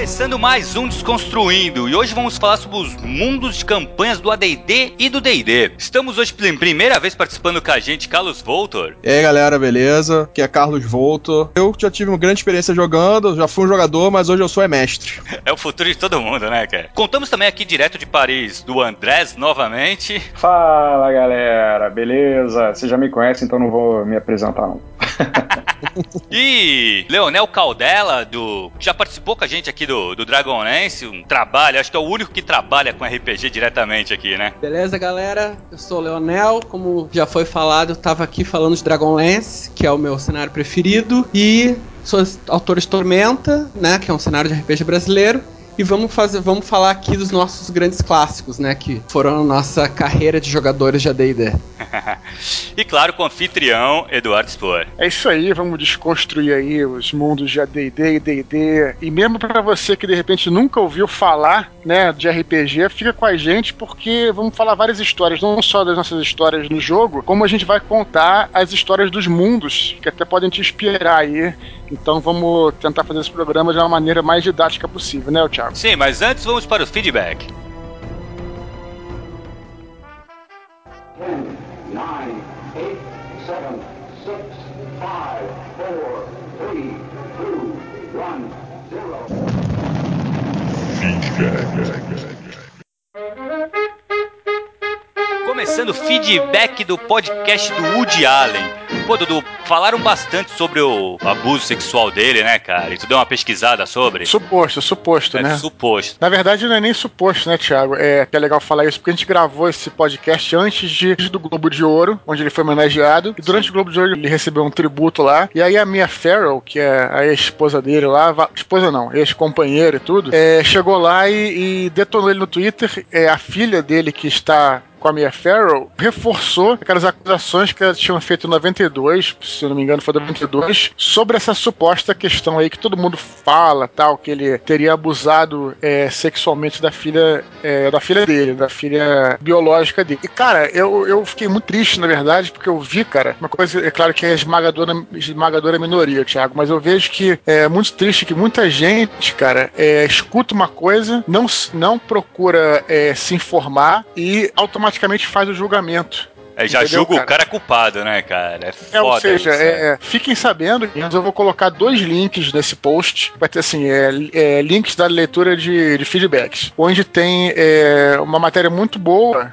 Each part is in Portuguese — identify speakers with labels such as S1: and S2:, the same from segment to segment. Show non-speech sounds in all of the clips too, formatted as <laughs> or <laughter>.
S1: Começando mais um Desconstruindo, e hoje vamos falar sobre os mundos de campanhas do AD&D e do D&D. Estamos hoje pela primeira vez participando com a gente, Carlos Voltor.
S2: E aí galera, beleza? Aqui é Carlos Voltor. Eu já tive uma grande experiência jogando, já fui um jogador, mas hoje eu sou é mestre. <laughs>
S1: É o futuro de todo mundo, né, cara? Contamos também aqui direto de Paris, do Andrés, novamente.
S3: Fala galera, beleza? Vocês já me conhecem, então não vou me apresentar não. <laughs>
S1: e Leonel Caldela, do já participou com a gente aqui do, do Dragonlance, um trabalho, acho que é o único que trabalha com RPG diretamente aqui, né?
S4: Beleza, galera? Eu sou o Leonel, como já foi falado, eu tava aqui falando de Dragonlance, que é o meu cenário preferido, e sou autor de Tormenta, né, que é um cenário de RPG brasileiro. E vamos fazer, vamos falar aqui dos nossos grandes clássicos, né, que foram a nossa carreira de jogadores de AD&D. <laughs>
S1: e claro, com o anfitrião Eduardo Spor.
S5: É isso aí, vamos desconstruir aí os mundos de AD&D e D&D. E mesmo para você que de repente nunca ouviu falar, né, de RPG, fica com a gente porque vamos falar várias histórias, não só das nossas histórias no jogo, como a gente vai contar as histórias dos mundos, que até podem te inspirar aí. Então vamos tentar fazer esse programa de uma maneira mais didática possível, né, Thiago?
S1: Sim, mas antes vamos para o feedback. 10, 9, 8, 7, 6, 5, 4, 3, 2, 1, 0. Começando o feedback do podcast do Woody Allen. Pô, Dudu, falaram bastante sobre o abuso sexual dele, né, cara? E tu deu uma pesquisada sobre?
S5: Suposto, suposto,
S1: é,
S5: né?
S1: Suposto.
S5: Na verdade, não é nem suposto, né, Thiago? É que é legal falar isso porque a gente gravou esse podcast antes de, do Globo de Ouro, onde ele foi homenageado. E durante Sim. o Globo de Ouro ele recebeu um tributo lá. E aí a Mia Farrow, que é a ex-esposa dele lá, esposa não, ex-companheira e tudo, é, chegou lá e, e, detonou ele no Twitter. É, a filha dele que está com a Mia Farrow, reforçou aquelas acusações que ela tinha feito em 92, se não me engano foi 92, sobre essa suposta questão aí que todo mundo fala, tal, que ele teria abusado é, sexualmente da filha é, da filha dele, da filha biológica dele. E, cara, eu, eu fiquei muito triste, na verdade, porque eu vi, cara, uma coisa, é claro que é esmagadora, esmagadora minoria, Thiago, mas eu vejo que é muito triste que muita gente, cara, é, escuta uma coisa, não, não procura é, se informar e automaticamente automaticamente faz o julgamento.
S1: É, já Entendeu, julga cara? o cara culpado, né, cara? É,
S5: foda é ou seja, isso, é, é, fiquem sabendo, eu vou colocar dois links nesse post. Vai ter assim, é, é links da leitura de, de feedbacks, onde tem é, uma matéria muito boa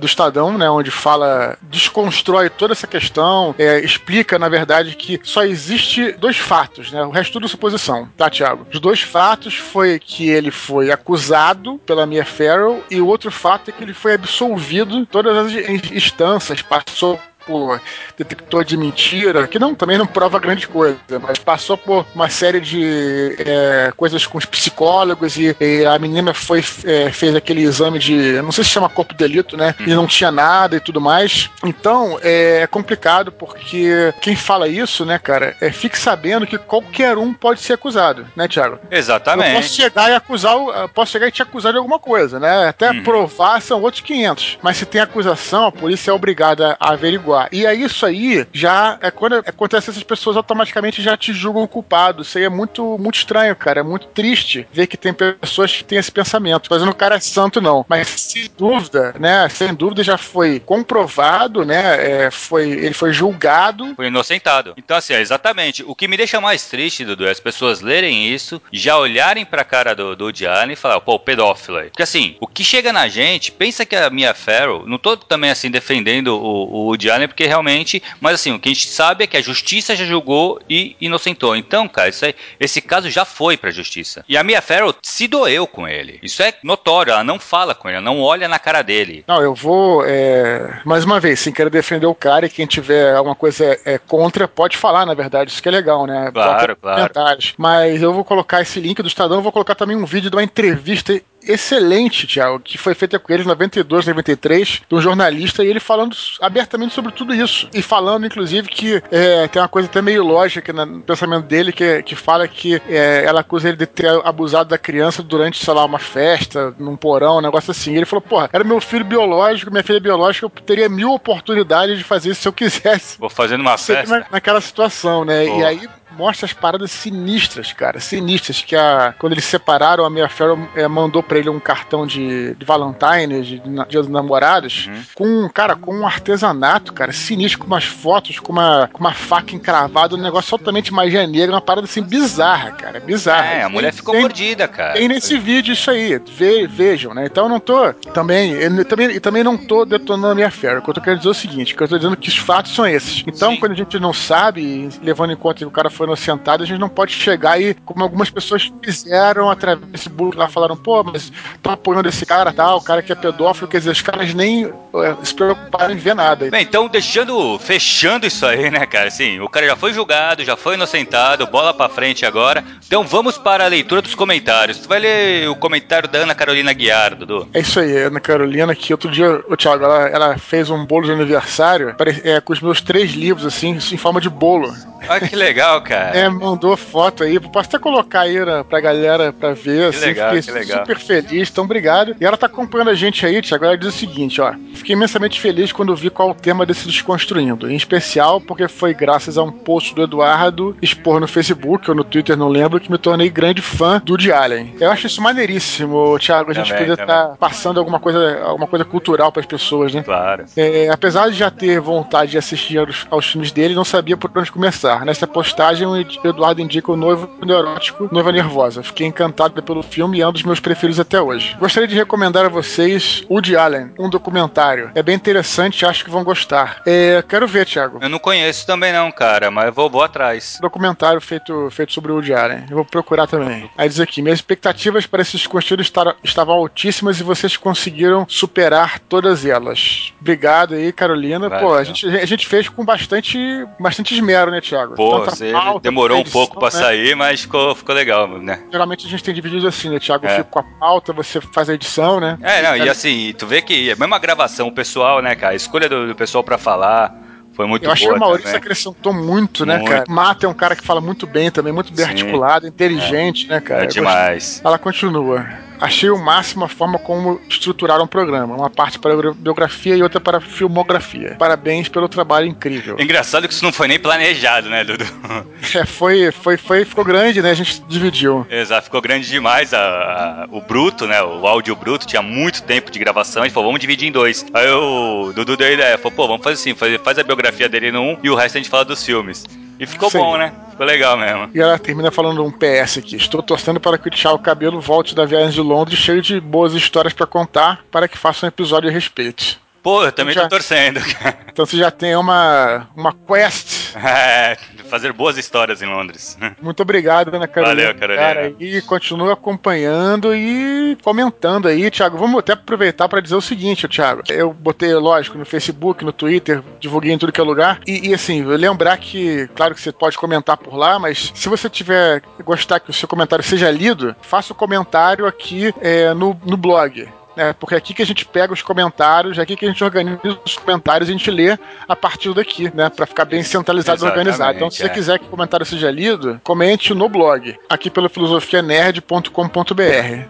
S5: do Estadão, né, onde fala, desconstrói toda essa questão, explica, na verdade, que só existe dois fatos, né? O resto tudo suposição, tá, Thiago? Os dois fatos foi que ele foi acusado pela Mia Farrow e o outro fato é que ele foi absolvido todas as instâncias passou por detector de mentira, que não também não prova grande coisa, mas passou por uma série de é, coisas com os psicólogos e, e a menina foi é, fez aquele exame de, não sei se chama corpo de delito, né? E não tinha nada e tudo mais. Então é complicado porque quem fala isso, né, cara, é, fique sabendo que qualquer um pode ser acusado, né, Thiago?
S1: Exatamente.
S5: Eu posso chegar e acusar, posso chegar e te acusar de alguma coisa, né? Até uhum. provar são outros 500. Mas se tem acusação, a polícia é obrigada a averiguar e é isso aí já é quando acontece essas pessoas automaticamente já te julgam culpado. Isso aí é muito, muito estranho, cara. É muito triste ver que tem pessoas que têm esse pensamento. Mas o cara é santo, não. Mas sem dúvida, né? Sem dúvida já foi comprovado, né? É, foi, ele foi julgado.
S1: Foi inocentado. Então, assim, é exatamente. O que me deixa mais triste, Dudu, é as pessoas lerem isso, já olharem pra cara do, do Allen e falar, pô, pedófilo aí. Porque assim, o que chega na gente, pensa que a Mia Farrow, não tô também assim defendendo o, o Woody Allen, porque realmente. Mas assim, o que a gente sabe é que a justiça já julgou e inocentou. Então, cara, isso aí, esse caso já foi pra justiça. E a Mia Farrow se doeu com ele. Isso é notório, ela não fala com ele, ela não olha na cara dele.
S5: Não, eu vou. É... Mais uma vez, sim, quero defender o cara e quem tiver alguma coisa é, contra, pode falar, na verdade. Isso que é legal, né?
S1: Claro, claro.
S5: Mas eu vou colocar esse link do Estadão, vou colocar também um vídeo de uma entrevista excelente, Thiago, que foi feita com ele em 92, 93, de um jornalista, e ele falando abertamente sobre tudo isso. E falando, inclusive, que é, tem uma coisa até meio lógica no pensamento dele, que, que fala que é, ela acusa ele de ter abusado da criança durante, sei lá, uma festa, num porão, um negócio assim. E ele falou, porra, era meu filho biológico, minha filha biológica, eu teria mil oportunidades de fazer isso se eu quisesse.
S1: Vou fazendo uma festa.
S5: Na, naquela situação, né? Porra. E aí mostra as paradas sinistras, cara. Sinistras. Que a, quando eles se separaram, a Mia Farrow é, mandou pra ele um cartão de, de Valentine's, de, de Dia dos Namorados,
S1: Uhum.
S5: com, cara, com um artesanato, cara, sinistro, com umas fotos, com uma, com uma faca encravada, um negócio totalmente magia negra, uma parada assim bizarra, cara. Bizarra.
S1: É, a mulher ficou
S5: Tem-
S1: mordida, cara.
S5: tem nesse vídeo isso aí, Ve- vejam, né? Então eu não tô também, eu também, eu também não tô detonando a minha fé. O que eu tô querendo dizer é o seguinte, que eu tô dizendo que os fatos são esses. Então,
S1: Sim.
S5: quando a gente não sabe, levando em conta que o cara foi inocentado, a gente não pode chegar aí, como algumas pessoas fizeram através desse bullying lá, falaram, pô, mas estão apoiando esse cara tal, o cara que é pedófilo, quer dizer, os caras nem eh, se preocuparam em ver nada.
S1: Bem, então deixando, fechando isso aí, né, cara? Assim, o cara já foi julgado, já foi inocentado, bola pra frente agora. Então vamos para a leitura dos comentários. Tu vai ler o comentário da Ana Carolina Guiar, Dudu?
S5: É isso aí, Ana Carolina, que outro dia, o Thiago, ela, ela fez um bolo de aniversário é, com os meus três livros, assim, em forma de bolo.
S1: Olha que legal, cara.
S5: É, mandou foto aí. Posso até colocar aí né, pra galera pra ver. assim,
S1: legal,
S5: fiquei
S1: que legal.
S5: super feliz, então obrigado. E ela tá acompanhando a gente aí, Tiago. Ela diz o seguinte, ó. Fiquei imensamente feliz quando vi qual o tema desse Desconstruindo. Em especial porque foi graças a um post do Eduardo expor no Facebook ou no Twitter, não lembro, que me tornei grande fã do Woody Allen. Eu acho isso maneiríssimo, Thiago. A gente
S1: Também,
S5: estar passando alguma coisa, alguma coisa cultural pras pessoas, né?
S1: Claro.
S5: É, apesar de já ter vontade de assistir aos, aos filmes dele, não sabia por onde começar. Nessa postagem, o Ed- Eduardo indica o noivo neurótico, noiva nervosa. Fiquei encantado pelo filme e é um dos meus preferidos até hoje. Gostaria de recomendar a vocês Woody Allen, um documentário. É bem interessante, acho que vão gostar. É, quero ver, Thiago.
S1: Eu não conheço também não, cara, mas vou, vou atrás.
S5: Documentário feito, feito sobre o Woody Allen. Eu vou procurar também. Aí diz aqui: minhas expectativas para esses estar- estavam altíssimas e vocês conseguiram superar todas elas. Obrigado aí, Carolina. Pô,
S1: Valeu.
S5: a gente, a gente fez com bastante, bastante esmero, né, Thiago?
S1: Pô,
S5: Tanta
S1: você demorou um
S5: tanta edição,
S1: pouco pra
S5: né?
S1: sair, mas ficou, ficou legal, né?
S5: Geralmente a gente tem dividido assim, né, Thiago?
S1: É.
S5: fico com a pauta, você faz a edição, né?
S1: É, não, e assim, tu vê que mesmo a gravação, o pessoal, né, cara, a escolha do, do pessoal pra falar foi muito
S5: Eu achei
S1: boa
S5: que o Maurício
S1: também.
S5: acrescentou muito, né,
S1: Muito.
S5: cara? Mata é um cara que fala muito bem também, muito bem
S1: Sim.
S5: articulado, inteligente, né, cara?
S1: É demais.
S5: Ela continua. Achei o máximo a forma como estruturaram o programa. Uma parte para biografia e outra para filmografia. Parabéns pelo trabalho incrível.
S1: Engraçado que isso não foi nem planejado, né, Dudu? <laughs>
S5: É, foi, foi, foi, ficou grande, né? A gente dividiu.
S1: Exato, ficou grande demais a, a- o bruto, né? O áudio bruto tinha muito tempo de gravação. A gente falou, vamos dividir em dois. Aí o Dudu deu a ideia, falou, pô, vamos fazer assim, faz, faz a biografia dele num e o resto a gente fala dos filmes. E ficou
S5: Sim.
S1: bom, né? Ficou legal mesmo.
S5: E ela termina falando um PS aqui. Estou torcendo para que o Tchau Cabelo volte da viagem de Londres cheio de boas histórias para contar para que faça um episódio a respeito.
S1: Pô, eu também
S5: Já-
S1: tô torcendo, <laughs> cara.
S5: Então você já tem uma, uma quest.
S1: É, fazer boas histórias em Londres. <laughs>
S5: Muito obrigado, Ana Carolina.
S1: Valeu, Carolina.
S5: Cara, e continua acompanhando e comentando aí, Thiago. Vamos até aproveitar para dizer o seguinte, Thiago. Eu botei, lógico, no Facebook, no Twitter, divulguei em tudo que é lugar. E, e, assim, lembrar que, claro que você pode comentar por lá, mas se você tiver gostar que o seu comentário seja lido, faça o comentário aqui é, no, no blog. Né? porque é aqui que a gente pega os comentários, é aqui que a gente organiza os comentários e a gente lê a partir daqui, né? Pra ficar bem centralizado e organizado. Então, se você
S1: é.
S5: quiser que o comentário seja lido, comente no blog, aqui pelo filosofianerd.com.br.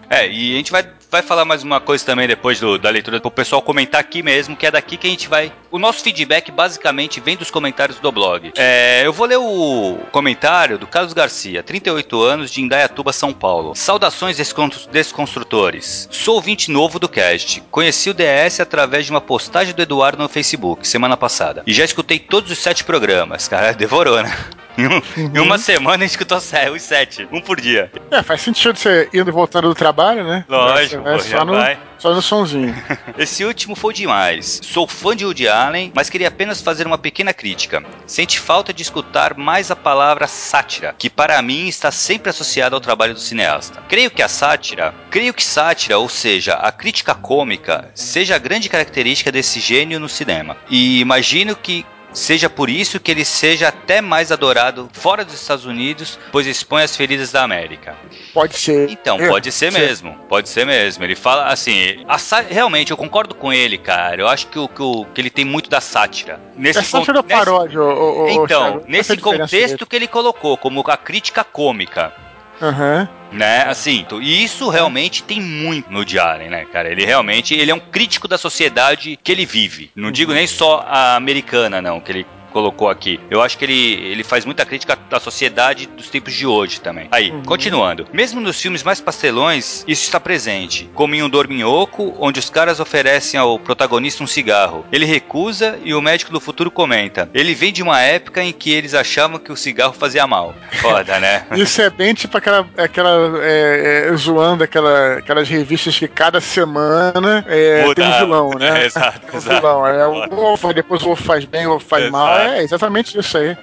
S1: É, e a gente vai, vai falar mais uma coisa também depois do- da leitura pro pessoal comentar aqui mesmo, que é daqui que a gente vai. O nosso feedback basicamente vem dos comentários do blog. É, eu vou ler o comentário do Carlos Garcia, 38 anos, de Indaiatuba, São Paulo. Saudações descon- desconstrutores. Sou ouvinte novo do cast. Conheci o DS através de uma postagem do Eduardo no Facebook, semana passada. E já escutei todos os sete programas. Cara, <laughs> devorou, né? Em, um- em uma semana a gente escutou os sete, um por dia.
S5: É, faz sentido você indo e voltando do trabalho, né?
S1: Lógico, já
S5: só, no,
S1: vai.
S5: só no sonzinho. <laughs>
S1: Esse último foi demais. Sou fã de Woody Allen, mas queria apenas fazer uma pequena crítica. Sente falta de escutar mais a palavra sátira, que para mim está sempre associada ao trabalho do cineasta. Creio que a sátira, creio que sátira, ou seja, a crítica cômica, seja a grande característica desse gênio no cinema. E imagino que Seja por isso que ele seja até mais adorado fora dos Estados Unidos, pois expõe as feridas da América.
S5: Pode ser.
S1: Então,
S5: É,
S1: pode ser
S5: sim.
S1: mesmo. Pode ser mesmo. Ele fala assim. realmente, eu concordo com ele, cara. Eu acho que, o, que, o- que ele tem muito da sátira. Nesse
S5: É sátira
S1: con- nesse-
S5: paródia, ô, ô, ô,
S1: Então,
S5: Thiago? Qual é a
S1: nesse contexto que ele colocou, como a crítica cômica.
S5: Aham.
S1: Né, assim, to- e isso realmente tem muito no Diário, né, cara? Ele realmente, ele é um crítico da sociedade que ele vive. Não digo nem só a americana, não, que ele colocou aqui. Eu acho que ele, ele faz muita crítica à sociedade dos tempos de hoje também. Aí,
S5: Uhum.
S1: continuando. Mesmo nos filmes mais pastelões, isso está presente. Como em um dorminhoco, onde os caras oferecem ao protagonista um cigarro. Ele recusa e o médico do futuro comenta. Ele vem de uma época em que eles achavam que o cigarro fazia mal. Foda, né? <laughs>
S5: Isso é bem tipo aquela, aquela é, é, zoando aquela, aquelas revistas que cada semana é,
S1: Muda. <laughs>
S5: tem um vilão, né?
S1: É, exato,
S5: um
S1: exato.
S5: vilão. É, o ou faz- depois o outro faz bem, o outro faz mal. É exatamente isso aí.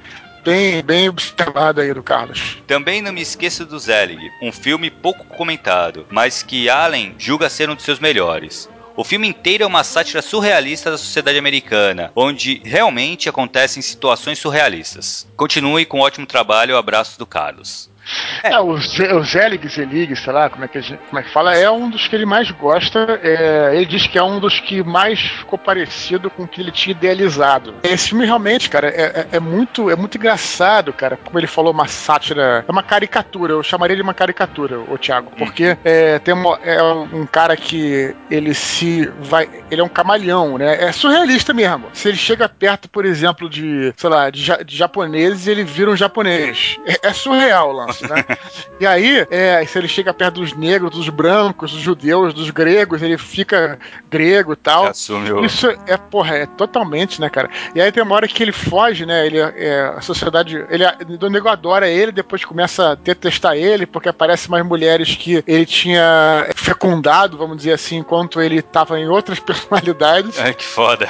S5: Bem, bem observado aí do Carlos.
S1: Também não me esqueço do Zelig, um filme pouco comentado, mas que Allen julga ser um dos seus melhores. O filme inteiro é uma sátira surrealista da sociedade americana, onde realmente acontecem situações surrealistas. Continue com um ótimo trabalho, abraços do Carlos.
S5: É, o, Ze- o Zelig, Zelig, sei lá como é, que, gente- como é que fala, é um dos que ele mais gosta. é, ele diz que é um dos que mais ficou parecido com o que ele tinha idealizado. Esse filme realmente, cara, é, é- é muito, é muito engraçado, cara. Como ele falou, uma sátira, é uma caricatura. Eu chamaria de uma caricatura, o Thiago, porque é, tem uma- é um, cara que ele se vai, ele é um camaleão, né? É surrealista mesmo. Se ele chega perto, por exemplo, de, sei lá, de, ja- de japoneses, ele vira um japonês. É, é surreal o lance, né? E aí, é, se ele chega perto dos negros, dos brancos, dos judeus, dos gregos, ele fica grego e tal.
S1: Assume o...
S5: Isso é, porra, é totalmente, né, cara? E aí tem uma hora que ele foge, né? Ele, é, a sociedade. Ele, o nego adora ele, depois começa a detestar ele, porque aparecem mais mulheres que ele tinha fecundado, vamos dizer assim, enquanto ele tava em outras <laughs> personalidades.
S1: Ai, que foda.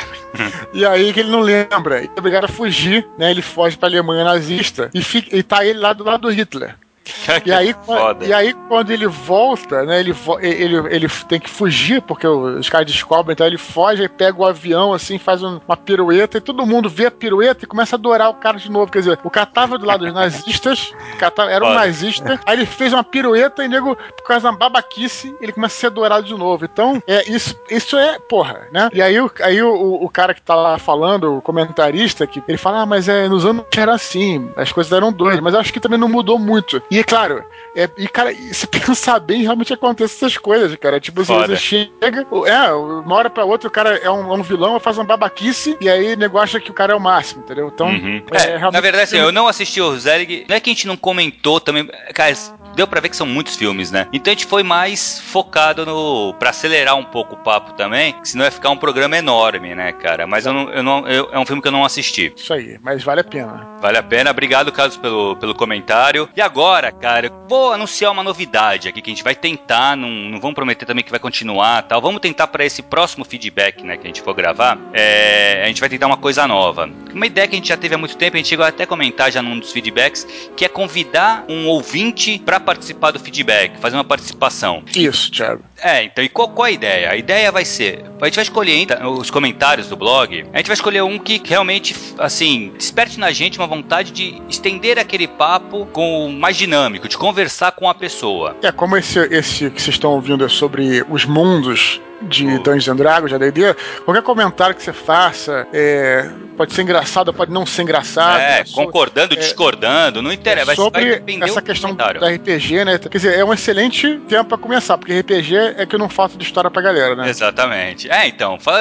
S5: E aí que ele não lembra. E é obrigado a fugir, né? Ele foge pra Alemanha nazista e, fica, e tá ele lá do lado do Hitler. <laughs> E aí, <laughs>
S1: foda.
S5: e aí, quando ele volta, né? Ele, ele, ele tem que fugir, porque os caras descobrem, então ele foge e pega o avião, assim, faz um- uma pirueta, e todo mundo vê a pirueta e começa a adorar o cara de novo. Quer dizer, o cara tava do lado dos nazistas, tava- era um
S1: Foda.
S5: nazista, aí ele fez uma pirueta e nego, por causa da babaquice, ele começa a ser adorado de novo. Então, é, isso, isso é, porra, né? E aí, o- aí o, o- cara que tá lá falando, o comentarista, que ele fala, ah, mas é, nos anos era assim, as coisas eram doidas, mas eu acho que também não mudou muito. E é claro, é, e cara, e se <laughs> pensar bem, realmente acontecem essas coisas, cara. Tipo, assim,
S1: Foda.
S5: você chega, é, uma hora pra outra o cara é um, é um vilão, faz uma babaquice, e aí o nego acha que o cara é o máximo, entendeu? Então,
S1: Uhum.
S5: é,
S1: É,
S5: realmente-
S1: na verdade, assim, eu não assisti o Zelig. Não é que a gente não comentou também. Cara, deu pra ver que são muitos filmes, né? Então a gente foi mais focado no. pra acelerar um pouco o papo também. Senão ia ficar um programa enorme, né, cara? Mas eu não. Eu não eu- é um filme que eu não assisti.
S5: Isso aí, mas vale a pena.
S1: Vale a pena. Obrigado, Carlos, pelo, pelo comentário. E agora, cara, eu vou anunciar uma novidade aqui que a gente vai tentar. Não, não vamos prometer também que vai continuar tal. Vamos tentar para esse próximo feedback, né, que a gente for gravar. é, a gente vai tentar uma coisa nova. Uma ideia que a gente já teve há muito tempo, a gente chegou até a comentar já num dos feedbacks, que é convidar um ouvinte para participar do feedback, fazer uma participação.
S5: Isso, Thiago.
S1: É, então e qual, qual a ideia? A ideia vai ser, a gente vai escolher ainda os comentários do blog, a gente vai escolher um que realmente, assim, desperte na gente uma vontade de estender aquele papo com mais dinâmico, de conversar com a pessoa.
S5: É, como esse, esse que vocês estão ouvindo é sobre os mundos de
S1: Oh.
S5: Dungeons and Dragons, de D&D, qualquer comentário que você faça é, pode ser engraçado, pode não ser engraçado.
S1: é?
S5: So-
S1: concordando,
S5: é-
S1: discordando, não interessa,
S5: sobre essa questão
S1: comentário.
S5: da RPG, né? Quer dizer, é um excelente tempo pra começar, porque RPG é que não falta de história pra galera, né?
S1: Exatamente. É, então, fala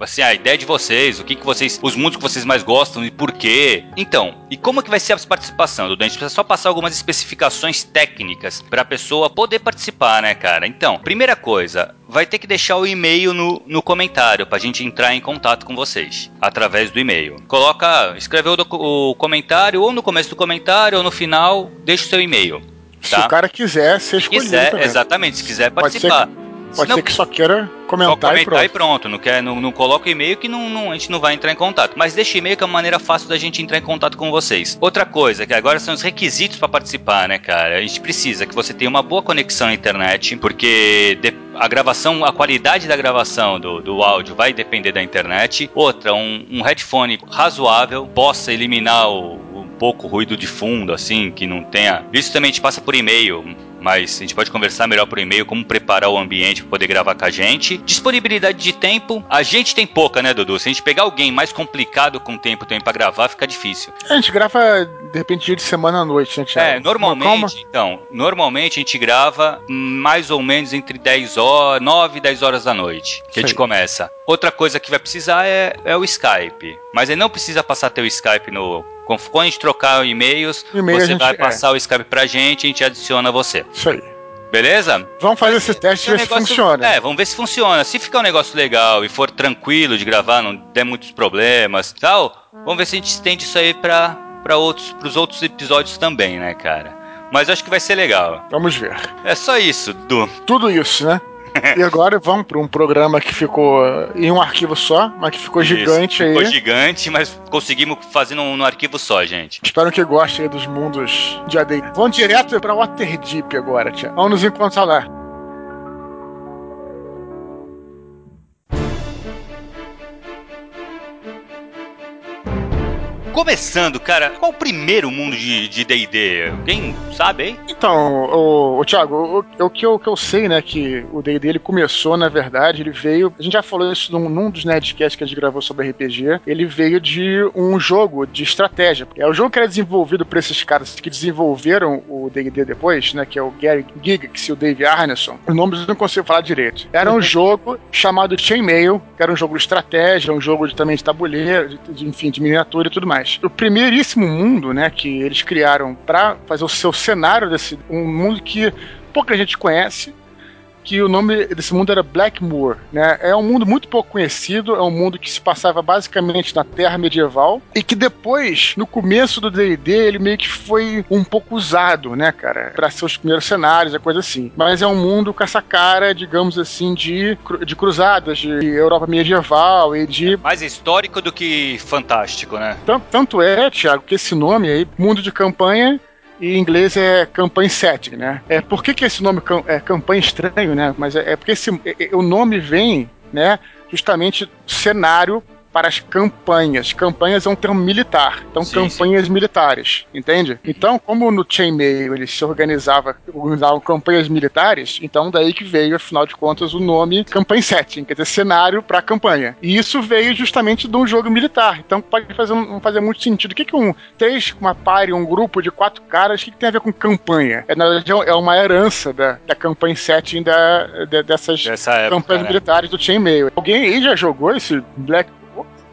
S1: assim, a ideia de vocês, o que, que vocês. Os mundos que vocês mais gostam e por quê. Então, e como que vai ser a participação, Dudu? A gente precisa só passar algumas especificações técnicas pra pessoa poder participar, né, cara? Então, primeira coisa, vai ter que deixar o e-mail no, no comentário pra gente entrar em contato com vocês através do e-mail. Coloca, escreveu o, o comentário ou no começo do comentário ou no final, deixa o seu e-mail.
S5: Se
S1: Tá?
S5: o cara quiser ser escolhido
S1: quiser,
S5: também.
S1: exatamente, se quiser
S5: Pode ser
S1: participar.
S5: Pode
S1: Senão-
S5: ser que só queira
S1: só
S5: comentar,
S1: comentar
S5: e
S1: e
S5: pronto.
S1: pronto. Não, quer, não, não coloca o e-mail que não, não- a gente não vai entrar em contato. Mas deixa e-mail que é uma maneira fácil da gente entrar em contato com vocês. Outra coisa, que agora são os requisitos para participar, né, cara? A gente precisa que você tenha uma boa conexão à internet, porque a gravação, a qualidade da gravação do, do áudio vai depender da internet. Outra, um, um headphone razoável, possa eliminar o, um pouco ruído de fundo, assim, que não tenha. Isso também a gente passa por e-mail mas a gente pode conversar melhor por e-mail como preparar o ambiente para poder gravar com a gente. Disponibilidade de tempo, a gente tem pouca, né, Dudu? Se a gente pegar alguém mais complicado com tempo também para gravar, fica difícil.
S5: A gente grava de repente dia de semana à noite, né, Thiago?
S1: É, normalmente, então, normalmente a gente grava mais ou menos entre 10 horas, 9 e 10 horas da noite, que a gente
S5: Sei.
S1: começa. Outra coisa que vai precisar é, é o Skype. Mas ele não precisa passar teu Skype no. Quando a gente trocar e-mails,
S5: E-mail a
S1: você
S5: gente-
S1: vai
S5: é.
S1: passar o Skype pra gente e a gente adiciona você.
S5: Isso aí.
S1: Beleza?
S5: Vamos fazer esse teste e ver se
S1: negócio-
S5: funciona.
S1: É, vamos ver se funciona. Se ficar um negócio legal e for tranquilo de gravar, não der muitos problemas tal, vamos ver se a gente estende isso aí pra, pra outros, pros outros episódios também, né, cara? Mas acho que vai ser legal.
S5: Vamos ver.
S1: É só isso, Du.
S5: Tudo isso, né? E agora vamos para um programa que ficou em um arquivo só, mas que ficou gigante
S1: Isso, Ficou
S5: aí.
S1: gigante, mas conseguimos fazer num, num arquivo só, gente.
S5: Espero que gostem dos mundos de AD. Vamos direto para Waterdeep agora, tia. Vamos nos encontrar lá.
S1: Começando, cara, qual o primeiro mundo de D&D? Alguém sabe aí?
S5: Então, o, o Thiago, o, o que eu, o que eu sei, né, que o D&D ele começou, na verdade, ele veio, a gente já falou isso num, num dos Nerdcasts que a gente gravou sobre RPG, ele veio de um jogo de estratégia. É o jogo que era desenvolvido por esses caras que desenvolveram o D&D depois, né, que é o Gary Gygax e o Dave Arneson. Os nomes eu não consigo falar direito. Era um jogo chamado Chainmail, que era um jogo de estratégia, um jogo de, também de tabuleiro, de, de, enfim, de miniatura e tudo mais. O primeiríssimo mundo, né, que eles criaram para fazer o seu cenário desse um mundo que pouca gente conhece, que o nome desse mundo era Blackmoor, né? É um mundo muito pouco conhecido, é um mundo que se passava basicamente na Terra medieval e que depois, no começo do D&D, ele meio que foi um pouco usado, né, cara, para seus primeiros cenários, a coisa assim. Mas é um mundo com essa cara, digamos assim, de, de cruzadas, de Europa medieval e de
S1: Mais histórico do que fantástico, né?
S5: Tan- Tanto é, Thiago, que esse nome aí, mundo de campanha, em inglês é campanha setting, né? É, por que, que esse nome é campanha estranho, né? Mas é, é porque esse, é- é- o nome vem, né, justamente do cenário para as campanhas. Campanhas é um termo militar, então
S1: Sim,
S5: campanhas militares, entende? Então, como no Chainmail ele se organizava, organizavam campanhas militares, então daí que veio, afinal de contas, o nome campanha setting, quer dizer, cenário para campanha. E isso veio justamente de um jogo militar, então pode fazer, não fazer muito sentido. O que, que um três, uma party, um grupo de quatro caras, o que, que tem a ver com campanha? É, na verdade, é uma herança da, da campanha setting da, da- dessas
S1: Dessa época,
S5: campanhas
S1: né?
S5: militares do Chainmail. Alguém aí já jogou esse Black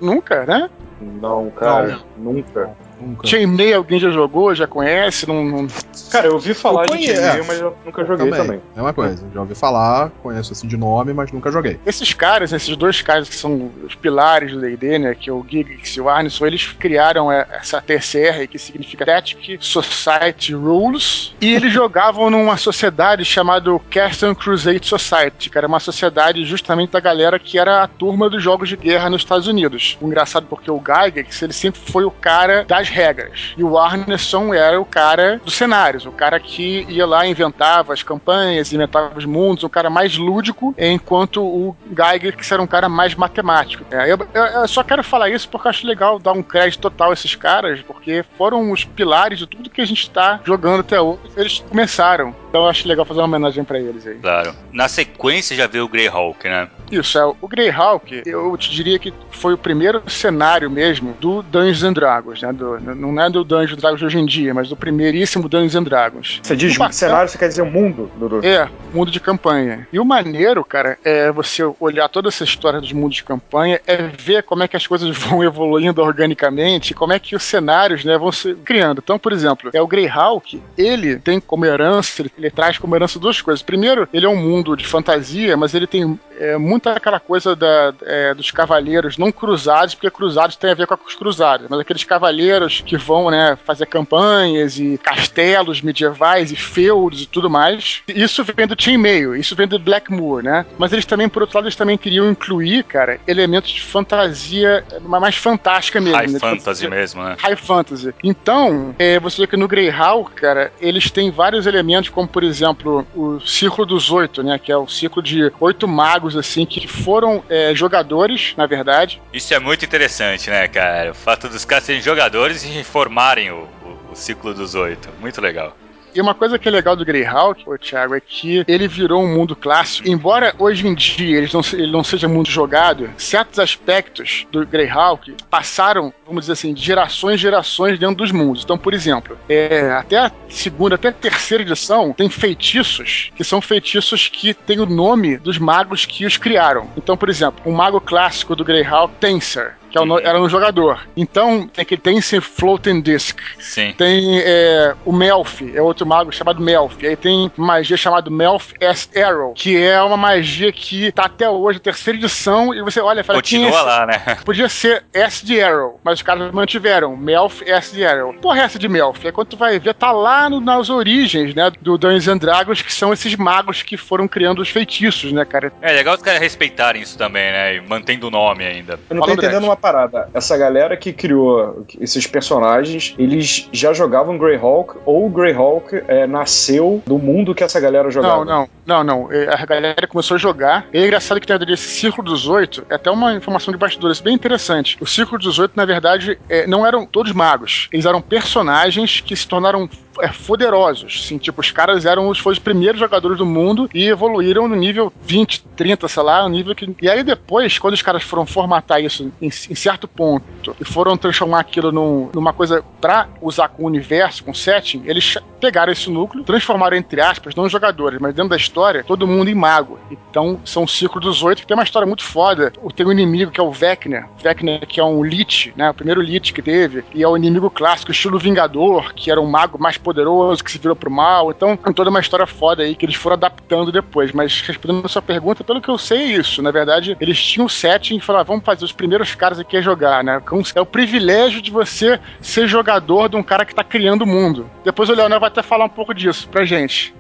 S5: Nunca, né?
S3: Não, cara, nunca.
S2: Nunca.
S5: Chainmail alguém já jogou, já conhece? Não, não-
S3: Cara, eu ouvi falar
S2: Eu
S3: de. Chainmail, mas eu nunca joguei também.
S2: É uma coisa. Já ouvi falar, conheço assim de nome, mas nunca joguei.
S5: Esses caras, esses dois caras que são os pilares do D&D, né, que é o Giggs e o Arneson, eles criaram é, essa TCR, que significa Tactic Society Rules, e eles <laughs> jogavam numa sociedade chamada Castle Crusade Society, que era uma sociedade justamente da galera que era a turma dos jogos de guerra nos Estados Unidos. O engraçado porque o Gygax, ele sempre foi o cara das regras, e o Arneson era o cara dos cenários, o cara que ia lá inventava as campanhas, inventava os mundos, um cara mais lúdico, enquanto o Gygax era um cara mais matemático. É, eu, eu- só quero falar isso porque eu acho legal dar um crédito total a esses caras, porque foram os pilares de tudo que a gente está jogando até hoje. Eles começaram. Então eu acho legal fazer uma homenagem pra eles aí.
S1: Claro. Na sequência já veio o Greyhawk, né?
S5: Isso, é. O Greyhawk, eu te diria que foi o primeiro cenário mesmo do Dungeons and Dragons, né? Do- não é do Dungeons Dragons de hoje em dia, mas do primeiríssimo Dungeons and Dragons.
S3: Você diz
S5: O bacana-
S3: cenário, você quer dizer o mundo, Dudu?
S5: É, mundo de campanha. E o maneiro, cara, é você olhar toda essa história dos mundos de campanha, é ver como é que as coisas <laughs> vão evoluindo organicamente, como é que os cenários, né, vão se criando. Então, por exemplo, é o Greyhawk, ele tem como herança, ele, ele traz como herança duas coisas. Primeiro, ele é um mundo de fantasia, mas ele tem é, muita aquela coisa da, é, dos cavaleiros não cruzados, porque cruzados tem a ver com os cruzados, mas aqueles cavaleiros que vão, né, fazer campanhas e castelos medievais e feudos e tudo mais. Isso vem do Chainmail, isso vem do Blackmoor, né? Mas eles também, por outro lado, eles também queriam incluir, cara, elementos de fantasia mais fantástica mesmo.
S1: High
S5: né? De
S1: fantasy mesmo, né?
S5: High Fantasy. Então, é, você vê que no Greyhawk, cara, eles têm vários elementos, como por exemplo o Círculo dos Oito, né? Que é o ciclo de oito magos, assim, que foram é, jogadores, na verdade.
S1: Isso é muito interessante, né, cara? O fato dos caras serem jogadores e formarem o, o, o ciclo dos oito. Muito legal.
S5: E uma coisa que é legal do Greyhawk, ô, Thiago, é que ele virou um mundo clássico. Embora hoje em dia ele não, ele não seja muito jogado, certos aspectos do Greyhawk passaram, vamos dizer assim, de gerações e gerações dentro dos mundos. Então, por exemplo, é, até a segunda, até a terceira edição, tem feitiços que são feitiços que têm o nome dos magos que os criaram. Então, por exemplo, um mago clássico do Greyhawk, Tensor, que é o era um jogador. Então, tem que tem esse Floating Disc.
S1: Sim.
S5: Tem é, o Melf, é outro mago chamado Melf. Aí tem magia chamada Melf S Arrow, que é uma magia que tá até hoje, terceira edição, e você olha e fala, "Quem é
S1: Continua
S5: esse?"
S1: lá, né?
S5: Podia ser S de Arrow, mas os caras mantiveram Melf S de Arrow. Porra, essa de Melf? É quando tu vai ver, tá lá no- nas origens, né, do Dungeons and Dragons, que são esses magos que foram criando os feitiços, né, cara?
S1: É legal os caras respeitarem isso também, né? E mantendo o nome ainda.
S3: Eu não
S5: Fala,
S3: tô entendendo uma parada. Essa galera que criou esses personagens, eles já jogavam Greyhawk ou o Greyhawk é, nasceu do mundo que essa galera jogava?
S5: Não, não, não, não. É, A galera começou a jogar. E é engraçado que dentro desse Círculo dos Oito, é até uma informação de bastidores bem interessante. O Círculo dos Oito, na verdade, é, não eram todos magos. Eles eram personagens que se tornaram é, poderosos. Assim, tipo, os caras eram os, os primeiros jogadores do mundo e evoluíram no nível 20, 30, sei lá, um nível que. E aí depois, quando os caras foram formatar isso em, em certo ponto e foram transformar aquilo num- numa coisa pra usar com o universo, com o setting, eles pegaram esse núcleo, transformaram, entre aspas, não em jogadores, mas dentro da história, todo mundo em mago. Então, são o Círculo dos Oito, que tem uma história muito foda. Tem um inimigo que é o Vecna. Vecna, que é um Lich, né? O primeiro Lich que teve. E é o inimigo clássico, estilo Vingador, que era um mago mais poderoso, que se virou pro mal. Então, toda uma história foda aí que eles foram adaptando depois. Mas respondendo a sua pergunta, pelo que eu sei, é isso. Na verdade, eles tinham o setting e falaram, vamos fazer os primeiros caras aqui a jogar, né? Com- É o privilégio de você ser jogador de um cara que tá criando o mundo. Depois o Leonel vai até falar um pouco disso pra gente.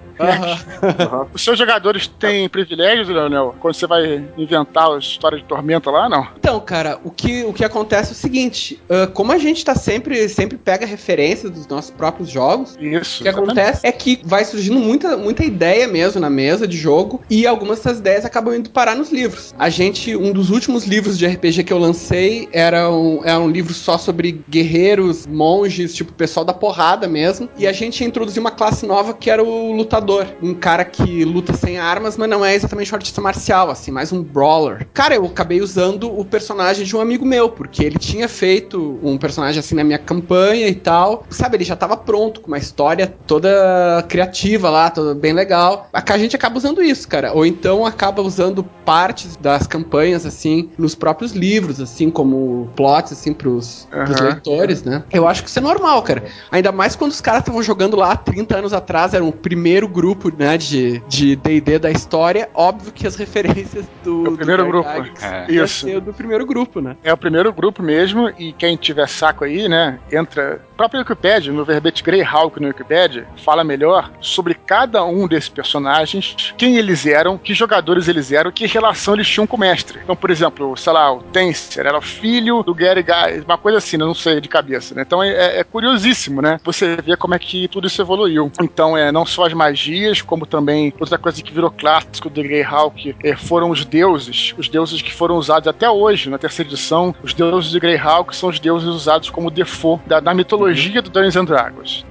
S5: Os seus jogadores têm privilégios, Leonel? Quando você vai inventar a história de Tormenta lá, não?
S4: Então, cara, o que, o que acontece é o seguinte: ah, como a gente tá sempre, sempre pega referências dos nossos próprios jogos,
S5: Isso.
S4: o que acontece é que vai surgindo muita, muita ideia mesmo na mesa de jogo e algumas dessas ideias acabam indo parar nos livros. A gente, um dos últimos livros de RPG que eu lancei era um, era um livro só sobre guerreiros, monges, tipo pessoal da porrada mesmo. E a gente introduziu uma classe nova que era o lutador. Um cara que luta sem armas, mas não é exatamente um artista marcial, assim, mais um brawler. Cara, eu acabei usando o personagem de um amigo meu, porque ele tinha feito um personagem assim na minha campanha e tal. Sabe, ele já tava pronto, com uma história toda criativa lá, toda bem legal. A gente acaba usando isso, cara. Ou então acaba usando partes das campanhas, assim, nos próprios livros, assim, como plots, assim, pros, pros
S5: Aham.
S4: leitores, né? Eu acho que isso é normal, cara. Ainda mais quando os caras estavam jogando lá 30 anos atrás, era o primeiro grupo, né, de de D&D da história. Óbvio que as <laughs> referências do...
S5: É o primeiro
S4: do
S5: grupo.
S4: Gygax
S1: É.
S5: Isso.
S4: do primeiro grupo, né?
S5: É o primeiro grupo mesmo, e quem tiver saco aí, né, entra. Própria Wikipedia, no verbete Greyhawk no Wikipedia, fala melhor sobre cada um desses personagens, quem eles eram, que jogadores eles eram, que relação eles tinham com o mestre. Então, por exemplo, sei lá, o Tenser era filho do Gary Guy, uma coisa assim, né, não sei de cabeça, né? Então é, é curiosíssimo, né? Você vê como é que tudo isso evoluiu. Então, é não só as magias, como também outra coisa que virou clássico do Greyhawk é, foram os deuses, os deuses que foram usados até hoje, na terceira edição, os deuses de Greyhawk são os deuses usados como default da, da mitologia do Dungeons and Dragons.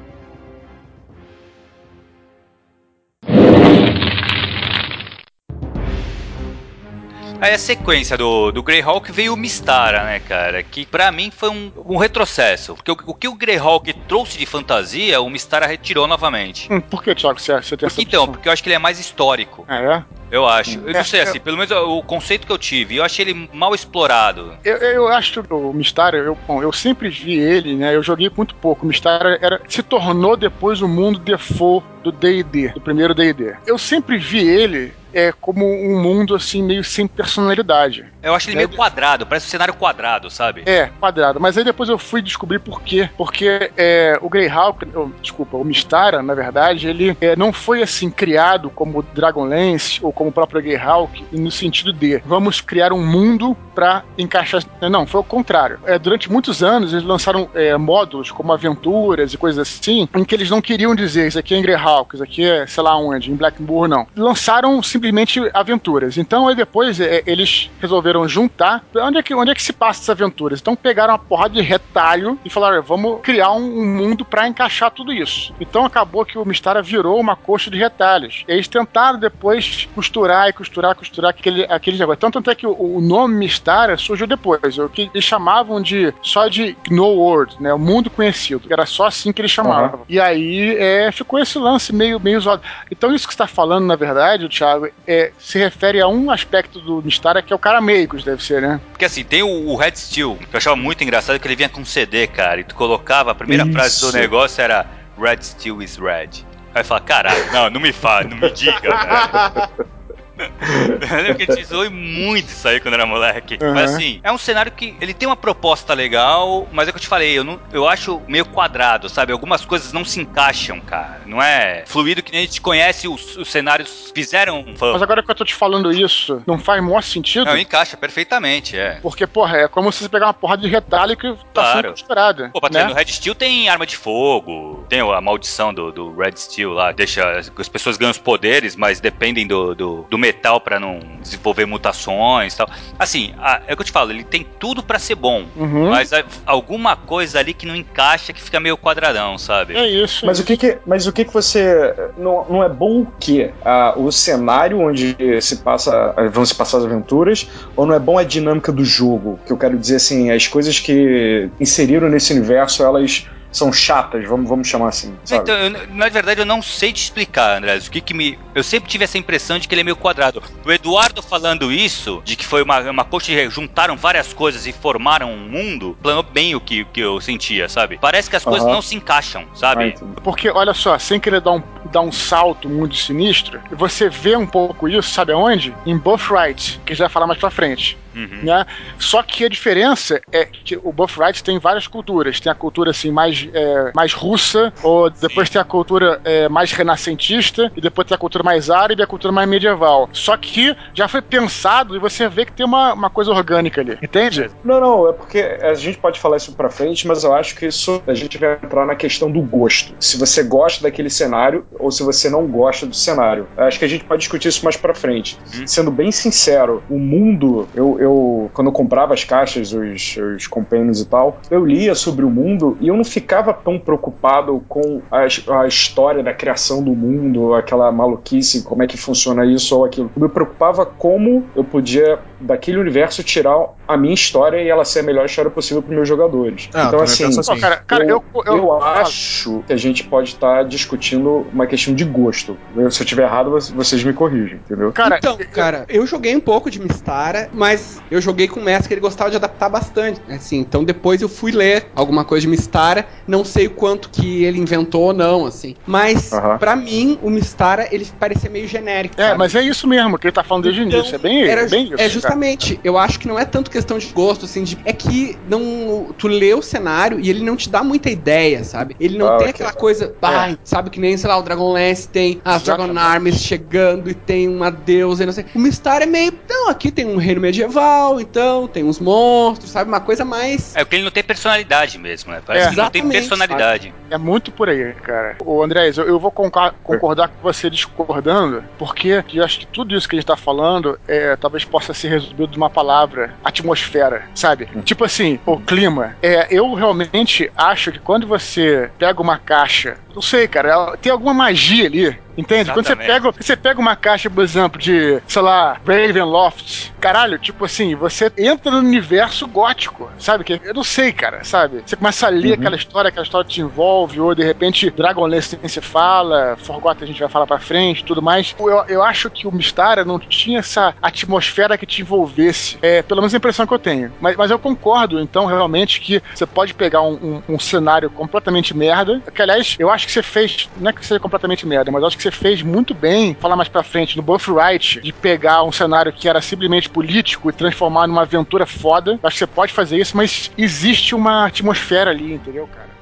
S1: Aí a sequência do, do Greyhawk veio o Mistara, né, cara? Que pra mim foi um, um retrocesso. Porque o, o que o Greyhawk trouxe de fantasia, o Mistara retirou novamente.
S5: Hum, por que, Thiago, você, você tem essa
S1: então, porque eu acho que ele é mais histórico.
S5: Ah, é?
S1: Eu acho. Eu
S5: É,
S1: não sei,
S5: é.
S1: assim, pelo menos o conceito que eu tive, eu achei ele mal explorado.
S5: Eu, eu acho que o Mistara, eu, bom, eu sempre vi ele, né? Eu joguei muito pouco. O Mistara era, se tornou depois o mundo default do D&D, do primeiro D&D. Eu sempre vi ele é, como um mundo assim meio sem personalidade.
S1: Eu acho ele
S5: É,
S1: meio quadrado, parece um cenário quadrado, sabe?
S5: É, quadrado. Mas aí depois eu fui descobrir por quê. Porque é, o Greyhawk, oh, desculpa, o Mistara, na verdade, ele é, não foi assim criado como Dragonlance ou como o próprio Greyhawk no sentido de vamos criar um mundo pra encaixar. Não, foi o contrário. É, durante muitos anos eles lançaram é, módulos como aventuras e coisas assim, em que eles não queriam dizer isso aqui é em Greyhawk, isso aqui é sei lá onde, em Blackmoor, não. Lançaram simplesmente simplesmente aventuras. Então, aí depois é, eles resolveram juntar. Onde é, que, onde é que se passa essas aventuras? Então, pegaram uma porrada de retalho e falaram: vamos criar um, um mundo para encaixar tudo isso. Então, acabou que o Mistara virou uma coxa de retalhos. E eles tentaram depois costurar e costurar, costurar aquele, aquele negócio. Então, tanto é que o, o nome Mistara surgiu depois. O que eles chamavam de só de No World, né? O mundo conhecido. Era só assim que eles chamavam. Uhum. E aí é, ficou esse lance meio, meio zoado. Então, isso que você está falando, na verdade, Thiago, é, se refere a um aspecto do Mistara que é o cara Meigos, deve ser, né?
S1: Porque assim, tem o, o, Red Steel, que eu achava muito engraçado que ele vinha com CD, cara, e tu colocava, a primeira Isso. frase do negócio era Red Steel is red. Aí fala, caralho, não, não me fala, não me diga, <laughs> velho. <laughs> eu lembro que a gente zoou muito isso aí quando era moleque. Uhum. Mas assim, é um cenário que ele tem uma proposta legal, mas é o que eu te falei, eu, não, eu acho meio quadrado, sabe? Algumas coisas não se encaixam, cara. Não é fluido que nem a gente conhece, os, os cenários fizeram.
S5: Mas agora que eu tô te falando isso, não faz maior sentido?
S1: Não, encaixa perfeitamente, é.
S5: Porque, porra, é como se você pegar uma porra de retalho que tá claro. sendo costurada.
S1: Pô, né? no Red Steel tem arma de fogo, tem a maldição do, do Red Steel lá, deixa. As pessoas ganham os poderes, mas dependem do, do, do metal para não desenvolver mutações e tal. Assim, a, é o que eu te falo, ele tem tudo para ser bom, uhum. mas a, alguma coisa ali que não encaixa, que fica meio quadradão, sabe?
S3: É isso. Mas o que que, mas o que que você não, não é bom o quê? Ah, o cenário onde se passa, vão se passar as aventuras, ou não é bom a dinâmica do jogo? Que eu quero dizer assim, as coisas que inseriram nesse universo, elas são chatas, vamos, vamos chamar assim. Sabe?
S1: Então, eu, na verdade, eu não sei te explicar, André. O que, que me. Eu sempre tive essa impressão de que ele é meio quadrado. O Eduardo falando isso, de que foi uma, uma coxa de. juntaram várias coisas e formaram um mundo, planou bem o que, que eu sentia, sabe? Parece que as coisas não se encaixam, sabe?
S5: Porque, olha só, sem querer dar um, dar um salto muito sinistro, você vê um pouco isso, sabe aonde? Em Both Rights, que a gente vai falar mais pra frente. Uhum. Né? Só que a diferença é que o Buff Rights tem várias culturas. Tem a cultura assim mais, é, mais russa, ou depois Sim. tem a cultura é, mais renascentista, e depois tem a cultura mais árabe e a cultura mais medieval. Só que já foi pensado e você vê que tem uma, uma coisa orgânica ali, entende?
S3: Não, não, é porque a gente pode falar isso pra frente, mas eu acho que isso a gente vai entrar na questão do gosto. Se você gosta daquele cenário ou se você não gosta do cenário. Acho que a gente pode discutir isso mais pra frente. Hum. Sendo bem sincero, o mundo, eu, eu, quando eu comprava as caixas, os, os compêndios e tal, eu lia sobre o mundo e eu não ficava tão preocupado com a, a história da criação do mundo, aquela maluquice, como é que funciona isso ou aquilo. Eu me preocupava como eu podia, daquele universo, tirar a minha história e ela ser a melhor história possível para meus jogadores. Ah, então, assim, assim. cara, cara, eu, eu, eu, eu acho que a gente pode estar tá discutindo uma questão de gosto. Se eu tiver errado, vocês me corrigem, entendeu?
S4: Cara, então, cara, eu joguei um pouco de Mistara, mas eu joguei com o mestre que ele gostava de adaptar bastante. Assim, então depois eu fui ler alguma coisa de Mistara, não sei o quanto que ele inventou ou não, assim. Mas, uhum. para mim, o Mistara, ele parecia meio genérico.
S5: É, sabe? mas é isso mesmo que ele tá falando desde o então, início. É bem, era, bem
S4: isso. É justamente, eu acho que não é tanto questão de gosto, assim, de, é que não, tu lê o cenário e ele não te dá muita ideia, sabe? Ele não ah, tem okay. aquela coisa, é. sabe, que nem, sei lá, o Dragonlance tem as Dragon Armies chegando e tem uma deusa e não sei. O Mistara é meio, não, aqui tem um reino medieval, então, tem uns monstros, sabe? Uma coisa mais.
S1: É porque ele não tem personalidade mesmo, né? Parece é, que não tem personalidade.
S5: É muito por aí, cara. Ô, André, eu, eu vou concordar com você discordando, porque eu acho que tudo isso que a gente tá falando é, talvez possa ser resumido de uma palavra: atmosfera, sabe? Hum. Tipo assim, o clima. É, eu realmente acho que quando você pega uma caixa, não sei, cara, tem alguma magia ali Entende? Exatamente. Quando você pega, você pega uma caixa, por exemplo, de, sei lá, Ravenloft, caralho, tipo assim, você entra no universo gótico, sabe? Que eu não sei, cara, sabe? Você começa a ler uhum. aquela história, aquela história te envolve, ou de repente Dragonlance você fala, Forgot a gente vai falar pra frente, tudo mais. Eu, eu acho que o Mistara não tinha essa atmosfera que te envolvesse. É, pelo menos a impressão que eu tenho. Mas, mas eu concordo, então, realmente, que você pode pegar um, um, um cenário completamente merda. Que, aliás, eu acho que você fez, não é que seja completamente merda, mas eu acho que você fez muito bem, falar mais pra frente, no Birthright, de pegar um cenário que era simplesmente político e transformar numa aventura foda. Acho que você pode fazer isso, mas existe uma atmosfera ali, entendeu, cara?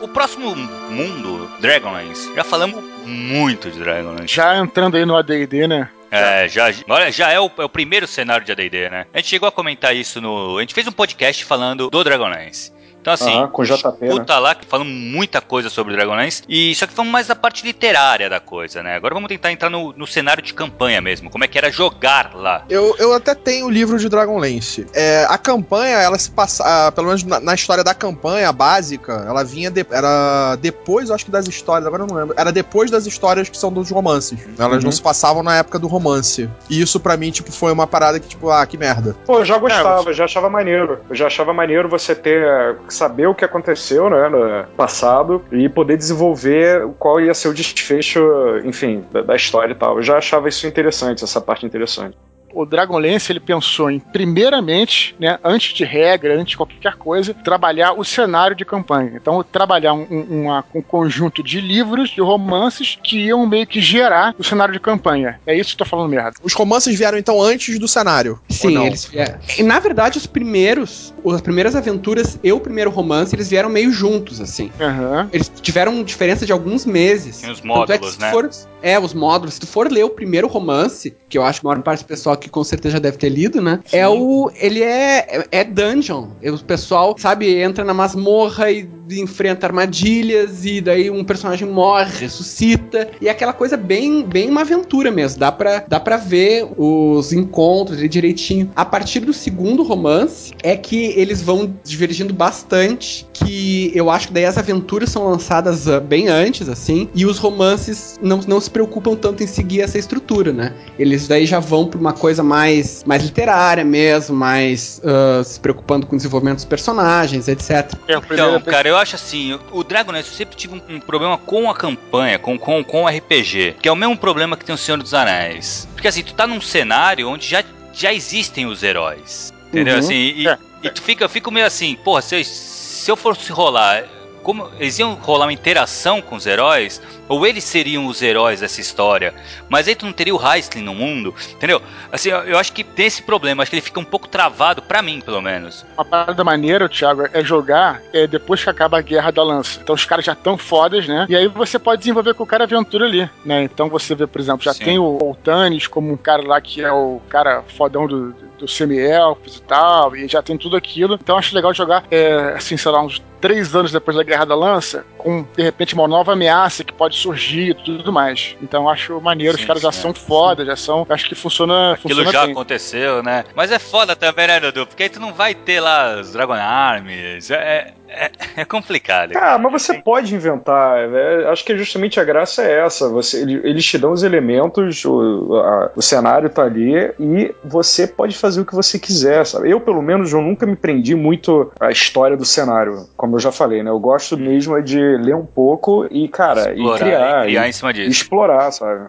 S1: O próximo mundo, Dragonlance, já falamos muito de Dragonlance.
S5: Já entrando aí no AD&D, né?
S1: É, já, olha, já é o, é o primeiro cenário de AD&D, né? A gente chegou a comentar isso no... A gente fez um podcast falando do Dragonlance. Então, assim,
S3: Aham, com JP, né?
S1: puta lá que falando muita coisa sobre Dragonlance. E só que falamos mais da parte literária da coisa, né? Agora vamos tentar entrar no, no cenário de campanha mesmo. Como é que era jogar lá.
S2: Eu, eu até tenho o livro de Dragonlance. É, a campanha, ela se passa. ah, pelo menos na, na história da campanha básica, ela vinha. de- era depois, eu acho que das histórias, agora eu não lembro. Era depois das histórias que são dos romances. Elas
S3: Uhum.
S2: não se passavam na época do romance. E isso pra mim, tipo, foi uma parada que, tipo, ah, que merda.
S3: Pô, eu já gostava,
S5: você-
S3: eu já achava maneiro. Eu já achava maneiro você ter. Saber o que aconteceu, né, no passado e poder desenvolver qual ia ser o desfecho, enfim, da, da história e tal. Eu já achava isso interessante, essa parte interessante.
S5: O Dragonlance ele pensou em, primeiramente, né, antes de regra, antes de qualquer coisa, trabalhar o cenário de campanha. Então, trabalhar um, um- uma- um conjunto de livros, de romances, que iam meio que gerar o cenário de campanha. É isso que eu tô falando merda.
S2: Os romances vieram então antes do cenário.
S4: Sim, eles vieram. E, na verdade, os primeiros, as primeiras aventuras e o primeiro romance, eles vieram meio juntos, assim.
S5: Aham.
S4: Eles tiveram diferença de alguns meses.
S1: Tem os
S4: é
S1: módulos,
S4: se
S1: né?
S4: for- é, os módulos. Se tu for ler o primeiro romance, que eu acho que a maior parte do pessoal aqui com certeza já deve ter lido, né? É o. Ele é, é, é dungeon. O pessoal, sabe, entra na masmorra e enfrenta armadilhas, e daí um personagem morre, ressuscita. E é aquela coisa bem, bem uma aventura mesmo. Dá pra, dá pra ver os encontros ali direitinho. A partir do segundo romance, é que eles vão divergindo bastante. Que eu acho que daí as aventuras são lançadas ah, bem antes, assim, e os romances não, não se preocupam tanto em seguir essa estrutura, né? Eles daí já vão pra uma coisa mais, mais literária mesmo, mais ah, se preocupando com o desenvolvimento dos personagens, etc.
S5: É, o primeiro-
S1: Então, cara, eu acho assim, o Dragonlance eu sempre tive um, um problema com a campanha, com, com, com o RPG, que é o mesmo problema que tem o Senhor dos Anéis. Porque assim, tu tá num cenário onde já, já existem os heróis. Entendeu?
S5: Uhum.
S1: Assim, e,
S5: É.
S1: e tu fica, eu fico meio assim, porra, se eu, se eu fosse rolar. Como eles iam rolar uma interação com os heróis, ou eles seriam os heróis dessa história, mas aí tu não teria o Heisling no mundo, entendeu? Assim, eu, eu acho que tem esse problema, acho que ele fica um pouco travado, pra mim, pelo menos.
S5: Uma parada maneira, Thiago, é jogar é, depois que acaba a guerra da lança. Então os caras já estão fodas, né? E aí você pode desenvolver com o cara aventura ali, né? Então você vê, por exemplo, já
S1: Sim.
S5: tem o Oltanis como um cara lá que é o cara fodão do, do semi-elfos e tal, e já tem tudo aquilo. Então acho legal jogar, é, assim, sei lá, uns três anos depois da Guerra da Lança, com, de repente, uma nova ameaça que pode surgir e tudo mais. Então acho maneiro,
S1: Sim,
S5: os caras já são
S1: é.
S5: fodas, já são. Acho que funciona,
S1: Aquilo
S5: funciona
S1: já
S5: bem.
S1: aconteceu, né? Mas é foda também, né, Dudu? Porque aí tu não vai ter lá os Dragon Armies. É, é, é complicado.
S3: Ah, mas você pode inventar. né? Acho que justamente a graça é essa. Você, ele- eles te dão os elementos, o, a- o cenário tá ali e você pode fazer o que você quiser, sabe? Eu, pelo menos, eu nunca me prendi muito à história do cenário, como eu já falei, né? Eu gosto mesmo é de ler um pouco e, cara, e
S1: Explorar,
S3: criar.
S1: e criar
S3: e-
S1: em cima
S3: e
S1: disso.
S3: explorar, sabe?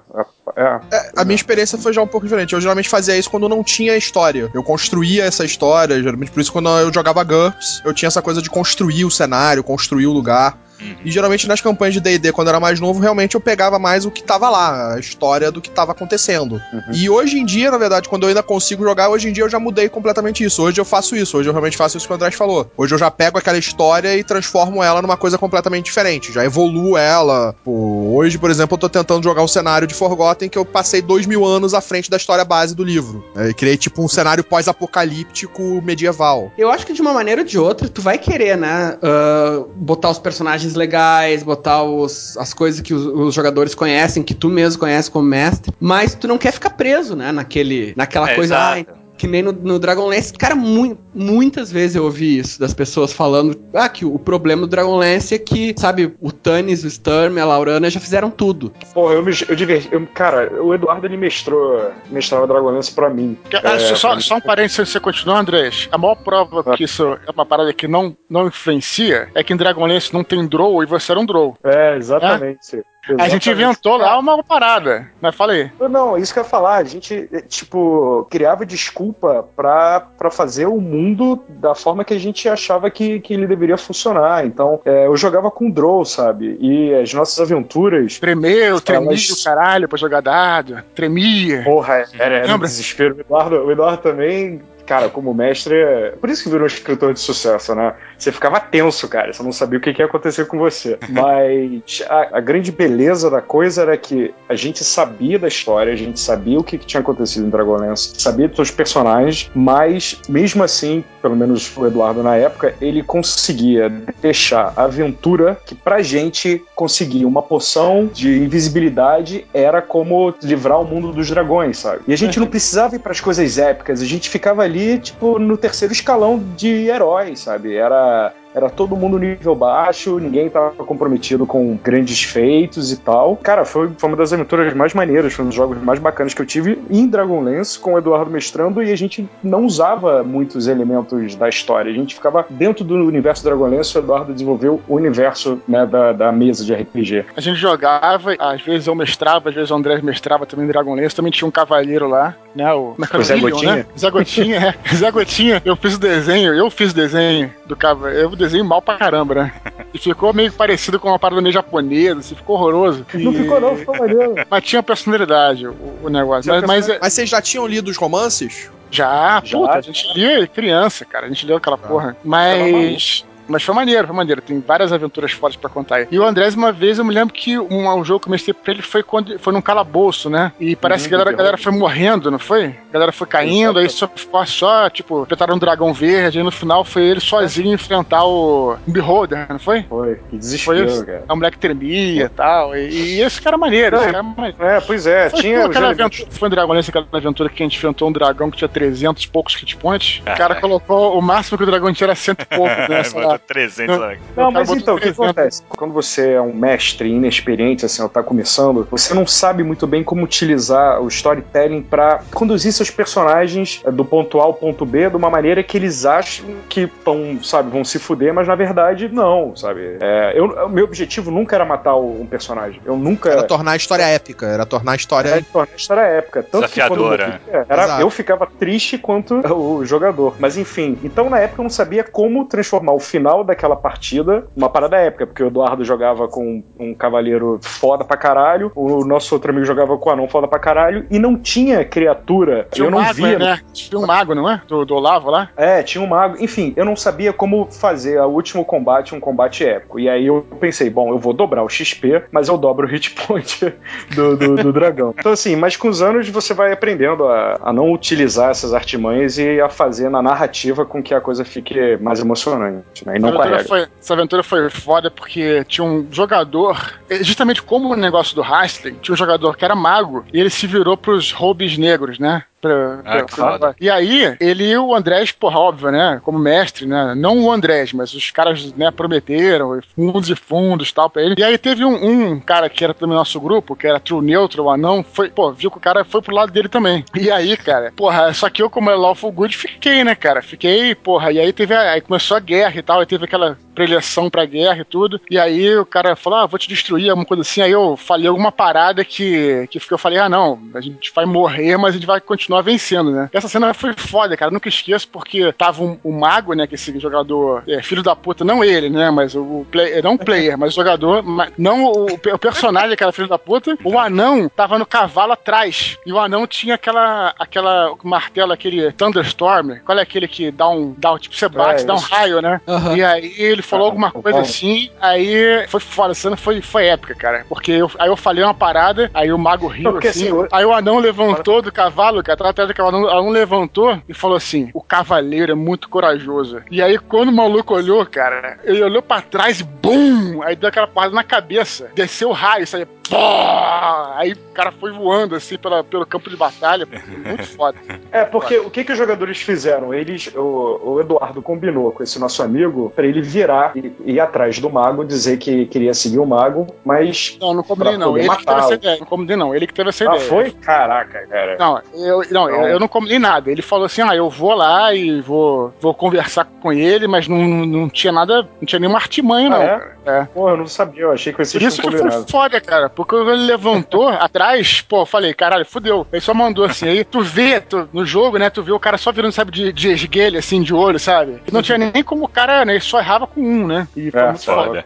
S3: É.
S2: É, a minha experiência foi já um pouco diferente. Eu geralmente fazia isso quando não tinha história. Eu construía essa história, geralmente por isso quando eu jogava GURPS, eu tinha essa coisa de construir o cenário, construir o lugar.
S1: Uhum.
S2: E geralmente nas campanhas de D&D, quando eu era mais novo, realmente eu pegava mais o que tava lá, a história do que tava acontecendo.
S3: Uhum.
S2: E hoje em dia, na verdade, quando eu ainda consigo jogar, hoje em dia eu já mudei completamente isso. Hoje eu faço isso, hoje eu realmente faço isso que o André falou. Hoje eu já pego aquela história e transformo ela numa coisa completamente diferente, já evoluo ela. Pô, hoje, por exemplo, eu tô tentando jogar um cenário de Forgotten que eu passei dois mil anos à frente da história base do livro. É, e criei tipo um cenário pós-apocalíptico medieval.
S4: Eu acho que de uma maneira ou de outra, tu vai querer, né? ah, botar os personagens legais, botar os- as coisas que os, os jogadores conhecem, que tu mesmo conhece como mestre. Mas tu não quer ficar preso, né? Naquele, naquela
S1: É,
S4: coisa.
S1: exato.
S4: "Ai, que nem no, no Dragonlance. Cara, mu- muitas vezes eu ouvi isso das pessoas falando ah, que o problema do Dragonlance é que, sabe, o Tannis, o Sturm, a Laurana já fizeram tudo.
S3: Porra, eu me eu diverti. eu- cara, o Eduardo ele mestrou, mestrava Dragonlance pra mim.
S5: Ah,
S3: É,
S5: só,
S3: pra mim.
S5: só um parênteses antes de você continuar, Andrés. A maior prova que isso é uma parada que não, não influencia é que em Dragonlance não tem draw e você era um draw.
S3: É, exatamente.
S5: A gente
S3: Exatamente.
S5: inventou lá uma parada. Mas fala aí.
S3: Não, isso que eu ia falar. A gente, eh, tipo, criava desculpa pra, pra fazer o mundo da forma que a gente achava que, que ele deveria funcionar. Então, eh, eu jogava com draw, sabe? E as nossas aventuras.
S5: Tremeu, tremia
S3: Elas-
S5: o caralho pra jogar dado. Tremia.
S3: Porra, era, era um desespero. O Eduardo, o Eduardo também. cara, como mestre, é... por isso que virou um escritor de sucesso, né? Você ficava tenso, cara, você não sabia o que, que ia acontecer com você. <laughs> Mas a, a, grande beleza da coisa era que a gente sabia da história, a gente sabia o que, que tinha acontecido em Dragonlance, sabia dos personagens, mas mesmo assim, pelo menos o Eduardo na época, ele conseguia deixar a aventura que pra gente conseguir uma poção de invisibilidade era como livrar o mundo dos dragões, sabe? E a gente não precisava ir para as coisas épicas, a gente ficava ali, tipo, no terceiro escalão de heróis, sabe? Era uh, era todo mundo nível baixo, ninguém tava comprometido com grandes feitos e tal. Cara, foi, foi uma das aventuras mais maneiras, foi um dos jogos mais bacanas que eu tive em Dragonlance com o Eduardo mestrando e a gente não usava muitos elementos da história. A gente ficava dentro do universo Dragonlance, o Eduardo desenvolveu o universo né, da, da mesa de RPG.
S5: A gente jogava, às vezes eu mestrava, às vezes o André mestrava também em Dragonlance, também tinha um cavaleiro lá, né? O,
S3: o Zé Gotinha. Né?
S5: Zé Gotinha, é. <laughs> Zé Gotinha, eu fiz o desenho, eu fiz o desenho do cavaleiro desenho mal pra caramba, né? <laughs> E ficou meio parecido com uma parada meio japonesa, assim, ficou horroroso.
S3: Não e... ficou não, ficou maneiro. <laughs>
S5: Mas tinha personalidade o, o negócio. Mas,
S2: mas, é- mas, vocês já tinham lido os romances?
S5: Já, já puta, a gente lia criança, cara. A gente leu aquela ah. porra. Mas mas foi maneiro, foi maneiro. Tem várias aventuras fortes pra contar aí. E o Andrés, uma vez, eu me lembro que um, um jogo que eu comecei pra ele foi, quando, foi num calabouço, né? E parece uhum, que a galera, a galera, foi morrendo, não foi? A galera foi caindo, aí só ficou só, tipo, enfrentaram um dragão verde, e no final foi ele sozinho enfrentar o Beholder, não foi?
S3: Foi, que desespero, foi cara.
S5: A mulher que tremia e tal. E, e esse cara é maneiro, esse cara é maneiro.
S3: É, pois é,
S5: foi,
S3: tinha.
S5: Aquela aventura, foi um Dragonlance, aquela aventura que a gente enfrentou um dragão que tinha 300 e poucos hit points. O cara colocou o máximo que o dragão tinha era cento e pouco, <laughs> né?
S1: 300 lá.
S3: Não, mas então, o que acontece? Quando você é um mestre inexperiente, assim, ou tá começando, você não sabe muito bem como utilizar o storytelling para conduzir seus personagens eh, do ponto A ao ponto B de uma maneira que eles acham que vão, sabe, vão se fuder, mas na verdade não, sabe? É, eu, meu objetivo nunca era matar um personagem. Eu nunca.
S2: Era tornar a história épica, era tornar a história. Era
S3: tornar a história épica. Tanto
S1: Desafiadora.
S3: Que quando era, eu ficava triste quanto <laughs> o jogador. Mas enfim, então na época eu não sabia como transformar o final daquela partida partida, uma parada épica, porque o Eduardo jogava com um cavaleiro foda pra caralho, o nosso outro amigo jogava com o anão foda pra caralho, e não tinha criatura.
S5: Tinha
S3: eu
S5: um
S3: não
S5: mago,
S3: via.
S5: Né? Tinha um mago, não é? Do, do Olavo lá?
S3: É, tinha um mago. Enfim, eu não sabia como fazer o último combate um combate épico. E aí eu pensei, bom, eu vou dobrar o XP, mas eu dobro o hit point <laughs> do, do, do dragão. Então, assim, mas com os anos você vai aprendendo a, a não utilizar essas artimanhas e a fazer na narrativa com que a coisa fique mais emocionante, né? E não carrega.
S5: Foi, essa aventura foi foda porque tinha um jogador, é, justamente como o negócio do Hastling, tinha um jogador que era mago e ele se virou pros hobbies negros, né? Pra, ah, pra, pra... E aí, ele e o Andrés, porra, óbvio, né? Como mestre, né? Não o Andrés, mas os caras, né, prometeram fundos e fundos tal pra ele. E aí teve um, um cara que era também nosso grupo, que era True Neutral, o anão, foi, pô, viu que o cara foi pro lado dele também. E aí, cara, porra, só que eu, como é Lawful Good, fiquei, né, cara? Fiquei, porra, e aí teve, a, aí começou a guerra e tal, aí teve aquela preleção pra guerra e tudo. E aí o cara falou: Ah, vou te destruir, alguma coisa assim. Aí eu falei alguma parada que, que eu falei: Ah, não, a gente vai morrer, mas a gente vai continuar vencendo, né? Essa cena foi foda, cara. Eu nunca esqueço, porque tava um, um mago, né? Que esse jogador, é, filho da puta, não ele, né? Mas o player, não o player, mas o jogador, mas não o, o personagem que era filho da puta. O anão tava no cavalo atrás. E o anão tinha aquela, aquela martelo, aquele Thunderstorm. Qual é aquele que dá um, dá, tipo, você bate, é, dá um raio, né? Uhum. E aí ele falou alguma coisa assim, aí foi fora, a cena foi, foi épica, cara. Porque eu, aí eu falei uma parada, aí o mago riu assim, assim, aí o anão levantou do cavalo, cara, tava atrás do cavalo, o anão levantou e falou assim: o cavaleiro é muito corajoso. E aí quando o maluco olhou, cara, ele olhou pra trás e bum! Aí deu aquela parada na cabeça, desceu o raio, saiu Aí o cara foi voando assim pela, pelo campo de batalha. Muito <laughs> foda.
S3: É, porque o que, que os jogadores fizeram? Eles, o, o Eduardo combinou com esse nosso amigo para ele virar e ir atrás do mago, dizer que queria seguir o mago, mas.
S5: Não, não combinei não. Ele que teve essa ideia. Não combinei não. Ele que teve essa
S3: ah,
S5: ideia.
S3: Ah, foi? Caraca, cara.
S5: Não, eu não, não. eu não combinei nada. Ele falou assim: ah, eu vou lá e vou, vou conversar com ele, mas não, não tinha nada, não tinha nenhuma artimanha, ah, não.
S3: É? É. Pô, eu não sabia, eu achei que vocês
S5: Isso que foi foda, cara. Porque quando ele levantou <laughs> atrás, pô, eu falei, caralho, fudeu. Ele só mandou assim, aí tu vê tu, no jogo, né? Tu vê o cara só virando, sabe, de, de esguelha, assim, de olho, sabe? E não tinha nem como o cara, né? Ele só errava com um, né? E foi
S3: é,
S5: muito foda. foda.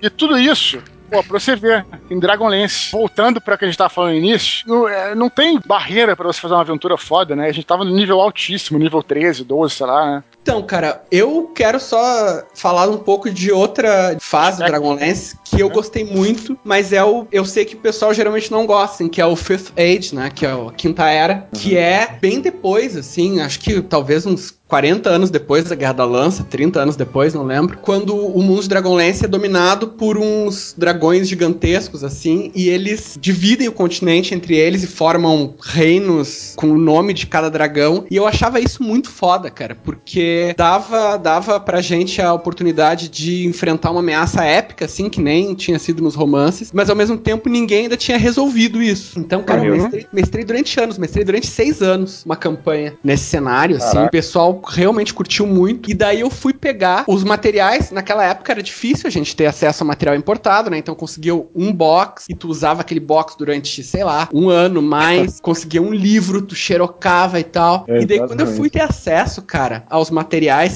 S5: E tudo isso Pô, pra você ver, em Dragonlance, voltando pra que a gente tava falando no início, não, é, não tem barreira pra você fazer uma aventura foda, né? A gente tava no nível altíssimo, nível 13, 12, sei lá, né?
S4: Então, cara, eu quero só falar um pouco de outra fase do Dragonlance que eu gostei muito, mas é o. Eu sei que o pessoal geralmente não gosta, que é o Fifth Age, né? Que é a Quinta Era, que é bem depois, assim, acho que talvez uns 40 anos depois da Guerra da Lança, 30 anos depois, não lembro, quando o mundo de Dragonlance é dominado por uns dragões gigantescos, assim, e eles dividem o continente entre eles e formam reinos com o nome de cada dragão. E eu achava isso muito foda, cara, porque dava, dava pra gente a oportunidade de enfrentar uma ameaça épica, assim, que nem tinha sido nos romances, mas ao mesmo tempo ninguém ainda tinha resolvido isso. Então, cara, eu mestrei, mestrei durante anos, mestrei durante seis anos uma campanha nesse cenário, assim,
S3: Caraca.
S4: o pessoal realmente curtiu muito. E daí eu fui pegar os materiais. Naquela época era difícil a gente ter acesso a material importado, né? Então conseguia um box e tu usava aquele box durante, sei lá, um ano mais. <laughs> conseguia um livro, tu xerocava e tal.
S3: É,
S4: e daí quando eu
S3: exatamente.
S4: fui ter acesso, cara, aos materiais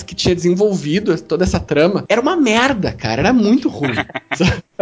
S4: que tinha desenvolvido toda essa trama, era uma merda, cara. Era muito ruim. <laughs>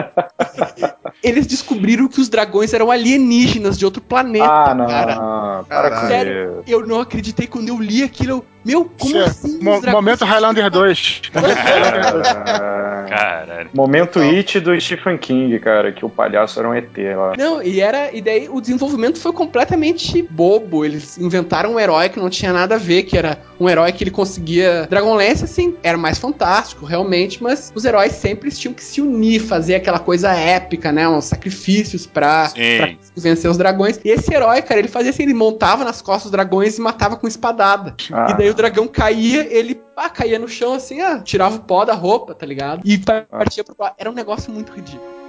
S4: Eles descobriram que os dragões eram alienígenas de outro planeta,
S3: Ah, não.
S4: cara.
S3: Para com
S4: Sério, eu não acreditei quando eu li aquilo. eu, Meu, como
S5: é
S4: assim?
S5: mo- momento Highlander 2.
S3: Ah, <laughs>
S1: Caralho.
S3: Momento it do Stephen King, cara, que o palhaço era um ET lá.
S4: Não, e era. E daí o desenvolvimento foi completamente bobo. Eles inventaram um herói que não tinha nada a ver, que era um herói que ele conseguia. Dragonlance, assim, era mais fantástico, realmente, mas os heróis sempre tinham que se unir, fazer aquela coisa épica, né? Uns sacrifícios pra, pra vencer os dragões. E esse herói, cara, ele fazia assim, ele montava nas costas dos dragões e matava com espadada.
S3: Ah.
S4: E daí o dragão caía, ele pá, caía no chão assim, ah, tirava o pó da roupa, tá ligado? E partia pro. Era um negócio muito ridículo.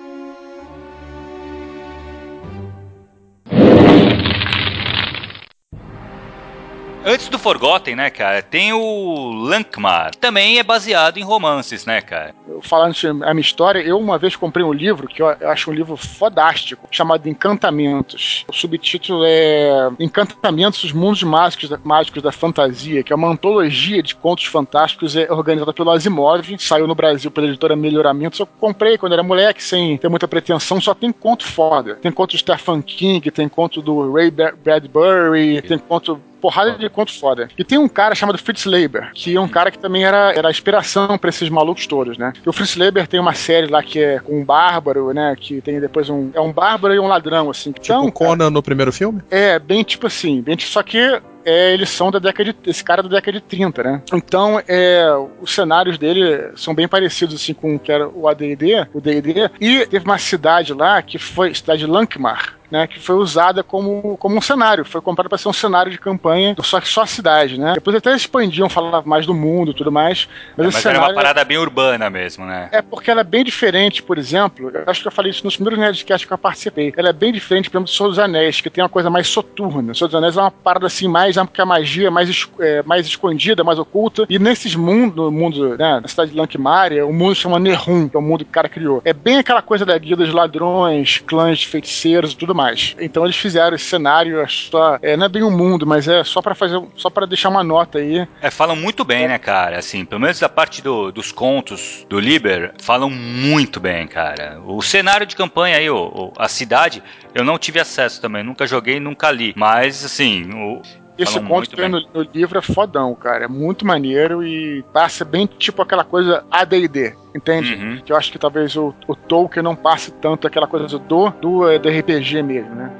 S1: Antes do Forgotten, né, cara, tem o Lankmar. que Também é baseado em romances, né, cara?
S5: Falando sobre a minha história, eu uma vez comprei um livro que eu acho um livro fodástico, chamado Encantamentos. O subtítulo é Encantamentos, os mundos mágicos da, mágicos da fantasia, que é uma antologia de contos fantásticos é, organizada pelo Asimov. Saiu no Brasil pela editora Melhoramentos. Eu comprei quando era moleque, sem ter muita pretensão, só tem conto foda. Tem conto do Stephen King, tem conto do Ray Bra- Bradbury, tem conto porrada de conto foda. E tem um cara chamado Fritz Leiber, que é um cara que também era, era a inspiração pra esses malucos todos, né? E o Fritz Leiber tem uma série lá que é com um bárbaro, né? Que tem depois um. É um bárbaro e um ladrão, assim.
S2: Tipo
S5: Então,
S2: Conan no primeiro filme?
S5: é, bem tipo assim, bem, só que é, eles são da década de, esse cara é da década de 30, né? Então, é, os cenários dele são bem parecidos assim com o que era o AD&D, o D&D, e teve uma cidade lá que foi cidade de Lankmar, né, que foi usada como, como um cenário, foi comprada para ser um cenário de campanha, só que só a cidade, né? Depois até expandiam, falavam mais do mundo e tudo mais, mas,
S1: É, mas era uma parada bem urbana mesmo, né?
S5: é porque ela é bem diferente, por exemplo. Acho que eu falei isso nos primeiros Nerdcasts que eu participei. Ela é bem diferente, por exemplo, do Senhor dos Anéis, que tem uma coisa mais soturna. O Senhor dos Anéis é uma parada assim, mais que a magia é mais, é, mais escondida, mais oculta. E nesses mundos, no mundo, né, na cidade de Lankmaria, o mundo se chama Nerhum, que é o mundo que o cara criou. É bem aquela coisa da guilda de ladrões, clãs de feiticeiros e tudo mais. Então eles fizeram esse cenário, só, é, não é bem um mundo, mas é só pra fazer, só para deixar uma nota aí.
S1: É, falam muito bem, né, cara? Assim, pelo menos a parte do- dos contos do Liber, falam muito bem, cara. O cenário de campanha aí, o- o- a cidade, eu não tive acesso também, nunca joguei, nunca li. Mas, assim, o-
S5: Esse conto que tem no, no livro é fodão, cara. É muito maneiro e passa bem tipo aquela coisa AD&D, entende?
S1: Uhum.
S5: Que eu acho que talvez o, o Tolkien não passe tanto aquela coisa do, do, do RPG mesmo, né?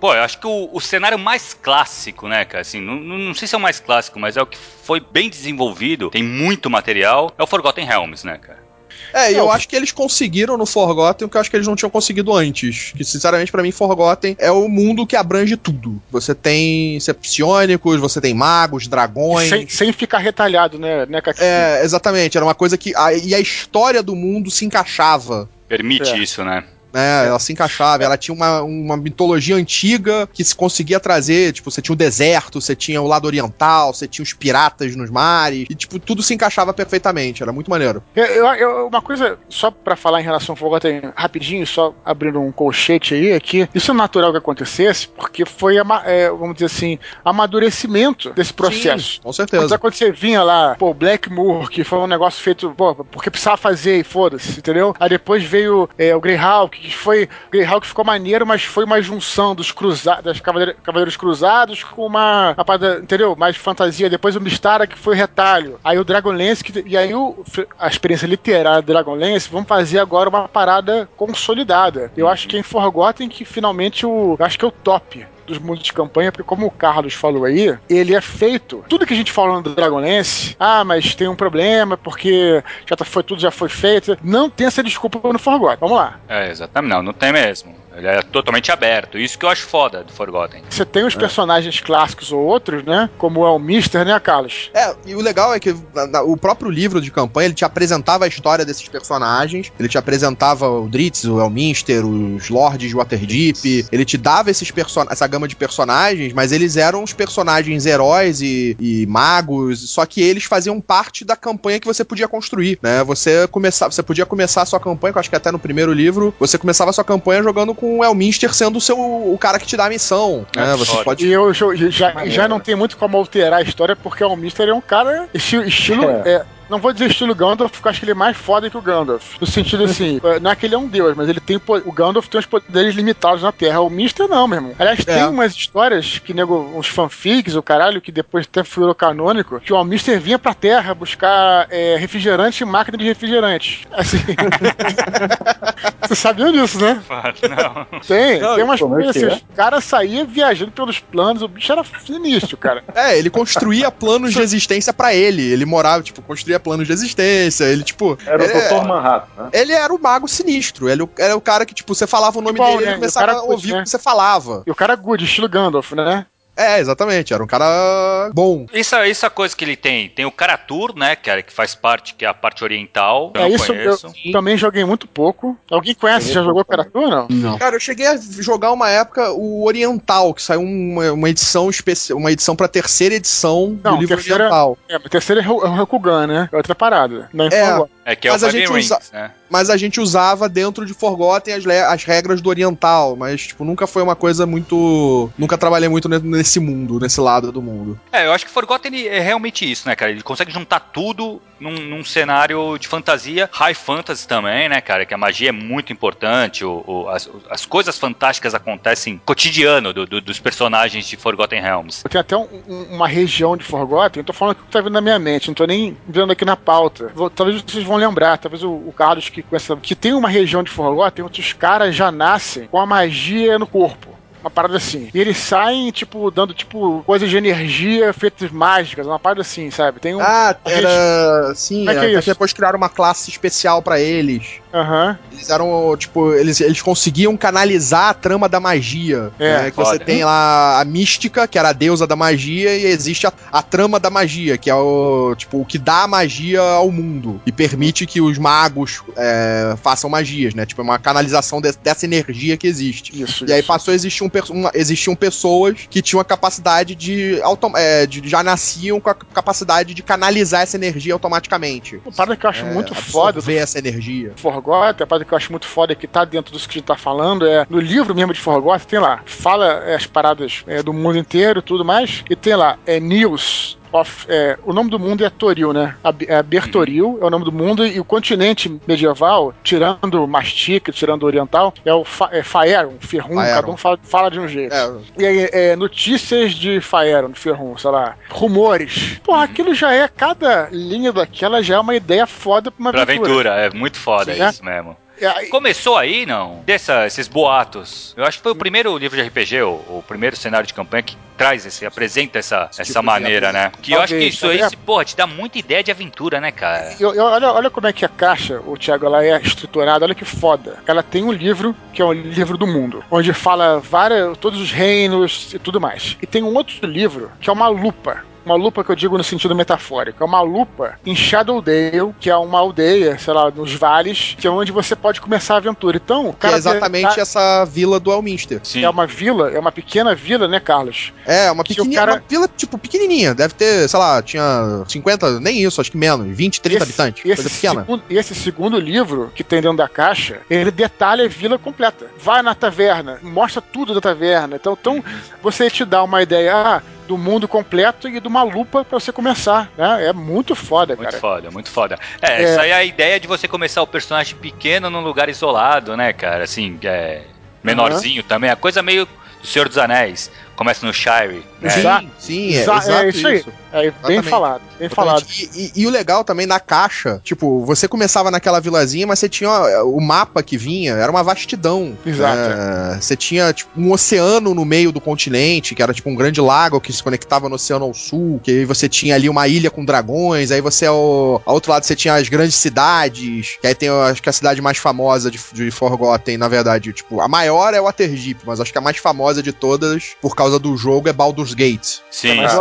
S1: Pô, eu acho que o, o cenário mais clássico, né, cara? Assim, não, não- não sei se é o mais clássico, mas é o que foi bem desenvolvido, tem muito material, é o Forgotten Realms, né, cara?
S2: É, e eu acho que eles conseguiram no Forgotten o que eu acho que eles não tinham conseguido antes. Que, sinceramente, pra mim, Forgotten é o mundo que abrange tudo. Você tem sepsionicos, você tem magos, dragões.
S5: Sem, sem ficar retalhado, né, né?
S2: É, exatamente. Era uma coisa que. A, e a história do mundo se encaixava.
S1: Permite
S5: É.
S1: isso, né?
S2: Né? Ela se encaixava, ela tinha uma, uma mitologia antiga que se conseguia trazer, tipo, você tinha o deserto, você tinha o lado oriental, você tinha os piratas nos mares, e, tipo, tudo se encaixava perfeitamente, era muito maneiro.
S5: Eu, eu- uma coisa, só pra falar em relação ao Forgotten rapidinho, só abrindo um colchete aí, é que isso é natural que acontecesse, porque foi, é, vamos dizer assim, amadurecimento desse processo.
S2: Sim, com certeza.
S5: Quando, quando você vinha lá, pô, Blackmoor, que foi um negócio feito, pô, porque precisava fazer e foda-se, entendeu? Aí depois veio é, o Greyhawk, que foi. Greyhawk ficou maneiro, mas foi uma junção dos cruzados, das Cavaleiro- Cavaleiros Cruzados com uma, uma parada, entendeu? Mais fantasia. Depois o Mistara, que foi retalho. Aí o Dragonlance, que, e aí o, a experiência literária do Dragonlance, vamos fazer agora uma parada consolidada. Eu acho que é em Forgotten que finalmente o. Acho que é o top dos mundos de campanha, porque como o Carlos falou aí, ele é feito. Tudo que a gente fala no Dragonlance, ah, mas tem um problema, porque já tá- foi, tudo já foi feito. Não tem essa desculpa no Forgotten. Vamos lá.
S1: É, exatamente. Não, não tem mesmo. Ele é totalmente aberto. Isso que eu acho foda do Forgotten.
S5: Você tem os personagens clássicos ou outros, né? Como é o Mister, né, Carlos?
S2: É, e o legal é que na- na- o próprio livro de campanha, ele te apresentava a história desses personagens, ele te apresentava o Dritz, o Elminster, os Lords de Waterdeep, ele te dava esses person essa gama de personagens, mas eles eram os personagens heróis e, e magos, só que eles faziam parte da campanha que você podia construir, né? Você começava, você podia começar a sua campanha, que eu acho que até no primeiro livro, você começava a sua campanha jogando com o Elminster sendo o seu o cara que te dá a missão,
S1: É,
S2: né? Você pode
S5: E eu já, já não tem muito como alterar a história, porque o Mister é um cara esti- estilo. <laughs>
S3: É.
S5: não vou dizer estilo Gandalf, porque eu acho que ele é mais foda que o Gandalf. No sentido <laughs> assim, é, não é que ele é um deus, mas ele tem. O Gandalf tem os poderes limitados na Terra. O Mister não, meu irmão. Aliás,
S2: É.
S5: tem umas histórias que nego, uns fanfics, o caralho, que depois até virou canônico, que o Mister vinha pra Terra buscar é, refrigerante e máquina de refrigerante. Assim. <laughs> Você sabia disso, né? <laughs>
S1: Não.
S5: Tem,
S2: Não,
S5: tem umas
S3: é
S5: coisas assim.
S3: é?
S5: O cara saía viajando pelos planos, o bicho era sinistro, cara.
S2: É, ele construía planos de existência pra ele. Ele morava, tipo, construía planos de existência. Ele, tipo.
S3: Era o
S2: ele,
S3: Dr. Manhattan, né?
S2: ele era o mago sinistro. Ele era o cara que, tipo, você falava o nome
S5: Bom,
S2: dele e
S5: né?
S2: ele começava
S5: E o cara
S2: a ouvir
S5: curte,
S2: o que você falava.
S5: E o cara é good, estilo Gandalf, né?
S2: É, exatamente. Era um cara bom.
S1: Isso, isso é a coisa que ele tem. Tem o Karatur, né, cara, que faz parte, que é a parte oriental. Eu
S5: é
S1: não
S5: isso,
S1: conheço.
S5: eu também joguei muito pouco. Alguém conhece, já jogou Karatu ou não?
S4: Não.
S2: Cara, eu cheguei a jogar uma época o Oriental, que saiu uma, uma edição especial, uma edição pra terceira edição
S5: Não,
S2: do livro
S5: terceira-
S2: Oriental.
S5: É, o terceiro é o é Rokugan, né? É outra parada. Não
S2: É.
S5: informou.
S1: É que é
S2: Mas
S1: o
S2: a gente
S1: Rings,
S2: usa-
S1: né?
S2: Mas a gente usava dentro de Forgotten as, le- as regras do Oriental. Mas, tipo, nunca foi uma coisa muito. Nunca trabalhei muito ne- nesse mundo, nesse lado do mundo.
S1: É, eu acho que Forgotten é realmente isso, né, cara? Ele consegue juntar tudo num, num cenário de fantasia, high fantasy também, né, cara? Que a magia é muito importante, o, o- as, as coisas fantásticas acontecem cotidiano do- do- dos personagens de Forgotten Realms.
S5: Eu tenho até um- um- uma região de Forgotten, eu tô falando o que tá vindo na minha mente, não tô nem vendo aqui na pauta. Vou- talvez vocês vão lembrar, talvez o, o Carlos que conhece, que tem uma região de Forgotten onde os caras já nascem com a magia no corpo. Uma parada assim. E eles saem, tipo, dando, tipo, coisas de energia feitas mágicas, uma parada assim, sabe? Tem um.
S2: Ah, era. Sim,
S5: é que é
S2: até depois criaram uma classe especial pra eles.
S5: Aham.
S2: Eles eram, tipo, eles, eles conseguiam canalizar a trama da magia.
S5: É,
S2: né? Que você tem lá a mística, que era a deusa da magia, e existe a, a trama da magia, que é o, tipo, o que dá a magia ao mundo. E permite que os magos é, façam magias, né? Tipo, é uma canalização de- dessa energia que existe.
S5: Isso.
S2: E aí
S5: isso.
S2: passou a existir um, uma- existiam pessoas que tinham a capacidade de, é, de- Já nasciam com a capacidade de canalizar essa energia automaticamente.
S5: Uma parada que eu acho
S2: É,
S5: muito foda
S2: absorver essa energia.
S5: Forgotten, a parada que eu acho muito foda que tá dentro disso que a gente tá falando é no livro mesmo de Forgotten, tem lá, fala é, as paradas é, do mundo inteiro e tudo mais, e tem lá, é News. Of, é, o nome do mundo é Toril, né? É Bertoril é o nome do mundo e o continente medieval, tirando o Mastica, tirando o Oriental, é o Fa, é Faeron, Ferrum,
S2: Faeron.
S5: cada um fala, fala de um jeito.
S2: É,
S5: E aí, é, notícias de Faeron, Ferrum, sei lá, rumores. Porra, aquilo já é, cada linha daquela já é uma ideia foda pra uma
S1: Pra
S5: aventura.
S1: aventura, é muito foda
S5: Sim, é.
S1: isso mesmo.
S5: Aí-
S1: Começou aí, não? Dessa, esses boatos. Eu acho que foi o primeiro livro de RPG, o, o primeiro cenário de campanha que traz esse, apresenta essa, essa
S2: tipo de
S1: maneira, né? Que eu acho que
S5: Talvez,
S1: isso aí,
S5: talvez.
S1: se, porra, te dá muita ideia de aventura, né, cara?
S5: Eu- eu- olha, olha como é que a caixa, o Thiago, ela é estruturada, olha que foda. Ela tem um livro, que é o livro do mundo, onde fala várias, todos os reinos e tudo mais. E tem um outro livro, que é uma lupa. Uma lupa que eu digo no sentido metafórico. É uma lupa em Shadowdale, que é uma aldeia, sei lá, nos vales, que é onde você pode começar a aventura. Então, o
S2: Que
S5: cara
S2: é exatamente
S5: tá-
S2: essa vila do Elminster.
S1: Sim.
S5: é uma vila, é uma pequena vila, né, Carlos?
S2: É, uma pequenininha,
S5: cara-
S2: uma vila, tipo, pequenininha. Deve ter, sei lá, tinha 50, nem isso, acho que menos, 20, 30
S5: Esse-
S2: habitantes.
S5: Esse
S2: Coisa pequena.
S5: segundo, esse segundo livro que tem dentro da caixa, ele detalha a vila completa. Vai na taverna, mostra tudo da taverna. Então, então você te dá uma ideia ah, do mundo completo e de uma lupa pra você começar. Né? É muito foda,
S1: Muito
S5: cara.
S1: foda, muito foda. É,
S5: É.
S1: isso aí é a ideia de você começar o personagem pequeno num lugar isolado, né, cara? Assim, é. Menorzinho também. A coisa meio do Senhor dos Anéis. Começa no Shire. Né?
S2: Sim, sim, é,
S5: Exa-
S2: exato
S5: é isso aí. É bem
S2: Exatamente.
S5: falado, bem falado.
S2: E, e- e o legal também na caixa, tipo, você começava naquela vilazinha, mas você tinha ó, o mapa que vinha, era uma vastidão.
S5: Exato.
S2: né? Você tinha tipo, um oceano no meio do continente, que era tipo um grande lago que se conectava no oceano ao sul, que aí você tinha ali uma ilha com dragões, aí você ao, ao outro lado você tinha as grandes cidades, que aí tem, acho que a cidade mais famosa de, de Forgotten, na verdade, tipo, a maior é Waterdeep, mas acho que a mais famosa de todas, por causa do jogo, é Baldur's Gate.
S1: Sim,
S5: Mas,
S1: sim,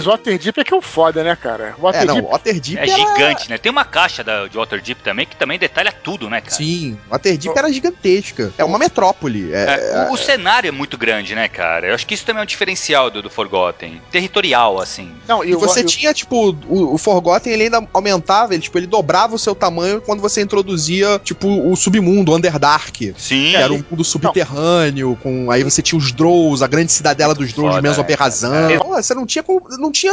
S1: sim.
S5: Waterdeep é que é o foda, né, cara? O
S2: É, não,
S5: Waterdeep
S2: Waterdeep
S1: É
S2: era-
S1: gigante, né? Tem uma caixa da, de Waterdeep também que também detalha tudo, né, cara?
S2: Sim, Waterdeep era gigantesca. É uma metrópole. É,
S1: É, o, o cenário é muito grande, né, cara? Eu acho que isso também é um diferencial do, do Forgotten. Territorial, assim.
S5: Não,
S2: E você
S5: o-
S2: tinha, tipo, o, o Forgotten, ele ainda aumentava, ele, tipo, ele dobrava o seu tamanho quando você introduzia, tipo, o submundo, o Underdark.
S1: Sim.
S2: Que era um mundo subterrâneo, com. Aí você tinha os Drows, a grande cidadela dos Drows de
S1: Foda,
S2: Mesoperrazan.
S1: é.
S2: Pô, Você não tinha. como- Não tinha.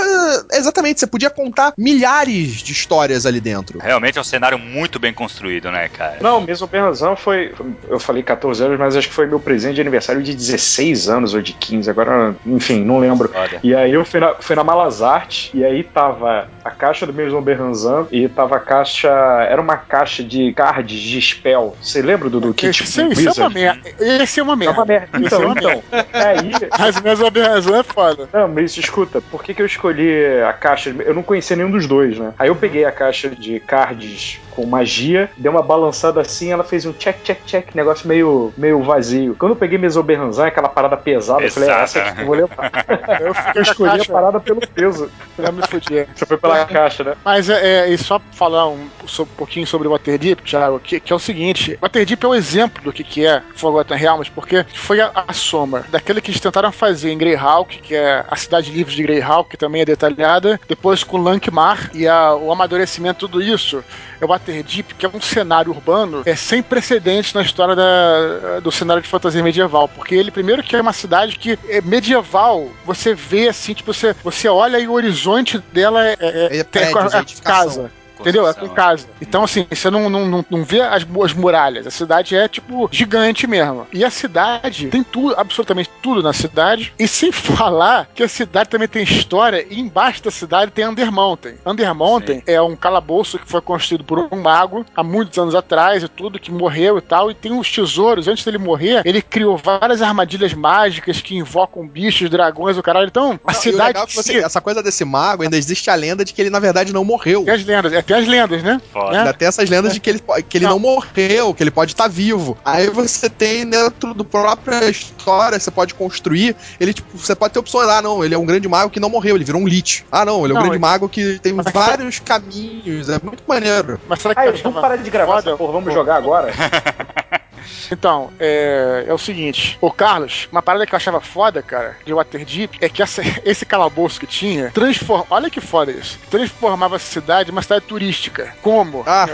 S2: Exatamente, você podia contar milhares de histórias ali dentro.
S1: Realmente é um cenário muito bem construído, né, cara?
S3: Não, mesmo Bernazão foi. Eu falei 14 anos, mas acho que foi meu presente de aniversário de 16 anos ou de 15, agora, enfim, não lembro.
S1: Foda.
S3: E aí eu fui na, fui na Malazarte, e aí tava a caixa do Maison Berranzan, e tava a caixa. Era uma caixa de cards de spell. Você lembra, Dudu? Que
S5: esse,
S3: tipo
S5: isso é uma merda. Esse é uma
S3: É
S5: merda.
S3: uma merda.
S5: Esse é
S3: Então, então. Aí.
S5: Mas mesmo a razão é foda.
S3: Não, mas escuta, por que, que eu escolhi a caixa? Eu não conhecia nenhum dos dois, né? Aí eu peguei a caixa de cards com magia, dei uma balançada assim, ela fez um check, check, check, negócio meio, meio vazio. Quando eu peguei Mesoberranzan, aquela parada pesada, eu falei, ah, essa aqui que eu vou levar.
S5: Eu
S3: escolhi a
S5: caixa,
S3: parada pelo peso.
S5: eu me fudi.
S3: Você foi pela caixa, né?
S5: Mas é, é, e só falar um, um pouquinho sobre o Waterdeep, Thiago, que, que é o seguinte: Waterdeep é um exemplo do que, que é Forgotten Realms, porque foi a, a soma daquele que eles tentaram fazer em Greyhawk, que é a cidade livre de Greyhawk, que também é detalhada, depois com Lankmar e a- o amadurecimento, tudo isso. É o Waterdeep, que é um cenário urbano é sem precedentes na história da- do cenário de fantasia medieval, porque ele, primeiro, que é uma cidade que é medieval, você vê assim, tipo, você, você olha e o horizonte dela é, é,
S2: É prédios,
S5: é
S2: edificação.
S5: casa. Entendeu? É com casa. Então, assim, você não, não, não, não vê as, as muralhas. A cidade é, tipo, gigante mesmo. E a cidade tem tudo, absolutamente tudo na cidade. E sem <laughs> falar que a cidade também tem história. E embaixo da cidade tem Undermountain. Undermountain é um calabouço que foi construído por um mago há muitos anos atrás e tudo, que morreu e tal. E tem uns tesouros. Antes dele morrer, ele criou várias armadilhas mágicas que invocam bichos, dragões, o caralho. Então, a
S2: Não,
S5: cidade.
S2: legal é você- essa coisa desse mago, ainda existe a lenda de que ele, na verdade, não morreu.
S5: Tem as lendas, é, tem as lendas, né?
S1: Foda.
S2: Ainda tem essas lendas de que ele, que ele não. morreu, que ele pode estar vivo. Aí você tem dentro do própria história, você pode construir. Ele, tipo, você pode ter opções lá, não. Ele é um grande mago que não morreu, ele virou um Lich. Ah, não, ele é um
S5: Não,
S2: grande
S5: ele-
S2: mago que tem
S5: Mas-
S2: vários caminhos. É muito maneiro.
S5: Mas será que
S3: Ah,
S5: eu
S3: vamos parar de gravar
S5: foda?
S3: essa porra, vamos jogar agora? <laughs>
S5: Então, é, é o seguinte, o Carlos, uma parada que eu achava foda, cara, de Waterdeep, é que essa- <laughs> esse calabouço que tinha, transforma, olha que foda isso, transformava a cidade em uma cidade turística. Como?
S2: Ah,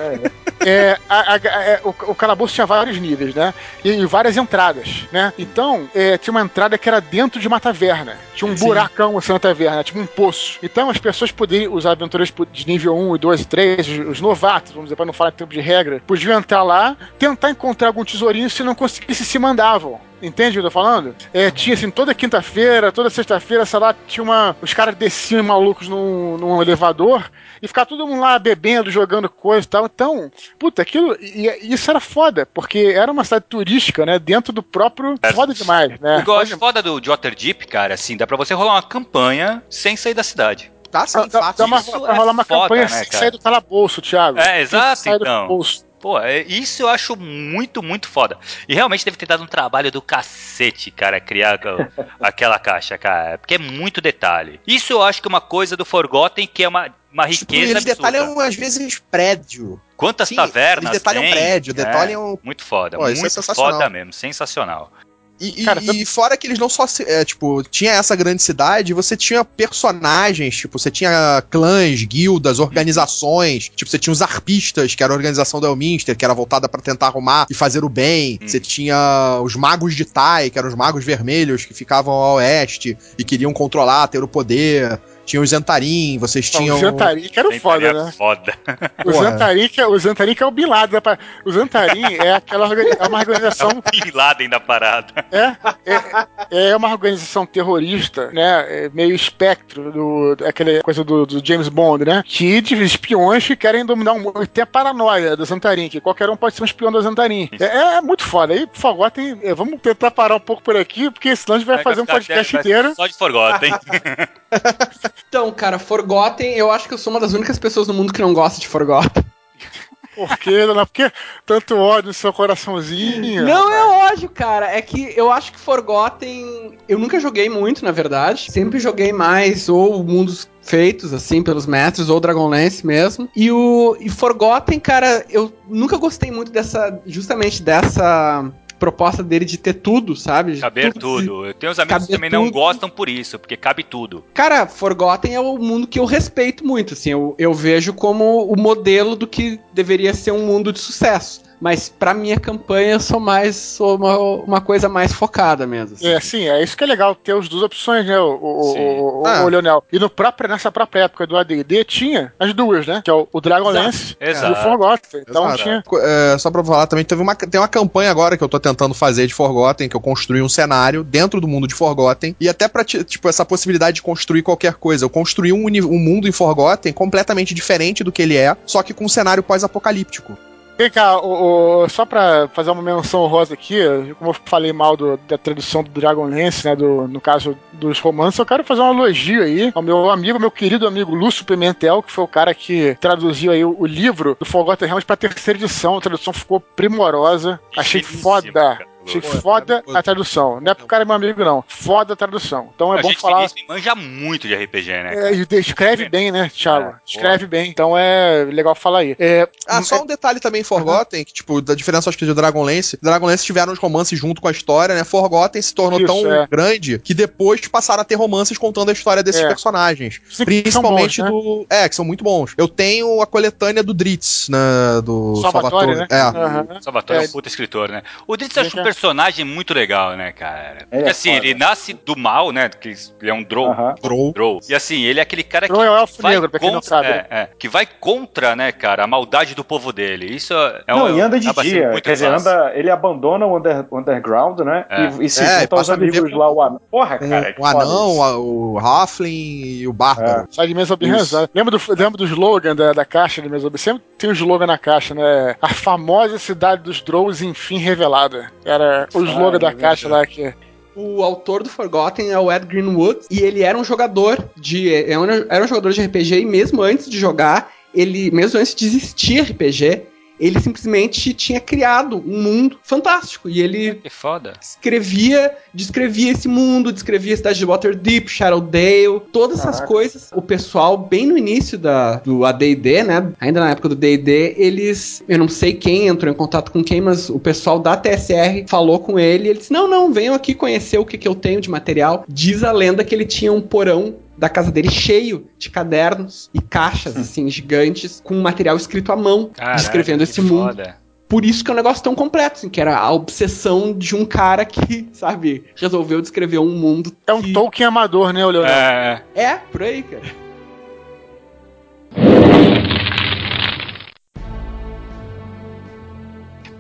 S5: É, a- a- é, o, o calabouço tinha vários níveis, né? E, e várias entradas, né? Então, é, tinha uma entrada que era dentro de uma taverna. Tinha um
S2: Sim.
S5: buracão assim na taverna, tipo um poço. Então as pessoas poderiam, os aventureiros de nível 1, 2 e 3, os, os novatos, vamos dizer, pra não falar em tempo de regra, podiam entrar lá, tentar encontrar algum tesourinho, se não conseguisse, se mandavam. Entende o que eu tô falando? É, tinha assim, toda quinta-feira, toda sexta-feira, sei lá, tinha uma. Os caras desciam malucos num, num elevador e ficava todo mundo lá bebendo, jogando coisa e tal. Então, puta, aquilo. E, e isso era foda, porque era uma cidade turística, né? Dentro do próprio.
S1: É.
S5: Foda demais, né?
S1: Igual
S5: Foda
S1: a foda do de Waterdeep, cara, assim, dá pra você rolar uma campanha sem sair da cidade.
S2: tá sim,
S5: Dá, dá uma, pra
S1: é
S5: rolar uma
S1: foda,
S5: campanha
S1: né,
S5: sem
S1: cara?
S5: sair do calabouço, Thiago.
S1: É, exato,
S5: do
S1: então.
S5: bolso.
S1: Pô, é- isso eu acho muito, muito foda. E realmente deve ter dado um trabalho do cacete, cara, criar <laughs> aquela- caixa, cara. Porque é muito detalhe. Isso eu acho que é uma coisa do Forgotten que é uma, uma
S2: Tipo,
S1: riqueza
S2: eles
S1: absurda.
S2: detalham, às vezes, prédio.
S1: Quantas
S2: Sim,
S1: tavernas
S2: Eles detalham
S1: tem?
S2: prédio,
S1: É,
S2: detalham
S1: Muito foda,
S2: Pô, isso é
S1: muito
S2: sensacional.
S1: foda mesmo, sensacional.
S2: E, e-
S5: Cara,
S2: e fora que eles não só. se- É, tipo, tinha essa grande cidade, você tinha personagens, tipo, você tinha clãs, guildas, organizações. Tipo, você tinha os arpistas, que era a organização do Elminster, que era voltada pra tentar arrumar e fazer o bem.
S1: Hum.
S2: Você tinha os magos de Tai, que eram os magos vermelhos que ficavam ao oeste e queriam controlar, ter o poder. Tinha os Zentarim, vocês tinham.
S5: o Zantarin, que era o foda,
S1: tarefa
S5: né?
S1: Foda. <laughs>
S5: O
S2: Porra.
S5: Zantarin, que é, o Zantarin que é o Bin Laden. O Zantarin é aquela organi- é uma organização <laughs>
S1: Bin Laden da parada.
S5: É, é, é uma organização terrorista, né? é meio espectro do aquela coisa do, do James Bond, né? Que de espiões que querem dominar o mundo. Tem a paranoia do Zantarin, que qualquer um pode ser um espião do Zantarin. É, é muito foda. Aí, por favor, tem, é, vamos tentar parar um pouco por aqui, porque senão a gente vai fazer um podcast inteiro.
S1: Só de Forgotten. <laughs>
S4: Então, cara, Forgotten, eu acho que eu sou uma das únicas pessoas no mundo que não gosta de Forgotten. <laughs>
S5: Por quê, dona? Por que tanto ódio no seu coraçãozinho?
S4: Não é ódio, cara. É que eu acho que Forgotten. Eu nunca joguei muito, na verdade. Sempre joguei mais ou mundos feitos, assim, pelos mestres, ou Dragonlance mesmo. E o e Forgotten, cara, eu nunca gostei muito dessa. Justamente dessa proposta dele de ter tudo, sabe?
S1: Caber
S4: Tudo-
S1: tudo. Eu tenho uns amigos que
S4: Caber
S1: também não
S4: tudo.
S1: gostam por isso, porque cabe tudo.
S4: Cara, Forgotten é o mundo que eu respeito muito, assim, eu, eu vejo como o modelo do que deveria ser um mundo de sucesso. Mas pra minha campanha eu sou mais sou uma, uma coisa mais focada mesmo. assim.
S5: É, sim, é isso que é legal, ter as duas opções, né, o, o, o,
S2: Ah.
S5: o Leonel. E no próprio, nessa própria época do AD&D tinha as duas, né, que é o, o Dragonlance e o. Forgotten. Então
S2: Exato.
S5: tinha...
S2: É, só pra falar também, teve uma, tem uma campanha agora que eu tô tentando fazer de Forgotten, que eu construí um cenário dentro do mundo de Forgotten, e até pra, ti- tipo, essa possibilidade de construir qualquer coisa. Eu construí um, uni- um mundo em Forgotten completamente diferente do que ele é, só que com um cenário pós-apocalíptico.
S5: Vem cá, o, o- só pra fazer uma menção rosa aqui, como eu falei mal do- da tradução do Dragonlance, né, do, no caso dos romances, eu quero fazer um elogio aí ao meu amigo, meu querido amigo Lúcio Pimentel, que foi o cara que traduziu aí o, o livro do Forgotten Realms pra terceira edição, a tradução ficou primorosa, achei
S1: Finíssimo,
S5: foda.
S1: cara.
S5: Achei
S2: Pô,
S5: foda
S2: pô.
S5: a tradução. Não é pro cara é meu amigo, não. Foda a tradução. Então é
S1: a
S5: bom
S1: gente
S5: falar.
S1: manja muito de RPG, né?
S5: É, e escreve bem, né, Thiago?
S1: É,
S5: escreve bem. Então é legal falar aí. É,
S2: Ah, só um detalhe também Forgotten, que, tipo, da diferença acho que de Dragonlance. Dragonlance tiveram os romances junto com a história, né? Forgotten se tornou
S5: Isso,
S2: tão
S5: é.
S2: grande que depois passaram a ter romances contando a história desses
S5: É.
S2: personagens.
S5: Sim,
S2: Principalmente
S5: bons, né?
S2: do. É, que são muito bons. Eu tenho a coletânea do Dritz, né? Do
S5: Salvatore, né?
S2: É.
S5: Aham.
S1: Salvatore é,
S5: É.
S1: um puta escritor, né? O Dritz
S5: é-
S1: personagem muito legal, né, cara? Porque
S3: Ele é
S1: assim,
S3: foda.
S1: ele nasce do mal, né? Que ele é um drow.
S2: Drow.
S1: Drow. E assim, ele é aquele cara que
S5: Troll é o elfo
S1: vai
S5: negro, pra quem não
S1: contra,
S5: sabe. né?
S1: é, é, que vai contra, né, cara, a maldade do povo dele. Isso é
S3: não,
S1: um,
S3: e anda de dia.
S1: muito
S3: Quer dizer, anda, ele abandona o under- underground, né?
S1: É.
S3: E, e se
S2: É,
S3: junta aos amigos lá, o anão. Porra,
S2: Com
S3: cara. que
S2: o anão, a- o Halfling e o Bárbaro.
S5: Sai de mesa bem rezada. Lembra do, lembra do slogan da, da caixa de mesa Sempre tem o slogan na caixa, né? A famosa cidade dos Drows, enfim, revelada. Era o slogan
S3: Ah,
S5: da
S3: é
S5: caixa lá que.
S4: O autor do Forgotten é o Ed Greenwood e ele era um jogador de é era um jogador de RPG e mesmo antes de jogar, ele mesmo antes de existir RPG, ele simplesmente tinha criado um mundo fantástico e ele
S1: Que foda.
S4: escrevia, descrevia esse mundo, descrevia a cidade de Waterdeep, Shadowdale, todas essas
S3: Caraca.
S4: coisas. O pessoal, bem no início da, do AD&D, né, ainda na época do D&D, eles, eu não sei quem entrou em contato com quem, mas o pessoal da TSR falou com ele, e ele disse, não, não, venham aqui conhecer o que, que eu tenho de material. Diz a lenda que ele tinha um porão da casa dele cheio de cadernos e caixas, <laughs> assim, gigantes, com material escrito à mão,
S1: Caralho,
S4: descrevendo esse mundo
S1: foda.
S4: por isso que é um negócio tão completo, assim, que era a obsessão de um cara que, <laughs> sabe, resolveu descrever um mundo.
S5: É um
S4: que...
S5: Tolkien amador, né, o Leonel?
S1: É,
S4: É, por aí, cara.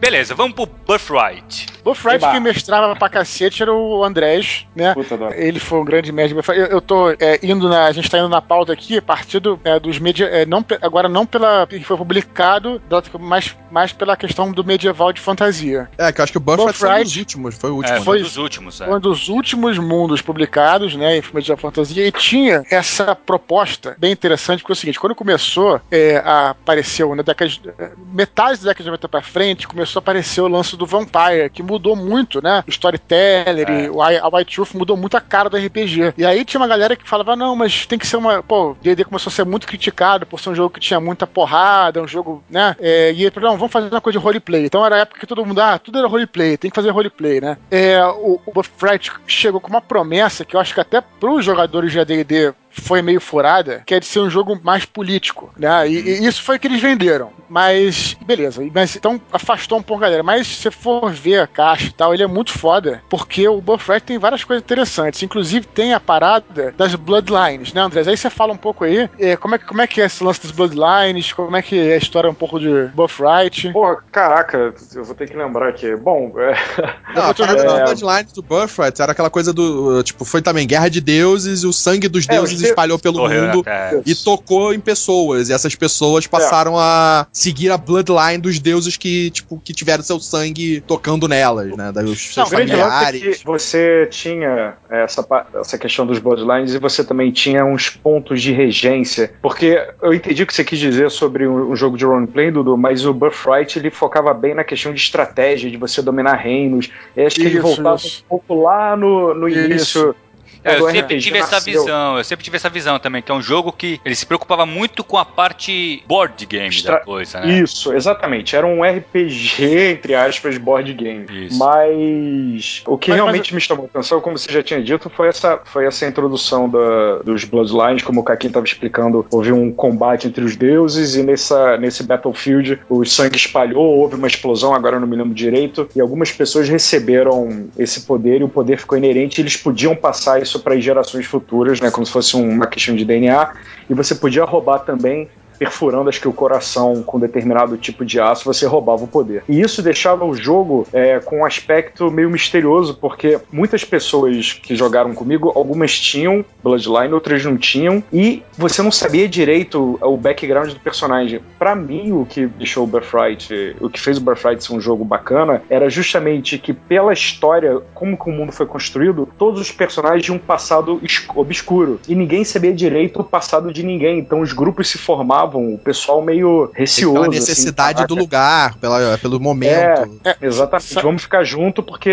S1: beleza, vamos pro Birthright.
S5: Buffright
S3: Eba.
S5: quem mestrava pra cacete era o Andrés, né?
S3: Puta.
S5: Ele foi um grande Buffright. Eu, eu tô é, indo na. A gente tá indo na pauta aqui a partir do, é, dos media. é, não, agora não pela. que foi publicado, mas mais pela questão do medieval de fantasia.
S2: É, que eu acho que o Buffett foi um dos últimos. Foi o último.
S1: É,
S2: né?
S1: foi
S5: Foi-
S1: dos últimos. É.
S5: Foi um dos últimos mundos publicados, né, em Medieval Fantasia, e tinha essa proposta bem interessante, porque é o seguinte, quando começou é, a aparecer, na década de, é, metade da década de 90 pra frente, começou a aparecer o lance do Vampire, que mudou muito, né, o storyteller,
S1: É.
S5: e o a White Truth mudou muito a cara do RPG. E aí tinha uma galera que falava, não, mas tem que ser uma, pô, o D&D começou a ser muito criticado por ser um jogo que tinha muita porrada, um jogo, né, é, e ele falou, não, vamos fazer uma coisa de roleplay. Então era a época que todo mundo, ah, tudo era roleplay, tem que fazer roleplay, né. É, o, o Buff Fright chegou com uma promessa que eu acho que até pros jogadores de AD&D foi meio furada, que é de ser um jogo mais político, né? E, e isso foi o que eles venderam. Mas, beleza. Mas então afastou um pouco a galera. Mas se você for ver a caixa e tal, ele é muito foda, porque o Buffret tem várias coisas interessantes. Inclusive tem a parada das Bloodlines, né, Andrés? Aí você fala um pouco aí, é, como, é, que- como é que é esse lance das Bloodlines, como é que é a história um pouco de Buffright.
S3: Pô, caraca, eu vou ter que lembrar aqui. Bom, é, <laughs>
S2: Não, a parada
S3: ajudar.
S2: das Bloodlines do Buffett era aquela coisa do. Tipo, foi também guerra de deuses, e o sangue dos
S3: É,
S2: deuses
S3: os de-
S2: espalhou pelo
S1: na
S2: mundo.
S1: terra.
S2: E tocou em pessoas, e essas pessoas passaram a seguir a bloodline dos deuses que, tipo, que tiveram seu sangue tocando nelas, né? Dos seus
S3: é
S2: familiares.
S3: que você tinha essa, essa questão dos Bloodlines e você também tinha uns pontos de regência. Porque eu entendi o que você quis dizer sobre um, um jogo de roleplay, Dudu, mas o Birthright ele focava bem na questão de estratégia, de você dominar reinos. Eu acho que ele
S5: Isso,
S3: voltava
S5: isso.
S3: um pouco lá no, no
S5: Isso.
S1: É, eu sempre tive essa
S3: nasceu.
S1: visão, eu sempre tive essa visão também, que é um jogo que ele se preocupava muito com a parte board game
S3: Extra-
S1: da coisa, né?
S3: Isso, exatamente. Era um RPG, entre aspas, board game.
S1: Isso.
S3: Mas o que
S5: Mas-
S3: realmente me chamou a atenção, como você já tinha dito, foi essa, foi essa introdução da- dos Bloodlines, como o Kakin estava explicando. Houve um combate entre os deuses e nessa, nesse Battlefield o sangue espalhou, houve uma explosão, agora eu não me lembro direito, e algumas pessoas receberam esse poder e o poder ficou inerente e eles podiam passar isso para as gerações futuras, né, como se fosse uma questão de DNA, e você podia roubar também perfurando, acho que o coração com determinado tipo de aço, você roubava o poder. E isso deixava o jogo é, com um aspecto meio misterioso, porque muitas pessoas que jogaram comigo, algumas tinham Bloodline, outras não tinham, e você não sabia direito o background do personagem. Pra mim, o que deixou o Birthright, o que fez o Birthright ser um jogo bacana, era justamente que pela história, como que o mundo foi construído, todos os personagens tinham um passado obscuro, e ninguém sabia direito o passado de ninguém, então os grupos se formavam, o pessoal meio receoso.
S2: Pela
S3: assim,
S2: necessidade do
S3: caraca.
S2: lugar, pela, pelo momento.
S3: É, exatamente.
S5: Sa-
S3: Vamos ficar junto porque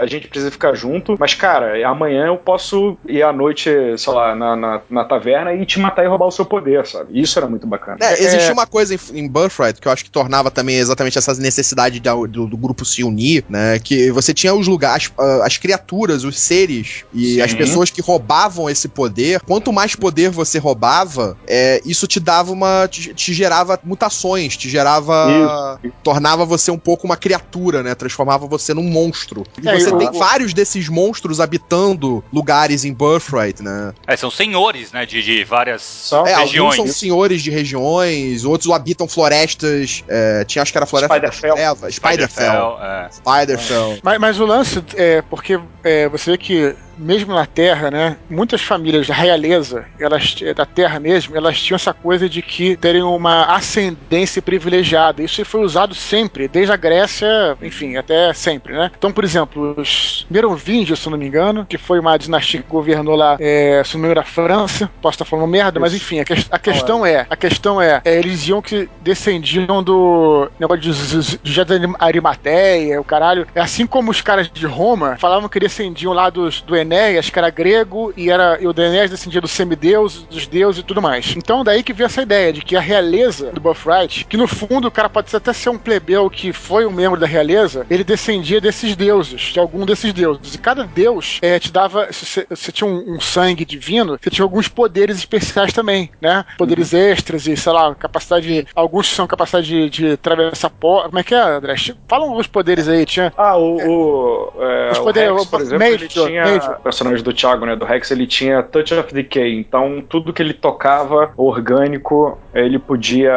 S3: a gente precisa ficar junto. Mas, cara, amanhã eu posso ir à noite, sei lá, na, na, na taverna e te matar e roubar o seu poder, sabe? Isso era muito bacana.
S2: É, existia
S5: É.
S2: uma coisa em, em Birthright que eu acho que tornava também exatamente essa necessidade da- do, do grupo se unir, né? Que você tinha os lugares, ah, as criaturas, os seres e
S3: Sim.
S2: as pessoas que roubavam esse poder. Quanto mais poder você roubava, é, isso te dava uma. Te, te gerava mutações, te gerava. tornava você um pouco uma criatura, né? Transformava você num monstro. E
S5: É,
S2: você tem vários desses monstros habitando lugares em Birthright, né?
S1: É, são senhores, né, de, de várias
S2: É, alguns
S1: regiões.
S2: são senhores de regiões, outros habitam florestas. é, tinha, acho que era floresta
S3: Spiderfell.
S2: Spiderfell.
S1: é.
S2: Spiderfell.
S5: Mas, mas o lance é porque é, você vê que mesmo na Terra, né, muitas famílias da realeza, elas da Terra mesmo, elas tinham essa coisa de que terem uma ascendência privilegiada. Isso foi usado sempre, desde a Grécia, enfim, até sempre, né? Então, por exemplo, os Merovingios, se não me engano, que foi uma dinastia que governou lá, é, se não me engano, a França. Posso estar falando merda, mas
S3: Isso.
S5: enfim, a, que- a questão é, a questão é, é, eles diziam que descendiam do negócio de de de Arimateia, o caralho. É assim como os caras de Roma falavam que descendiam lá dos, do Enéas, que era grego, e, era, e o Enéas descendia dos semideus, dos deuses e tudo mais. Então daí que veio essa ideia de que a realeza do Buffright, que no fundo o cara pode até ser um plebeu que foi um membro da realeza, ele descendia desses deuses, de algum desses deuses. E cada deus é, te dava, se você, tinha um, um sangue divino, você tinha alguns poderes especiais também, né? Poderes extras e, sei lá, capacidade. Alguns são capacidade de, de atravessar porta. Como é que é, André? Fala alguns poderes aí, tinha.
S3: Ah, o. o, é,
S5: Os
S3: o
S5: poderes-
S3: Rex,
S5: o
S3: por exemplo, ele
S5: Major,
S3: tinha.
S5: Major.
S3: O personagem do Thiago, né, do Rex, ele tinha Touch of Decay, então tudo que ele tocava orgânico, ele podia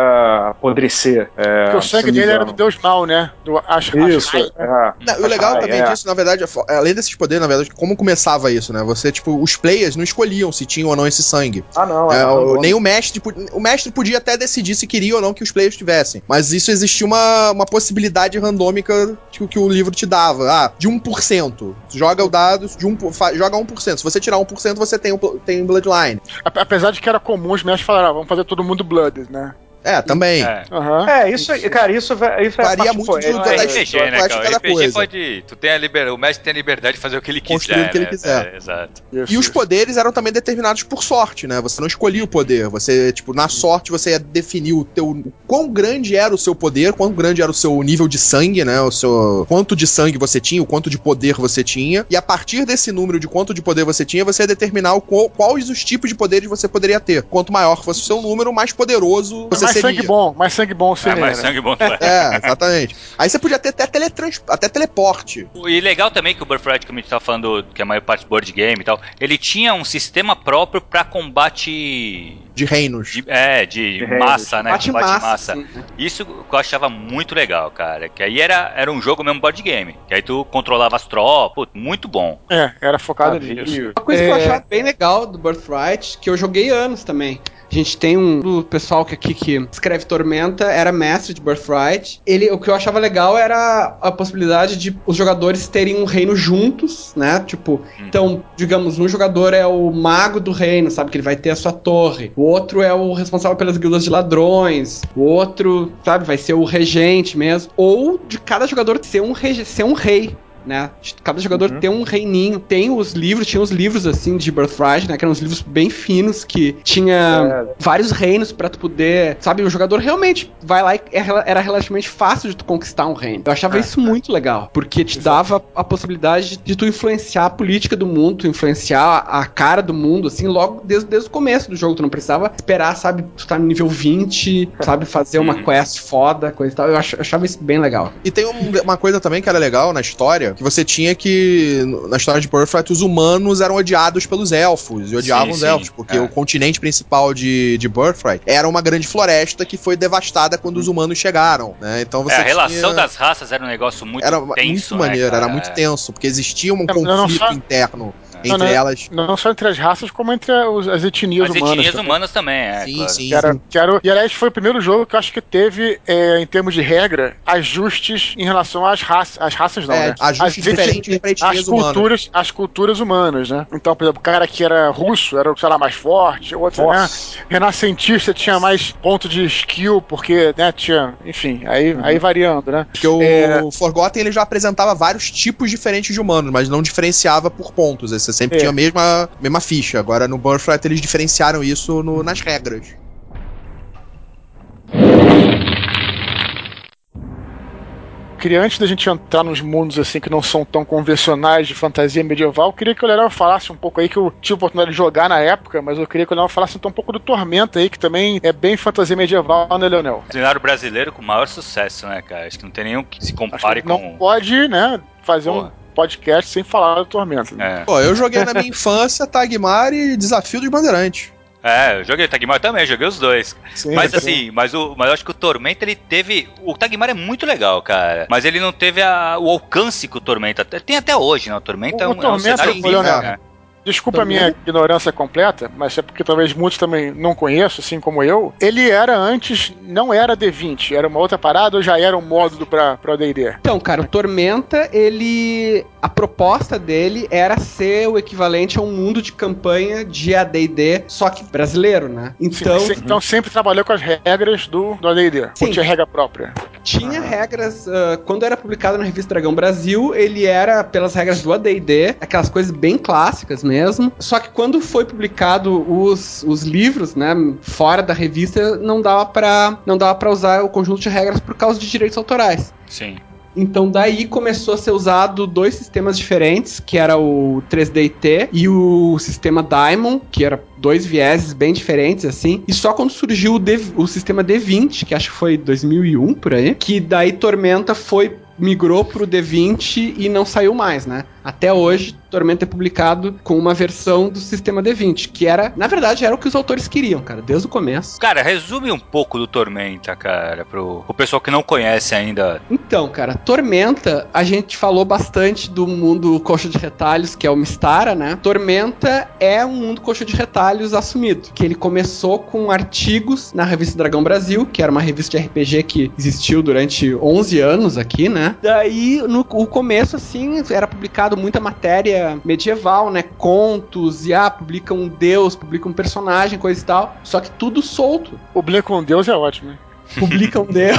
S3: apodrecer. É,
S5: Porque o sangue dele era do Deus Mal, né? Do Ash,
S3: Isso,
S5: Ash-
S3: é.
S2: Não, o legal também
S3: é.
S2: disso, na verdade, é- além desses poderes, na verdade, como começava isso, né? Você, tipo, os players não escolhiam se tinham ou não esse sangue.
S3: Ah, não.
S2: É,
S3: é,
S2: o-
S3: não,
S2: nem o mestre, o mestre podia até decidir se queria ou não que os players tivessem. Mas isso existia uma, uma possibilidade randômica que, que o livro te dava. Ah, de 1%. Joga o dado de um, joga 1%. Se você tirar 1%, você tem, pl- tem Bloodline.
S5: Ape- Apesar de que era comum os mestres falarem, ah, vamos fazer todo mundo Blooded, né?
S2: É, também.
S1: É.
S5: Aham.
S3: É, isso aí, cara, isso, isso é
S2: Varia muito
S3: pô,
S2: do-
S3: é-
S2: da- da história.
S1: Né, cara?
S2: cada
S1: RPG
S2: coisa.
S1: pode. Tu tem a liber... O mestre tem a liberdade de fazer o que ele quiser.
S2: Construir o que ele
S1: né?
S2: quiser.
S1: É, exato.
S5: Isso,
S2: E os poderes eram também determinados por sorte, né? Você não escolhia o poder. Você, tipo, na sorte você ia definir o teu. o Quão grande era o seu poder, quão grande era o seu nível de sangue, né? O seu. Quanto de sangue você tinha, o quanto de poder você tinha. E a partir desse número de quanto de poder você tinha, você ia determinar o qual- quais os tipos de poderes você poderia ter. Quanto maior fosse o seu número, mais poderoso você
S5: mais sangue bom, mais sangue bom você
S1: É, mais sangue bom.
S2: É, exatamente. Aí você podia ter até, teletrans... até teleporte.
S1: E legal também que o Birthright, como a gente tá falando, que é a maior parte do board game e tal, ele tinha um sistema próprio pra combate.
S2: De reinos.
S1: De, é, de,
S3: De reinos.
S1: massa, né?
S4: Bate
S1: combate
S4: massa.
S1: massa.
S4: né?
S1: Isso que eu achava muito legal, cara. Que aí era, era um jogo mesmo board game. Que aí tu controlava as tropas, muito bom.
S5: É, era focado
S3: Navio.
S5: nisso.
S4: Uma coisa que eu
S5: É.
S4: achava bem legal do Birthright, que eu joguei anos também. A gente tem um do pessoal que aqui que escreve Tormenta, era mestre de Birthright. Ele, o que eu achava legal era a possibilidade de os jogadores terem um reino juntos, né? Tipo, então, digamos, um jogador é o mago do reino, sabe? Que ele vai ter a sua torre. O outro é o responsável pelas guildas de ladrões. O outro, sabe, vai ser o regente mesmo. Ou de cada jogador ser um, ser um rei. Né? Cada jogador
S3: Uhum.
S4: tem um reininho. Tem os livros, tinha os livros assim de Birthright, né? Que eram uns livros bem finos que tinha
S3: É.
S4: vários reinos pra tu poder. Sabe, o jogador realmente vai lá e é era relativamente fácil de tu conquistar um reino. Eu achava
S3: É.
S4: isso muito legal, porque te dava a possibilidade de tu influenciar a política do mundo, tu influenciar a cara do mundo, assim, logo desde, desde o começo do jogo. Tu não precisava esperar, sabe, tu tá no nível 20, sabe, fazer uma quest foda, coisa e tal. Eu achava isso bem legal.
S2: E tem um- uma coisa também que era legal na história, que você tinha que, na história de Birthright, os humanos eram odiados pelos elfos, e odiavam
S1: Sim,
S2: os
S1: sim,
S2: elfos, porque
S1: é.
S2: o continente principal de, de Birthright era uma grande floresta que foi devastada quando os humanos chegaram, né? Então você
S1: É, a relação
S2: tinha...
S1: das raças era um negócio muito
S2: Era
S1: tenso,
S2: muito
S1: né,
S2: maneiro,
S1: cara?
S2: era muito tenso, porque existia um conflito interno
S1: É.
S2: entre
S5: Não, não.
S2: elas.
S5: Não só entre as raças, como entre os- as etnias
S1: As
S5: humanas.
S1: etnias
S5: também.
S1: humanas também, é.
S2: sim,
S1: claro.
S2: sim,
S5: Que era,
S2: sim.
S5: que era, e aliás, foi o primeiro jogo que eu acho que teve, é, em termos de regra, ajustes em relação às raças. As raças não,
S2: É,
S5: né?
S2: ajustes
S5: As
S2: diferentes pra etnias
S5: as
S2: humanas.
S5: culturas, as culturas humanas, né? Então, por exemplo, o cara que era russo era, sei lá, mais forte, outro, né? Renascentista tinha mais ponto de skill, porque, né, tinha, enfim, aí, aí variando, né?
S2: Porque o
S5: É.
S2: Forgotten ele já apresentava vários tipos diferentes de humanos, mas não diferenciava por pontos. Você sempre
S5: É.
S2: tinha a mesma, mesma ficha. Agora no Birthright eles diferenciaram isso no- nas regras.
S5: Queria, antes da gente entrar nos mundos assim que não são tão convencionais de fantasia medieval, eu queria que o Leonel falasse um pouco aí, que eu tive a oportunidade de jogar na época, mas eu queria que o Leonel falasse então um pouco do Tormenta aí, que também é bem fantasia medieval, né, Leonel?
S1: Cenário brasileiro com maior sucesso, né, cara? Acho que não tem nenhum que se
S5: Acho
S1: compare
S5: que não
S1: com.
S5: pode, né, fazer
S1: Porra.
S5: um podcast sem falar do Tormenta. né?
S1: É.
S2: Pô, eu joguei na minha <laughs> infância Tagmar e Desafio dos Bandeirantes.
S1: É, eu joguei Tagmar também, joguei os dois.
S5: Sim,
S1: Mas
S5: sim.
S1: assim, mas, o, mas eu acho que o Tormenta ele teve. O Tagmar é muito legal, cara. Mas ele não teve a- o alcance que o Tormenta tem até hoje, né? O Tormenta
S5: O-
S1: é
S5: o
S1: um, é um
S5: Tormenta,
S1: cenário
S5: o
S1: incrível,
S5: Leonel,
S1: né?
S5: Desculpa a
S4: Também.
S5: minha ignorância completa, mas é porque talvez muitos também não conheçam, assim como eu. Ele era antes, não era D20, era uma outra parada ou já era um módulo pra, pra D&D?
S4: Então, cara, o Tormenta, ele. A proposta dele era ser o equivalente a um mundo de campanha de ADD, só que brasileiro, né? Então,
S5: Se- então sempre trabalhou com as regras do, do AD&D,
S4: Sim.
S5: ou tinha regra própria.
S4: tinha regras. ah, quando era publicado na revista Dragão Brasil, ele era pelas regras do ADD, aquelas coisas bem clássicas mesmo. Só que quando foi publicado os, os livros, né, fora da revista, não dava pra não dava para usar o conjunto de regras por causa de direitos autorais.
S1: Sim.
S4: Então daí começou a ser usado dois sistemas diferentes, que era o 3DT e o sistema Diamond, que era dois vieses bem diferentes assim. E só quando surgiu o, D- o sistema D20, que acho que foi 2001 por aí, que daí Tormenta foi migrou pro D20 e não saiu mais, né? Até hoje, Tormenta é publicado com uma versão do sistema D20, que era, na verdade, era o que os autores queriam, cara, desde o começo.
S1: Cara, resume um pouco do Tormenta, cara, pro, pro pessoal que não conhece ainda.
S4: Então, cara, Tormenta, a gente falou bastante do mundo coxa de retalhos, que é o Mistara, né? Tormenta é um mundo coxa de retalhos assumido, que ele começou com artigos na revista Dragão Brasil, que era uma revista de RPG que existiu durante 11 anos aqui, né? Daí, no o começo, assim, era publicado muita matéria medieval, né? Contos, e ah, publica um deus, publica um personagem, coisa e tal. Só que tudo solto.
S5: Publica um deus é ótimo, né?
S4: Publica um <laughs> deus.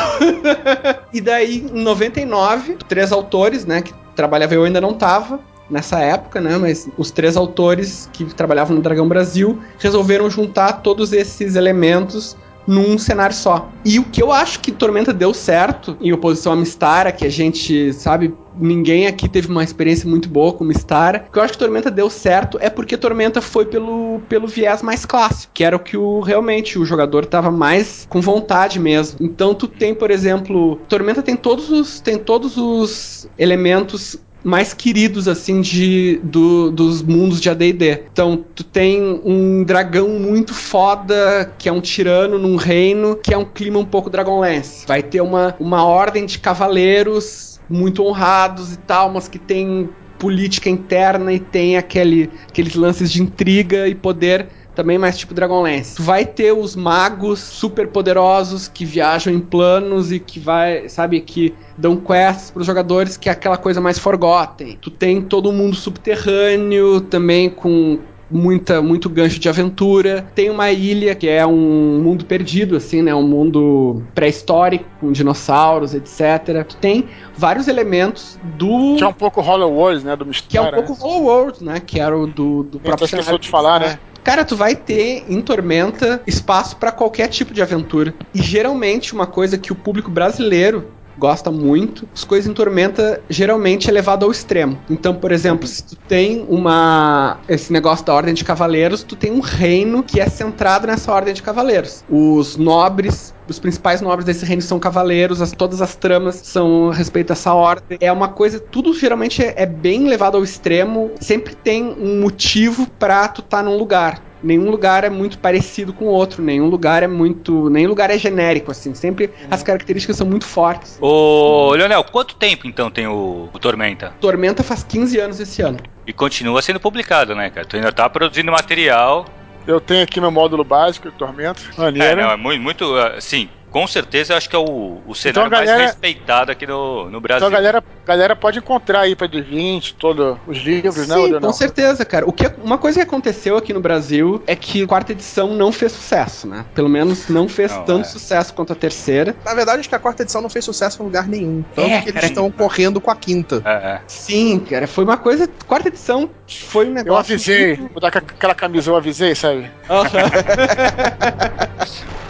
S4: e daí, em 99, três autores, né? Que trabalhava eu ainda não tava nessa época, né? Mas os três autores que trabalhavam no Dragão Brasil resolveram juntar todos esses elementos num cenário só. E o que eu acho que Tormenta deu certo, em oposição a Mistara, que a gente, sabe, ninguém aqui teve uma experiência muito boa com Mistara. O que eu acho que Tormenta deu certo é porque Tormenta foi pelo, pelo viés mais clássico, que era o que o, realmente o jogador tava mais com vontade mesmo. Então tu tem, por exemplo, Tormenta tem todos os tem todos os elementos mais queridos, assim, de, do, dos mundos de AD&D. Então, tu tem um dragão muito foda, que é um tirano num reino, que é um clima um pouco Dragonlance. Vai ter uma, uma ordem de cavaleiros muito honrados e tal, mas que tem política interna e tem aquele, aqueles lances de intriga e poder também mais tipo Dragonlance. Tu vai ter os magos super poderosos que viajam em planos e que vai, sabe, que dão quests para os jogadores, que é aquela coisa mais forgotten. Tu tem todo mundo subterrâneo também com muita muito gancho de aventura. Tem uma ilha que é um mundo perdido assim, né, um mundo pré-histórico com dinossauros, etc. Tem vários elementos do
S5: que é um pouco Hollow Worlds, né, do mistério.
S4: Que é um pouco Hollow Worlds, né, que era o do, do
S5: próprio cenário de falar, né?
S4: Cara, tu vai ter em Tormenta espaço para qualquer tipo de aventura. E geralmente uma coisa que o público brasileiro gosta muito. As coisas em Tormenta geralmente é levado ao extremo. Então, por exemplo, se tu tem uma esse negócio da Ordem de Cavaleiros, tu tem um reino que é centrado nessa Ordem de Cavaleiros. Os nobres os principais nobres desse reino são cavaleiros, as, todas as tramas são a respeito a essa ordem. É uma coisa, tudo geralmente é, é bem levado ao extremo, sempre tem um motivo pra tu estar tá num lugar nenhum lugar é muito parecido com o outro, nenhum lugar é muito. Nenhum lugar é genérico, assim. Sempre as características são muito fortes.
S1: Ô, Leonel, quanto tempo então tem o, o Tormenta?
S4: Tormenta faz 15 anos esse ano.
S1: E continua sendo publicado, né, cara? Tu ainda tá produzindo material.
S5: Eu tenho aqui meu módulo básico, Tormenta.
S1: Maneiro. É, não, é muito, muito assim, com certeza eu acho que é o, o cenário então, galera, mais respeitado aqui no, no Brasil.
S5: Então a galera, galera pode encontrar aí para D20, todos os livros,
S4: Sim,
S5: né,
S4: Sim, com certeza, cara. O que, uma coisa que aconteceu aqui no Brasil é que a quarta edição não fez sucesso, né? Pelo menos não fez não, tanto é. sucesso quanto a terceira.
S2: Na verdade, acho que a quarta edição não fez sucesso em lugar nenhum. Tanto é, que eles estão correndo com a quinta. É,
S4: é, Sim, cara, foi uma coisa. Quarta edição foi um negócio.
S5: Eu avisei, muito... vou dar aquela camisa, eu avisei, sabe? Uhum. <laughs>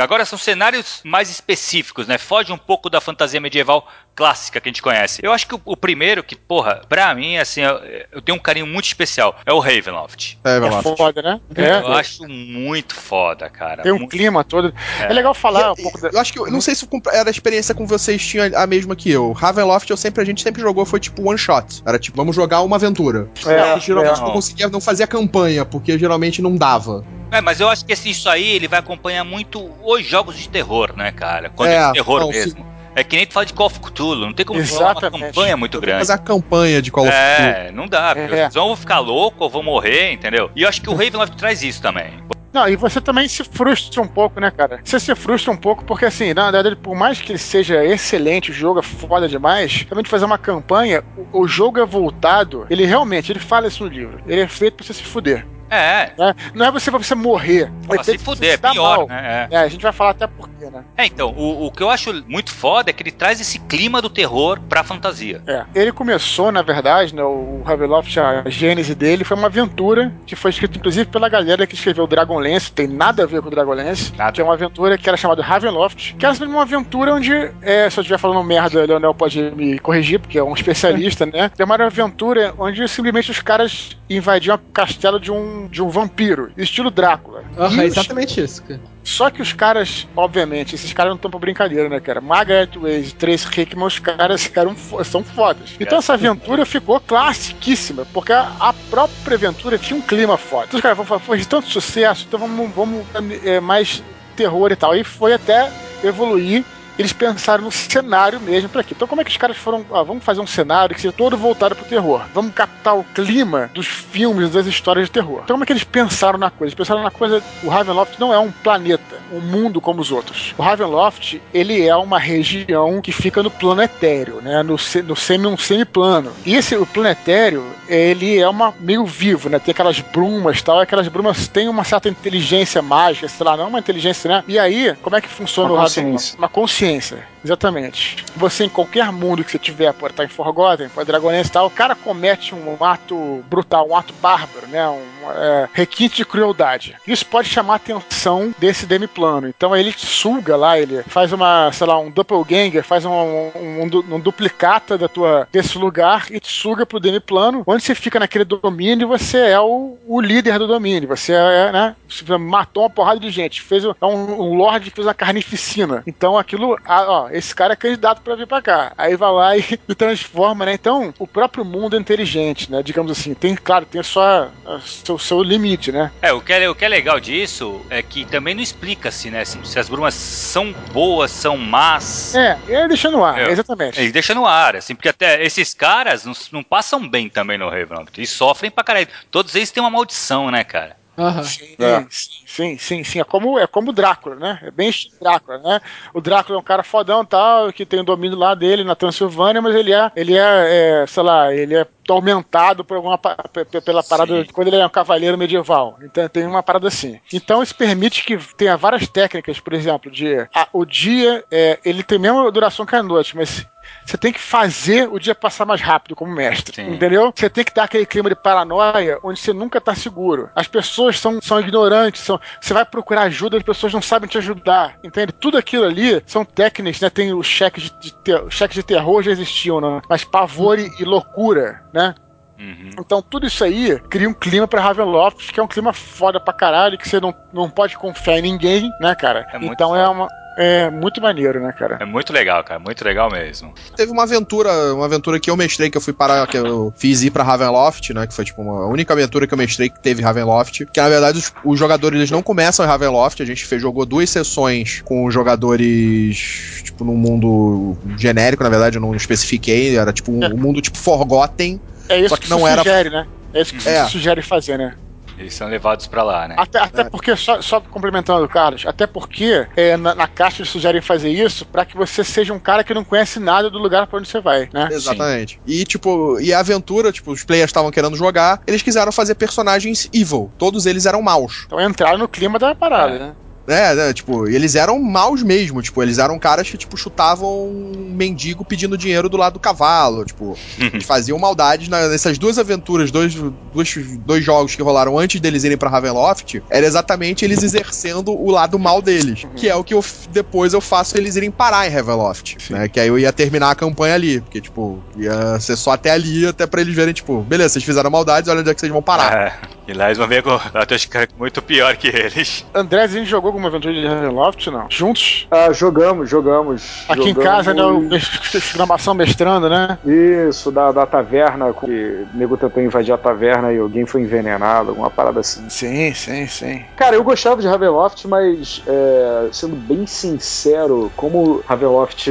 S1: Agora são cenários mais específicos, né? Foge um pouco da fantasia medieval clássica que a gente conhece. Eu acho que o, o primeiro que, porra, pra mim, assim, eu, eu, tenho um carinho muito especial, é o Ravenloft.
S5: É. É foda, né?
S1: É. Eu acho muito foda, cara.
S5: Tem um
S1: muito...
S5: clima todo. É, é legal falar um pouco
S2: da... Eu acho que, eu não sei se era a experiência com vocês tinha a mesma que eu. Ravenloft, eu sempre, a gente sempre jogou, foi tipo one shot. Era tipo, vamos jogar uma aventura. É, geralmente é, não conseguia, não fazia campanha, porque geralmente não dava.
S1: É, mas eu acho que isso aí ele vai acompanhar muito os jogos de terror, né, cara? Quando é, é terror não, mesmo. Se... É que nem tu fala de Call of Cthulhu, não tem como
S5: Exatamente.
S1: uma campanha muito grande.
S2: Fazer a campanha de Call of é,
S1: Cthulhu. É, não dá, porque é. eu vou ficar louco ou vou morrer, entendeu? E eu acho que o Ravenloft traz isso também.
S5: Não, e você também se frustra um pouco, né, cara? Você se frustra um pouco porque, assim, na verdade, por mais que ele seja excelente, o jogo é foda demais, realmente fazer uma campanha, o, o jogo é voltado, ele realmente, ele fala isso no livro, ele é feito pra você se fuder.
S1: É.
S5: Né? Não é você pra você morrer.
S1: É se fuder, é pior, né?
S5: É. é. a gente vai falar até porquê, né?
S1: É, então, o, o que eu acho muito foda é que ele traz esse clima do terror pra fantasia.
S5: É. Ele começou, na verdade, né, o Ravenloft, a gênese dele foi uma aventura que foi escrita, inclusive, pela galera que escreveu Dragonlance, tem nada a ver com Dragonlance, nada. que é uma aventura que era chamada Ravenloft, que era uma aventura onde, é, se eu estiver falando merda, o Leonel pode me corrigir, porque é um especialista, né? É uma aventura onde simplesmente os caras invadiam o castelo de um um, de um vampiro, estilo Drácula.
S4: É
S5: os-
S4: exatamente isso. cara.
S5: Só que os caras, obviamente, esses caras não estão pra brincadeira, né, cara? Margaret Wade, Trace Hickman, os caras eram, são fodas. Então essa aventura ficou classiquíssima, porque a, a própria aventura tinha um clima foda. Então os caras vão falar, foi de tanto sucesso, então vamos, vamos é, mais terror e tal. E foi até evoluir. Eles pensaram no cenário mesmo pra aqui. Então, como é que os caras foram? Ah, vamos fazer um cenário que seja todo voltado pro terror. Vamos captar o clima dos filmes, das histórias de terror. Então, como é que eles pensaram na coisa? Eles pensaram na coisa. O Ravenloft não é um planeta, um mundo como os outros. O Ravenloft, ele é uma região que fica no plano etéreo, né? No, no semi, um semiplano. E esse, o planetário, ele é uma meio vivo, né? Tem aquelas brumas e tal. Aquelas brumas têm uma certa inteligência mágica, sei lá, não uma inteligência, né? E aí, como é que funciona
S3: Uma
S5: o. Ravenloft? Uma consciência, consciência exatamente. Você, em qualquer mundo que você tiver, pode estar em Forgotten, pode Dragonlance e tal, o cara comete um ato brutal, um ato bárbaro, né? Um é, requinte de crueldade. Isso pode chamar a atenção desse demiplano. Então ele suga lá, ele faz uma, sei lá, um doppelganger, faz um, um, um um duplicata da tua, desse lugar e te suga pro demiplano, onde você fica naquele domínio você é o, o líder do domínio. Você é, né? Você matou uma porrada de gente, fez um, é um, um lord que fez uma carnificina. Então aquilo, ah, ó, esse cara é candidato pra vir pra cá. Aí vai lá e, e <laughs> transforma, né? Então o próprio mundo é inteligente, né? Digamos assim, tem, claro, tem a seu, seu limite, né?
S1: É, o que é, o que é legal disso é que também não explica-se, né? Se, se as brumas são boas, são más.
S5: É, ele deixa no ar,
S1: É.
S5: exatamente.
S1: Ele deixa no ar, assim, porque até esses caras não, não passam bem também no Ravenloft. Eles sofrem pra caralho. Todos eles têm uma maldição, né, cara?
S5: Sim,
S3: É.
S5: sim, sim, sim. É como, é como o Drácula, né? É bem estilo Drácula, né? O Drácula é um cara fodão tal, que tem o domínio lá dele na Transilvânia, mas ele é, ele é, é, sei lá, ele é tormentado por alguma pela parada
S1: Sim.
S5: quando ele é um cavaleiro medieval. Então tem uma parada assim. Então isso permite que tenha várias técnicas, por exemplo, de a- o dia é, ele tem a mesma duração que a noite, mas você tem que fazer o dia passar mais rápido como mestre.
S1: Sim.
S5: Entendeu? Você tem que dar aquele clima de paranoia onde você nunca tá seguro. As pessoas são, são ignorantes, são, você vai procurar ajuda, as pessoas não sabem te ajudar. Entende? Tudo aquilo ali são técnicas, né? Tem os cheques de, de, ter- cheques de terror já existiam, né? Mas pavor e, e loucura, né?
S1: Uhum.
S5: Então tudo isso aí cria um clima pra Ravenloft, que é um clima foda pra caralho, que você não, não pode confiar em ninguém, né, cara?
S1: É muito
S5: então é
S1: foda.
S5: uma. É muito maneiro, né, cara?
S1: É muito legal, cara. Muito legal mesmo.
S2: Teve uma aventura, uma aventura que eu mestrei, que eu fui parar, que eu fiz ir pra Ravenloft, né? Que foi tipo uma a única aventura que eu mestrei que teve Ravenloft. Que na verdade os, os jogadores eles não começam em Ravenloft. A gente fez, jogou duas sessões com os jogadores, tipo, num mundo genérico, na verdade, eu não especifiquei. Era tipo um, um mundo tipo Forgotten.
S5: É isso
S2: Só
S5: que,
S2: que não
S5: se
S2: era-
S5: sugere, né? É isso que
S2: É.
S5: se sugere fazer, né?
S1: Eles são levados pra lá, né?
S5: Até, até porque, só, só complementando o Carlos, até porque é, na, na caixa eles sugerem fazer isso pra que você seja um cara que não conhece nada do lugar pra onde você vai, né?
S2: Exatamente. E tipo, e a aventura, tipo, os players estavam querendo jogar, eles quiseram fazer personagens evil. Todos eles eram maus.
S5: Então entraram no clima da parada,
S1: É.
S5: né?
S2: É, né, tipo, eles eram maus mesmo, tipo, eles eram caras que, tipo, chutavam um mendigo pedindo dinheiro do lado do cavalo, tipo, <laughs> eles faziam maldades na- nessas duas aventuras, dois, dois, dois jogos que rolaram antes deles irem pra Ravenloft, era exatamente eles exercendo o lado mal deles, que é o que eu, depois eu faço eles irem parar em Ravenloft, né, que aí eu ia terminar a campanha ali, porque, tipo, ia ser só até ali, até pra eles verem, tipo, beleza, vocês fizeram maldades, olha onde é que vocês vão parar.
S1: É. E lá eles vão ver que eu eu acho que é muito pior que eles.
S5: André, a gente jogou alguma aventura de Ravenloft, não? Juntos?
S3: Ah, jogamos, jogamos.
S5: Aqui em
S3: Jogamos-
S5: casa, né? O exclamação mestrando, né?
S3: Isso, da, da taverna, que o nego tentou invadir a taverna e alguém foi envenenado, alguma parada assim.
S5: Sim, sim, sim.
S3: Cara, eu gostava de Ravenloft, mas é, sendo bem sincero, como Ravenloft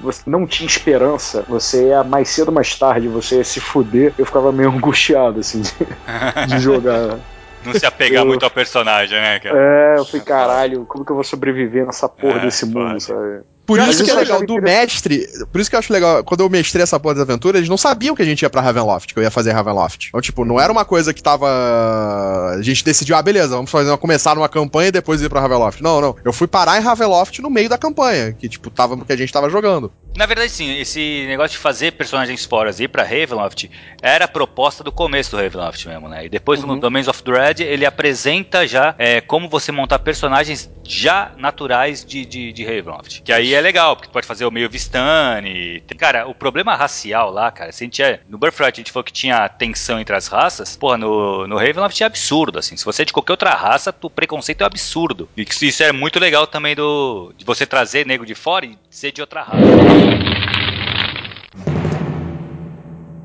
S3: você não tinha esperança, você ia mais cedo ou mais tarde, você ia se fuder, eu ficava meio <laughs> angustiado, assim, de, de jogar.
S1: Não se apegar
S3: Eu-
S1: muito ao personagem, né, cara?
S3: É, eu falei, caralho, como que eu vou sobreviver nessa porra
S1: É,
S3: desse mundo,
S1: foda.
S3: sabe?
S2: Por
S3: Mas
S2: isso que é legal do mestre. Por isso que eu acho legal. Quando eu mestrei essa porra das aventuras, eles não sabiam que a gente ia pra Ravenloft, que eu ia fazer Ravenloft. Então, tipo, não era uma coisa que tava. A gente decidiu, ah, beleza, vamos fazer uma, começar numa campanha e depois ir pra Ravenloft. Não, não. Eu fui parar em Ravenloft no meio da campanha, que, tipo, tava porque a gente tava jogando.
S1: Na verdade, sim, esse negócio de fazer personagens foras e ir pra Ravenloft era a proposta do começo do Ravenloft mesmo, né? E depois
S3: Uhum.
S1: no Domains of Dread ele apresenta já é, como você montar personagens já naturais de, de, de Ravenloft. Que aí é legal, porque tu pode fazer o meio Vistani. Cara, o problema racial lá, cara, se a gente é, no Birthright a gente falou que tinha tensão entre as raças, porra, no, no Ravenloft é absurdo, assim. Se você é de qualquer outra raça, o preconceito é absurdo. E isso- isso é muito legal também do de você trazer nego de fora e ser de outra raça. Thank you.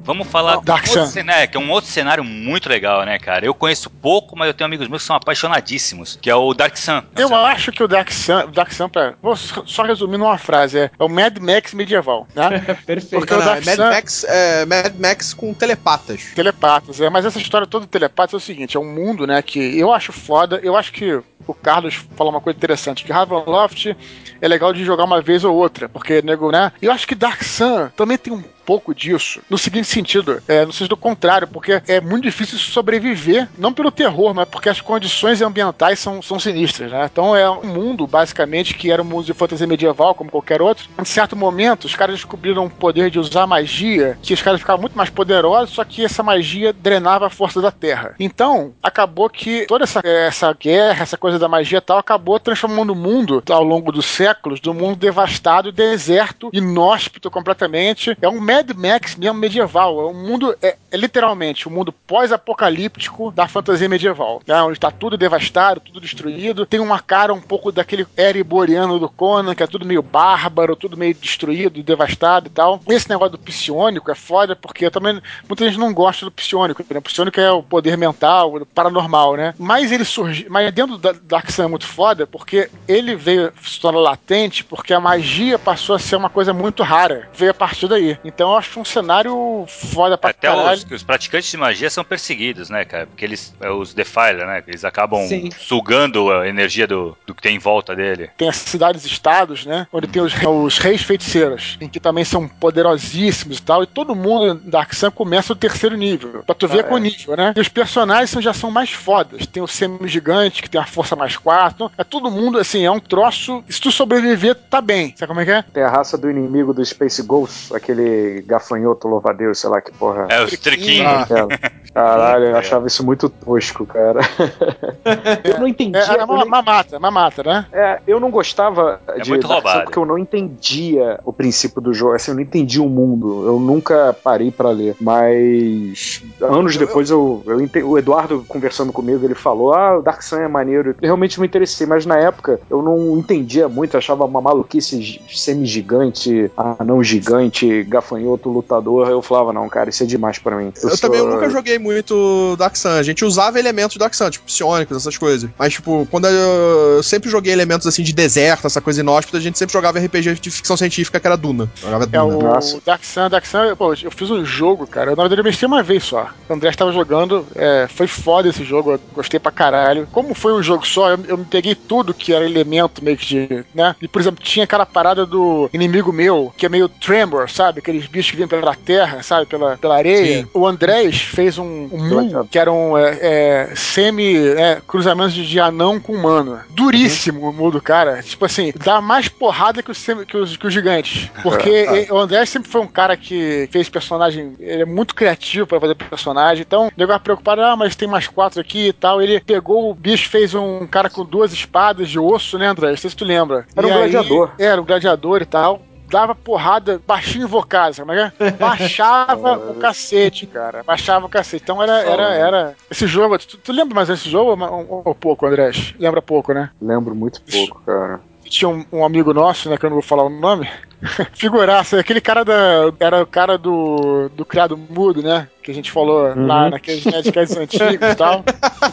S1: Vamos falar
S5: Dark
S1: outro
S5: Sun.
S1: cenário, que é um outro cenário muito legal, né, cara? Eu conheço pouco, mas eu tenho amigos meus que são apaixonadíssimos, que é o Dark Sun.
S5: Eu acho que o Dark Sun, o Dark Sun pra, vou só resumir numa frase, é, é o Mad Max medieval, né? <laughs>
S4: Perfeito.
S5: Porque o
S2: Não,
S5: Dark
S2: é Mad
S5: Sun-
S2: Max, é Mad Max com telepatas.
S5: Telepatas, é, mas essa história toda de telepatas é o seguinte, é um mundo, né, que eu acho foda, eu acho que o Carlos falou uma coisa interessante, que Ravenloft é legal de jogar uma vez ou outra, porque, nego, né, eu acho que Dark Sun também tem um pouco disso, no seguinte sentido, é, no sentido contrário, porque é muito difícil sobreviver, não pelo terror, mas porque as condições ambientais são, são sinistras, né, então é um mundo, basicamente, que era um mundo de fantasia medieval, como qualquer outro, em certo momento, os caras descobriram o poder de usar magia, que os caras ficavam muito mais poderosos, só que essa magia drenava a força da Terra. Então, acabou que toda essa, essa guerra, essa coisa da magia e tal, acabou transformando o mundo, ao longo dos séculos, um mundo devastado, deserto, inóspito completamente. É um Mad Max mesmo medieval. É um mundo, é, é literalmente um mundo pós-apocalíptico da fantasia medieval. Né? Onde está tudo devastado, tudo destruído. Tem uma cara um pouco daquele ereboriano do Conan, que é tudo meio bárbaro, tudo meio destruído, devastado e tal. Esse negócio do psionico é foda, porque também muita gente não gosta do psionico. Né? O psionico é o poder mental, o paranormal, né? Mas ele surgiu. Mas dentro da Dark Sun é muito foda, porque ele veio se tornar latente, porque a magia passou a ser uma coisa muito rara. Veio a partir daí. Então eu acho um cenário foda pra
S1: Até
S5: caralho.
S1: os, os praticantes de magia são perseguidos, né, cara? Porque eles, é, os Defiler, né? Eles acabam
S4: Sim.
S1: sugando a energia do, do que tem em volta dele.
S5: tem as cidades-estados, né? Onde tem os, os reis feiticeiros, em que também são poderosíssimos e tal. E todo mundo da Dark Sun começa o terceiro nível. Pra tu ver
S3: Ah,
S5: com o
S3: é.
S5: nível, né? E os personagens são- já são mais fodas. Tem o semi-gigante, que tem a força mais 4. É todo mundo, assim, é um troço. Se tu sobreviver, tá bem. Sabe como é que é?
S3: Tem a raça do inimigo do Space Ghost, aquele gafanhoto louvadeus, sei lá que porra.
S1: É, os triquinhos.
S2: Ah.
S3: Caralho, eu achava isso muito tosco, cara. eu não entendia.
S5: É, é
S3: eu
S5: uma,
S3: nem-
S5: mamata, mamata, né?
S3: É, eu não gostava
S1: É
S3: de
S1: muito roubado.
S3: porque eu não entendia o princípio do jogo, assim, eu não entendia o mundo. Eu nunca parei pra ler, mas anos depois eu, eu ente- o Eduardo conversando comigo, ele falou: "Ah, o Dark Sun é maneiro". Eu realmente me interessei, mas na época eu não entendia muito, achava uma maluquice semi-gigante, anão gigante, gafanhoto, lutador. Eu falava: "Não, cara, isso é demais pra mim".
S2: Eu,
S3: sou-
S2: também eu nunca joguei muito Dark Sun. A gente usava elementos do Dark Sun, tipo psionicos, essas coisas. Mas, tipo, quando eu, eu sempre joguei elementos assim de deserto, essa coisa inóspita, a gente sempre jogava RPG de ficção científica que era Duna. Jogava
S5: É
S2: Duna.
S5: o
S3: Nossa.
S5: Dark Sun, Dark Sun, pô, eu fiz um jogo, cara. Na verdade, eu mexi uma vez só. O André estava jogando, é, foi foda esse jogo, eu gostei pra caralho. Como foi um jogo só, eu, eu me peguei tudo que era elemento meio que de. né? E, por exemplo, tinha aquela parada do inimigo meu, que é meio Tremor, sabe? Aqueles bichos que vêm pela terra, sabe? Pela, pela areia.
S2: Sim.
S5: O Andrés fez um, um Mu, que era um é, é, semi é, cruzamento de, anão com humano. Duríssimo o Mu do cara. Tipo assim, dá mais porrada que os, semi- que os, que os gigantes. Porque <laughs> e- o André sempre foi um cara que fez personagem. Ele é muito criativo pra fazer personagem. Então, o negócio preocupado, ah, mas tem mais quatro aqui e tal. Ele pegou o bicho, fez um cara com duas espadas de osso, né, André? Não sei se tu lembra.
S3: Era um
S5: E aí-
S3: gladiador.
S5: Era um gladiador e tal. Dava porrada, baixinho invocado, sabe como é que é? <laughs> Baixava o cacete, cara. Baixava o cacete. Então era, era, era. Esse jogo, tu, tu lembra mais desse jogo ou, ou- ou pouco, André? Lembra pouco, né?
S3: Lembro muito pouco, cara.
S5: tinha um, um amigo nosso, né, que eu não vou falar o nome, <laughs> figuraça, aquele cara da. Era o cara do, do criado mudo, né? Que a gente falou lá naqueles Nerdcasts antigos e tal.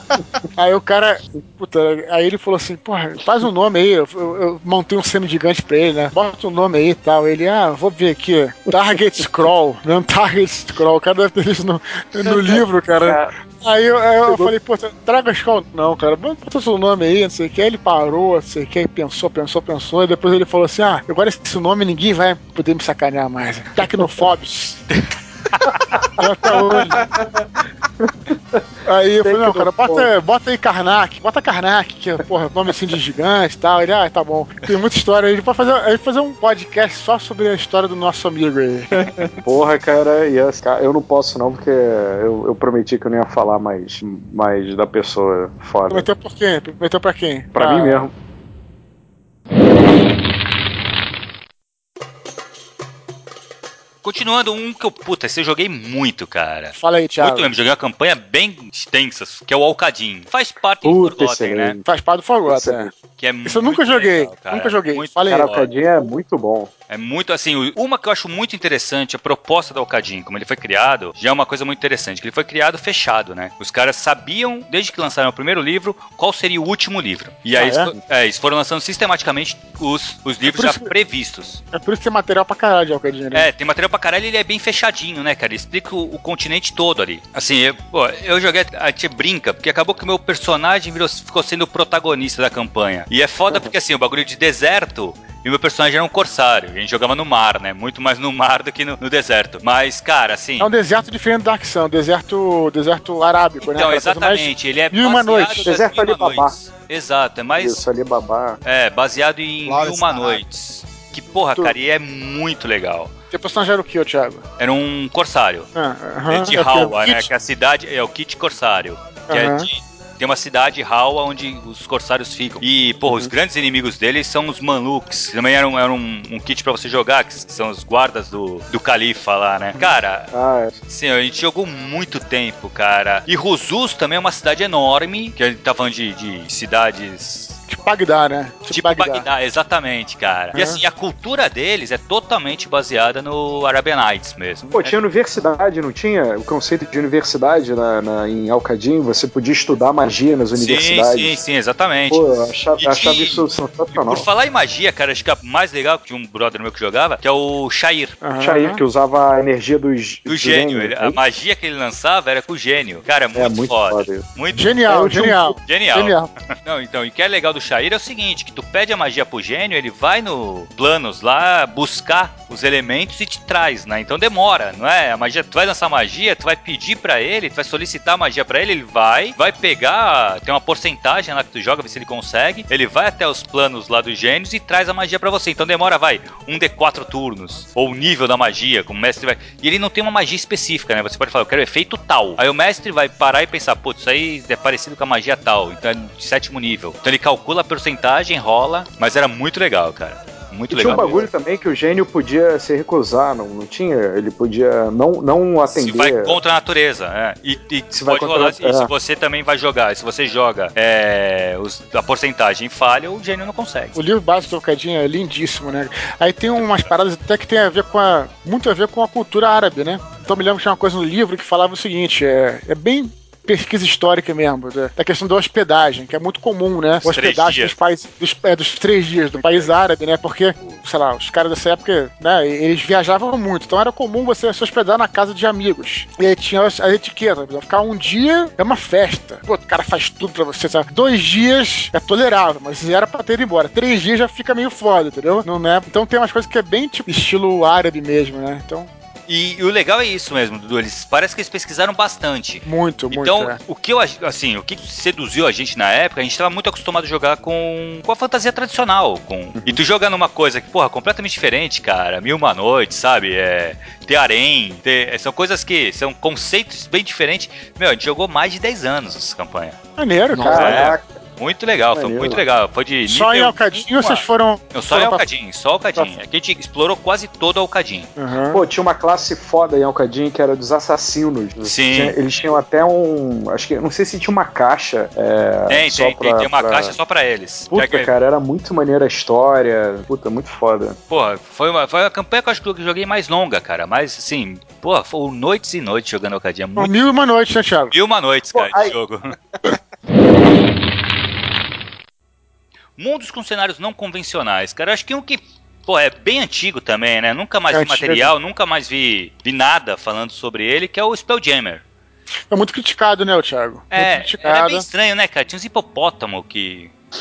S5: <laughs> Aí o cara. Puta, aí ele falou assim, porra, faz um nome aí. Eu, eu, eu montei um semi-gigante pra ele, né? Bota um nome aí e tal. Ele, ah, vou ver aqui. Target Scroll. <laughs> Não, Target Scroll. O cara deve ter visto no, no livro, cara. Aí eu, aí eu falei, pô, Dragon Scroll não, cara, bota seu nome aí, não sei o que. Aí ele parou, não sei o que, pensou, pensou, pensou. E depois ele falou assim: ah, agora esse nome ninguém vai poder me sacanear mais. Tecnofobics. <laughs> Até hoje. Aí eu falei, não, cara, bota, bota aí Karnak, bota Karnak, que é, porra, nome assim de gigante e tal. Ele, ah, tá bom. Tem muita história. A gente pode fazer, a gente fazer um podcast só sobre a história do nosso amigo aí.
S3: Porra, cara, cara, eu não posso não, porque eu, eu prometi que eu não ia falar mais, mais da pessoa foda.
S5: Prometeu por quem? Prometeu pra quem?
S3: Pra mim mesmo.
S1: Continuando, um que eu, puta, esse eu joguei muito, cara.
S5: Fala aí, Thiago.
S1: Muito mesmo, joguei uma campanha bem extensa, que é o Alcadim. Faz parte do
S3: Puta,
S1: Forgotten, né?
S5: Faz parte do Forgotten.
S3: Excelente.
S1: Que é
S5: Isso eu nunca
S1: muito
S5: joguei,
S1: legal, cara.
S5: nunca joguei.
S1: Muito
S5: Fala aí.
S3: Cara. Cadinho é muito bom.
S1: É muito assim, uma que eu acho muito interessante, a proposta do Alcadim, como ele foi criado, já é uma coisa muito interessante, que ele foi criado fechado, né? Os caras sabiam, desde que lançaram o primeiro livro, qual seria o último livro. E aí
S5: Ah,
S1: eles,
S5: é?
S1: é, eles foram lançando sistematicamente os, os livros
S5: por
S1: já
S5: que-
S1: previstos.
S5: É por isso que tem material pra caralho de Alcadinha, né?
S1: É, tem material pra caralho e ele é bem fechadinho, né, cara? Ele explica o, o continente todo ali. Assim, eu, pô, eu joguei, a gente brinca, porque acabou que o meu personagem virou, ficou sendo o protagonista da campanha. E é foda porque, assim, o bagulho de deserto. E o meu personagem era um corsário. A gente jogava no mar, né? Muito mais no mar do que no, no deserto. Mas, cara, assim.
S5: É um deserto diferente da Dark Sun, deserto, deserto arábico, né?
S1: Então,
S5: coisa mais-
S1: exatamente. Ele é
S5: Mil e uma
S1: nas
S3: Deserto
S1: noites. Exato, é mais.
S3: Isso, ali babá.
S1: É, baseado em Mil Uma. Noites. Que porra,
S5: Tu-
S1: cara, e é muito legal.
S5: Teu personagem era o que, ô Thiago?
S1: Era um corsário.
S5: Ah,
S1: É
S5: aham.
S1: de
S5: É o quê?
S1: Hawa, né?
S5: Kit?
S1: Que é a cidade é o Kit Corsário. Que é
S5: Aham.
S1: de- tem uma cidade Hawa onde os corsários ficam. E, porra,
S5: Uhum.
S1: os grandes inimigos deles são os Maluks. que Também era um, era um, um kit pra você jogar, que são os guardas do, do Califa lá, né? Cara,
S3: Ah,
S1: sim, a gente jogou muito tempo, cara. E Ruzus também é uma cidade enorme, que a gente tá falando de, de cidades
S5: Bagdá, né?
S1: Tipo Bagdá. exatamente, cara. E
S5: Aham.
S1: assim, a cultura deles é totalmente baseada no Arabian Nights mesmo.
S3: Pô, tinha universidade, não tinha? O conceito de universidade na, na- em Alcadim, você podia estudar magia nas
S1: sim,
S3: universidades.
S1: sim, sim, exatamente.
S3: Pô, eu achava,
S1: E
S3: achava
S1: de-
S3: isso
S1: E
S3: sensacional.
S1: por falar em magia, cara, acho que a mais legal que tinha um brother meu que jogava, que é o Shair.
S5: Aham.
S3: Shair, que usava a energia dos,
S1: Do gênio. Ele- a magia que ele lançava era com o gênio. Cara, muito,
S3: É muito
S1: foda.
S3: foda.
S1: Muito
S5: Genial, genial.
S1: genial.
S5: Genial.
S1: Não, então, e o que é legal do Shair é o seguinte, que tu pede a magia pro gênio, ele vai no planos lá buscar os elementos e te traz, né? Então demora, não é? A magia, tu vai lançar magia, tu vai pedir pra ele, tu vai solicitar magia pra ele, ele vai, vai pegar, tem uma porcentagem lá que tu joga, ver se ele consegue, ele vai até os planos lá dos gênios e traz a magia pra você. Então demora, vai, um de quatro turnos, ou o nível da magia, como o mestre vai... E ele não tem uma magia específica, né? Você pode falar, eu quero efeito tal. Aí o mestre vai parar e pensar, putz, isso aí é parecido com a magia tal, então é de sétimo nível. Então ele calcula a porcentagem, rola, mas era muito legal, cara. Muito
S3: E tinha
S1: legal.
S3: um bagulho também que o gênio podia se recusar, não, não tinha? Ele podia não, não
S1: Se
S3: atender.
S1: vai contra a natureza, é. E, e
S3: Se vai
S1: pode rolar,
S3: a-
S1: e se
S3: é.
S1: você também vai jogar, se você joga é, os- a porcentagem falha, o gênio não consegue.
S5: O livro básico do Alcadinha é lindíssimo, né? Aí tem umas paradas até que tem a ver com a. muito a ver com a cultura árabe, né? Então me lembro que tinha uma coisa no livro que falava o seguinte: é, é bem pesquisa histórica mesmo, da, da questão da hospedagem, que é muito comum, né?
S1: Os
S5: hospedagem dos países, dos, é, dos três dias, do país árabe, né? Porque, sei lá, os caras dessa época, né, eles viajavam muito, então era comum você se hospedar na casa de amigos. E aí tinha por exemplo, ficar um dia é uma festa. Pô, o cara faz tudo pra você, sabe? Dois dias é tolerável, mas era pra ter ido embora. Três dias já fica meio foda, entendeu? Não é? Então tem umas coisas que é bem tipo estilo árabe mesmo, né? Então,
S1: E, e o legal é isso mesmo, Dudu. Eles, parece que eles pesquisaram bastante.
S5: muito, muito.
S1: Então,
S5: é.
S1: o que eu assim, o que seduziu a gente na época, a gente tava muito acostumado a jogar com, com a fantasia tradicional, com e tu jogar numa coisa que, porra, completamente diferente, cara, Mil uma noite, sabe? É, ter harém, ter, são coisas que são conceitos bem diferentes. Meu, a gente jogou mais de 10 anos essa campanha.
S5: Maneiro, cara.
S3: Caraca,
S1: Muito legal, foi muito legal. Foi de
S5: Só em
S1: nível
S5: Alcadinho
S1: um
S5: vocês
S1: a-
S5: foram.
S1: Não, só em
S5: foram pra-
S1: Alcadinho, só Alcadinho. Aqui a gente explorou quase todo Alcadinho.
S5: Aham.
S3: Pô, tinha uma classe foda em Alcadim que era dos assassinos.
S1: Sim.
S3: Tinha- eles tinham até um. Acho que. Não sei se tinha uma caixa. É,
S1: Tem,
S3: só
S1: tem, tem,
S3: pra-
S1: tem uma
S3: pra-
S1: caixa só pra eles.
S3: Puta,
S1: Que é
S3: cara, era muito maneira a história. Puta, muito foda.
S1: Porra, foi uma, foi a campanha que eu acho que eu joguei mais longa, cara. Mas assim, porra, foram noites e noites jogando Alcadinha.
S5: Bom,
S1: Muito
S5: Mil e uma noite, né, Thiago?
S1: Mil uma noites,
S3: Pô,
S1: cara,
S3: aí-
S1: de jogo. <laughs> Mundos com cenários não convencionais, cara. Acho que um que, pô, é bem antigo também, né? Nunca mais
S5: É
S1: vi material, nunca mais vi, vi nada falando sobre ele, que é o Spelljammer.
S5: É muito criticado, né, o Thiago?
S1: É,
S5: muito criticado.
S1: bem estranho, né, cara? Tinha uns hipopótamo que <laughs>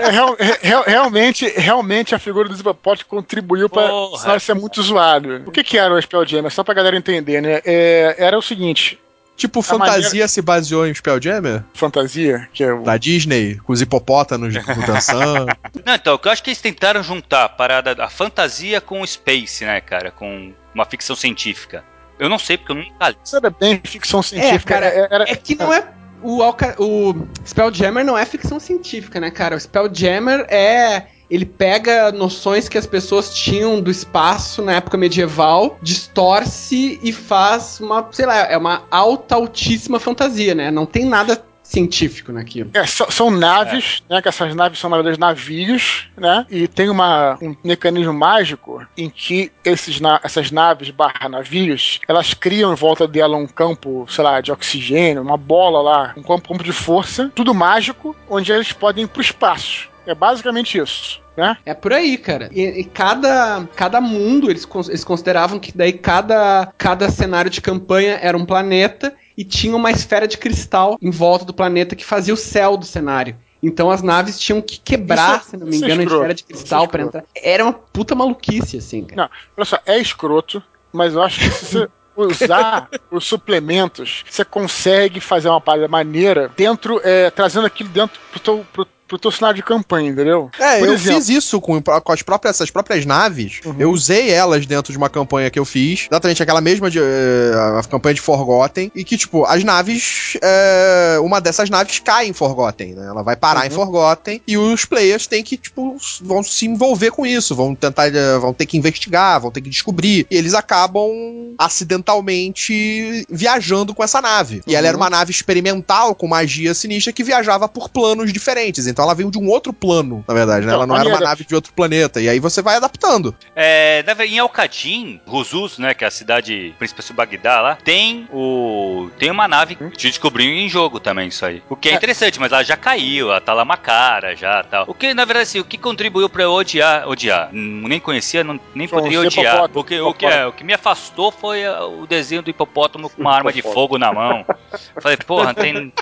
S5: É, real- é, real- realmente, realmente a figura dos hipopótamos contribuiu para senão ser muito zoado. O que, que era o Spelljammer? Só pra galera entender, né? É, era o seguinte:
S2: Tipo,
S5: A
S2: fantasia
S5: maneira-
S2: se baseou em Spelljammer?
S5: fantasia, que é o.
S2: Da Disney, com os hipopótamos <laughs> dançando.
S1: Não, então, o que eu acho que eles tentaram juntar a parada, a fantasia com o space, né, cara? Com uma ficção científica. Eu não sei, porque eu nunca li.
S5: Isso era bem ficção científica.
S4: cara,
S5: é- era-
S4: É que não é. O, Alca- o Spelljammer não é ficção científica, né, cara? O Spelljammer é. Ele pega noções que as pessoas tinham do espaço na época medieval, distorce e faz uma, sei lá, é uma alta, altíssima fantasia, né? Não tem nada científico naquilo.
S5: É, so- são naves, né? Que essas naves são, na verdade, navios, né? E tem uma, um mecanismo mágico em que esses na- essas naves barra navios, elas criam em volta dela um campo, sei lá, de oxigênio, uma bola lá, um campo, campo de força, tudo mágico, onde eles podem ir pro espaço. É basicamente isso, né?
S4: É por aí, cara. E, e cada, cada mundo, eles, eles consideravam que daí cada, cada cenário de campanha era um planeta e tinha uma esfera de cristal em volta do planeta que fazia o céu do cenário. Então as naves tinham que quebrar,
S5: Isso-
S4: se não me
S5: isso é
S4: engano, a
S5: escroto.
S4: esfera de cristal
S5: é
S4: pra entrar. Era uma puta maluquice, assim, cara.
S5: Não, olha só, é escroto, mas eu acho que se você <laughs> usar os suplementos, você consegue fazer uma parada maneira dentro, é, trazendo aquilo dentro pro teu, pro, pro teu de campanha, entendeu?
S2: É,
S5: Por
S2: eu
S5: exemplo.
S2: fiz isso com, com as próprias, essas próprias naves.
S5: Uhum.
S2: Eu usei elas dentro de uma campanha que eu fiz. Exatamente aquela mesma de, eh, a campanha de Forgotten. E que, tipo, as naves. eh, uma dessas naves cai em Forgotten, né? Ela vai parar em Forgotten. E os players têm que, tipo, vão se envolver com isso. Vão tentar. eh, vão ter que investigar, vão ter que descobrir. E eles acabam acidentalmente viajando com essa nave. E ela era uma nave experimental com magia sinistra que viajava por planos diferentes. Então ela veio de um outro plano, na verdade, né?
S5: Então,
S2: Ela não era uma nave de outro planeta. E aí você vai adaptando.
S1: É, em Alcadim, Ruzus, né, que é a cidade príncipe Bagdá lá, tem o tem uma nave que a gente descobriu em jogo também isso aí. O que é,
S5: É.
S1: interessante, mas ela já caiu, ela tá lá uma cara já, tal. O que na verdade assim, o que contribuiu para eu odiar, odiar, nem conhecia, não, nem poderia odiar, porque o que é, o que me afastou foi ah, o desenho do hipopótamo com uma arma de fogo na mão. <laughs> Falei, porra, tem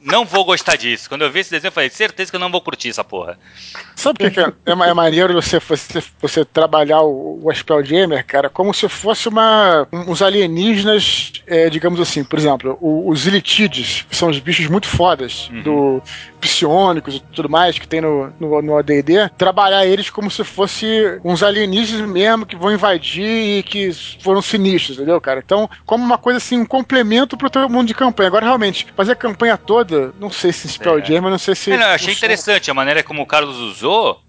S1: não vou gostar disso. Quando eu vi esse desenho, eu falei, certeza que eu não vou curtir essa porra.
S5: Sabe o que, é, é, é maneiro você, você, você trabalhar o, o Spelljammer, cara, como se fosse uma, um- uns alienígenas, é, digamos assim, por exemplo, o- os Ilitides, que são os bichos muito fodas,
S1: Uhum.
S5: do psionicos e tudo mais, que tem no, no, no AD&D, trabalhar eles como se fosse uns alienígenas mesmo que vão invadir e que foram sinistros, entendeu, cara? Então, como uma coisa assim, um complemento pro teu mundo de campanha. Agora, realmente, fazer campanha toda, não sei se Spelljammer, não sei se...
S1: É, não, eu achei interessante a maneira como o Carlos usou.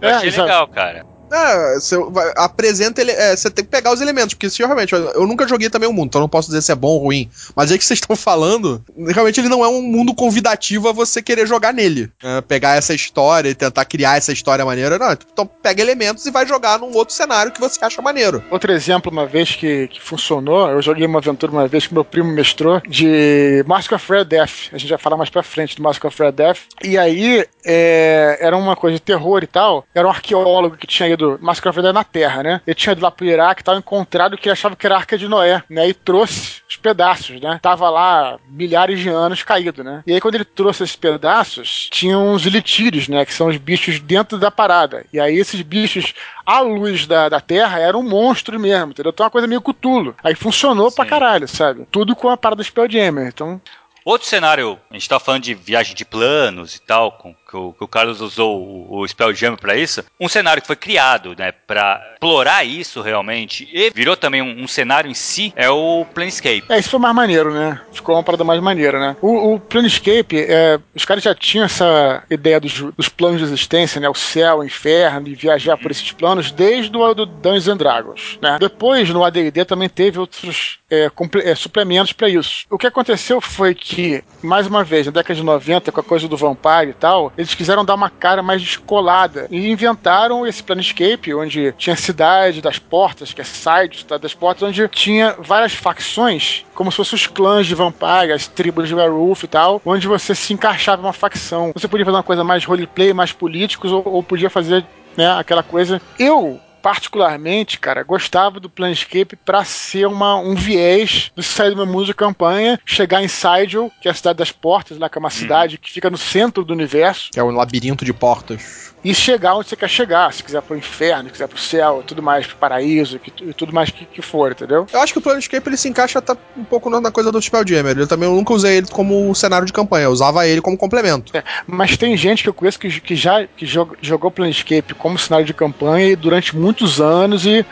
S1: Eu
S5: É,
S1: achei
S5: exato.
S1: legal, cara.
S2: É, você apresenta ele. é, você tem que pegar os elementos, porque se realmente. Eu, nunca joguei também o mundo, então não posso dizer se é bom ou ruim. Mas aí que vocês <laughs> estão falando, realmente ele não é um mundo convidativo a você querer jogar nele. É, pegar essa história e tentar criar essa história maneira. Não, então pega elementos e vai jogar num outro cenário que você acha maneiro.
S5: Outro exemplo, uma vez que, que funcionou, eu joguei uma aventura uma vez que meu primo mestrou de Mask of Red Death. A gente vai falar mais pra frente do Mask of Red Death. E aí, é, era uma coisa de terror e tal. Era um arqueólogo que tinha ido, Mask of Red Death na Terra, né? Ele tinha ido lá pro Iraque e tal, encontrado o que ele achava que era a Arca de Noé, né? E trouxe os pedaços, né? Tava lá milhares de anos caído, né? E aí, quando ele trouxe esses pedaços, tinham os litírios, né? Que são os bichos dentro da parada. E aí, esses bichos à luz da, da Terra era um monstro mesmo, entendeu? Então é uma coisa meio cutulo. Aí funcionou pra
S1: Sim.
S5: caralho, sabe? Tudo com a parada Spelljammer. Então,
S1: Outro cenário, a gente tá falando de viagem de planos e tal, com, que, o, que o Carlos usou o, o Spelljammer pra isso. Um cenário que foi criado, né, pra explorar isso realmente e virou também um, um cenário em si, é o Planescape.
S5: é, isso foi mais maneiro, né? Ficou uma parada mais maneira, né? O, o Planescape, é, os caras já tinham essa ideia dos, dos planos de existência, né? O céu, o inferno, e viajar por esses planos desde o do Dungeons and Dragons, né? Depois, no AD&D também teve outros é, é, suplementos pra isso. O que aconteceu foi que, mais uma vez, na década de 90, com a coisa do Vampire e tal, eles quiseram dar uma cara mais descolada e inventaram esse Planescape, onde tinha cidade das portas, que é Side, das portas, onde tinha várias facções, como se fossem os clãs de Vampire, as tribos de Werewolf e tal, onde você se encaixava em uma facção. Você podia fazer uma coisa mais roleplay, mais políticos, ou, ou podia fazer né, aquela coisa. Eu particularmente, cara, gostava do Planescape pra ser uma, um viés do sair do meu mundo de campanha, chegar em Sidel, que é a cidade das portas, lá que é uma cidade que fica no centro do universo,
S2: Que é um labirinto de portas.
S5: e chegar onde você quer chegar. Se quiser pro inferno, se quiser pro céu, tudo mais, pro paraíso, que, e tudo mais que, que for, entendeu?
S2: Eu acho que o Planescape ele se encaixa tá, um pouco na, coisa do Spelljammer. Eu também nunca usei ele como cenário de campanha, eu usava ele como complemento.
S5: Mas tem gente que eu conheço que, que já que jog- jogou Planescape como cenário de campanha e durante muitos anos e.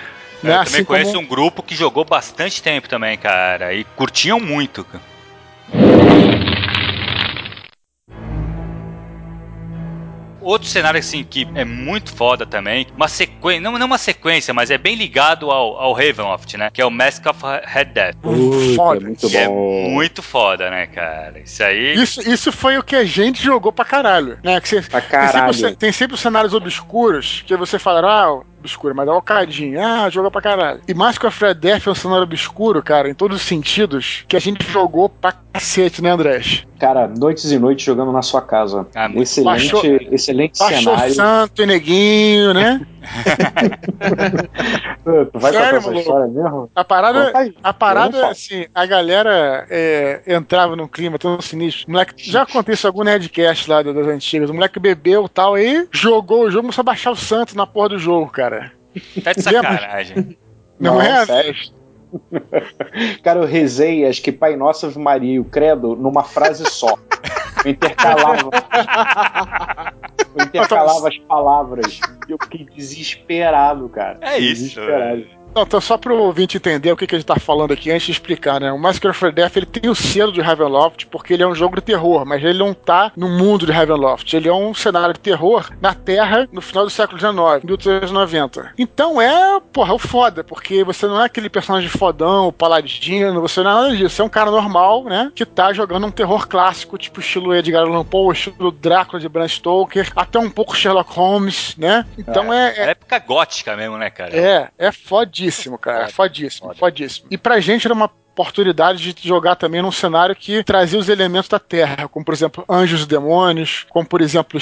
S5: Né,
S1: eu
S5: assim
S1: também conheço
S5: como-
S1: um grupo que jogou bastante tempo também, cara. E curtiam muito. Outro cenário assim que é muito foda também, uma sequência, não, não uma sequência, mas é bem ligado ao, ao Ravenloft, né? Que é o Mask of Red Death.
S5: Foda.
S3: muito
S1: Que é
S3: bom.
S1: muito foda, né, cara? Isso aí.
S5: Isso, isso foi o que a gente jogou pra caralho. Né? Que você,
S3: Pra
S5: tem, sempre,
S3: caralho.
S5: os- tem sempre os cenários obscuros que você fala, ah, obscuro, mas é o cadinho. Ah, joga pra caralho. E Mask of Red Death é um cenário obscuro, cara, em todos os sentidos, que a gente jogou pra cacete, né, Andrés?
S3: Cara, noites e noites jogando na sua casa.
S1: Ah, muito
S3: excelente,
S5: Baixou-
S3: excelente
S5: Baixou
S3: cenário.
S5: Santo e Neguinho, né? <laughs>
S3: Tu vai
S5: Sério,
S3: contar essa história mesmo?
S5: A parada,
S3: aí.
S5: a parada
S3: falo.
S5: assim, a galera é, entrava num clima tão sinistro. O moleque, já aconteceu algum Nerdcast lá das antigas. O moleque bebeu e tal, aí jogou o jogo, começou a baixar o santo na porra do jogo, cara.
S1: Tá de sacanagem.
S5: Não,
S3: Não,
S5: é?
S3: sério. <laughs> Cara, eu rezei, acho que Pai Nosso Ave Maria e o Credo numa frase só. Eu intercalava. <laughs> Eu intercalava as palavras. Eu fiquei desesperado, cara.
S1: É isso,
S3: Desesperado.
S5: Não, então só pro ouvinte entender o que, que a gente tá falando aqui antes de explicar, né? O Massacre of Death ele tem o selo de Ravenloft porque ele é um jogo de terror, mas ele não tá no mundo de Ravenloft. Ele é um cenário de terror na Terra no final do século XIX, 1390. Então é, porra, o foda, porque você não é aquele personagem fodão, paladino, você não é nada disso. Você é um cara normal, né? Que tá jogando um terror clássico, tipo estilo Edgar Allan Poe, estilo Drácula de Bram Stoker, até um pouco Sherlock Holmes, né? Então é- é
S1: É época gótica mesmo, né, cara?
S5: é, é fodíssimo, cara. Fodíssimo, fodíssimo. E pra gente era uma oportunidade de jogar também num cenário que trazia os elementos da Terra, como por exemplo anjos e demônios, como por exemplo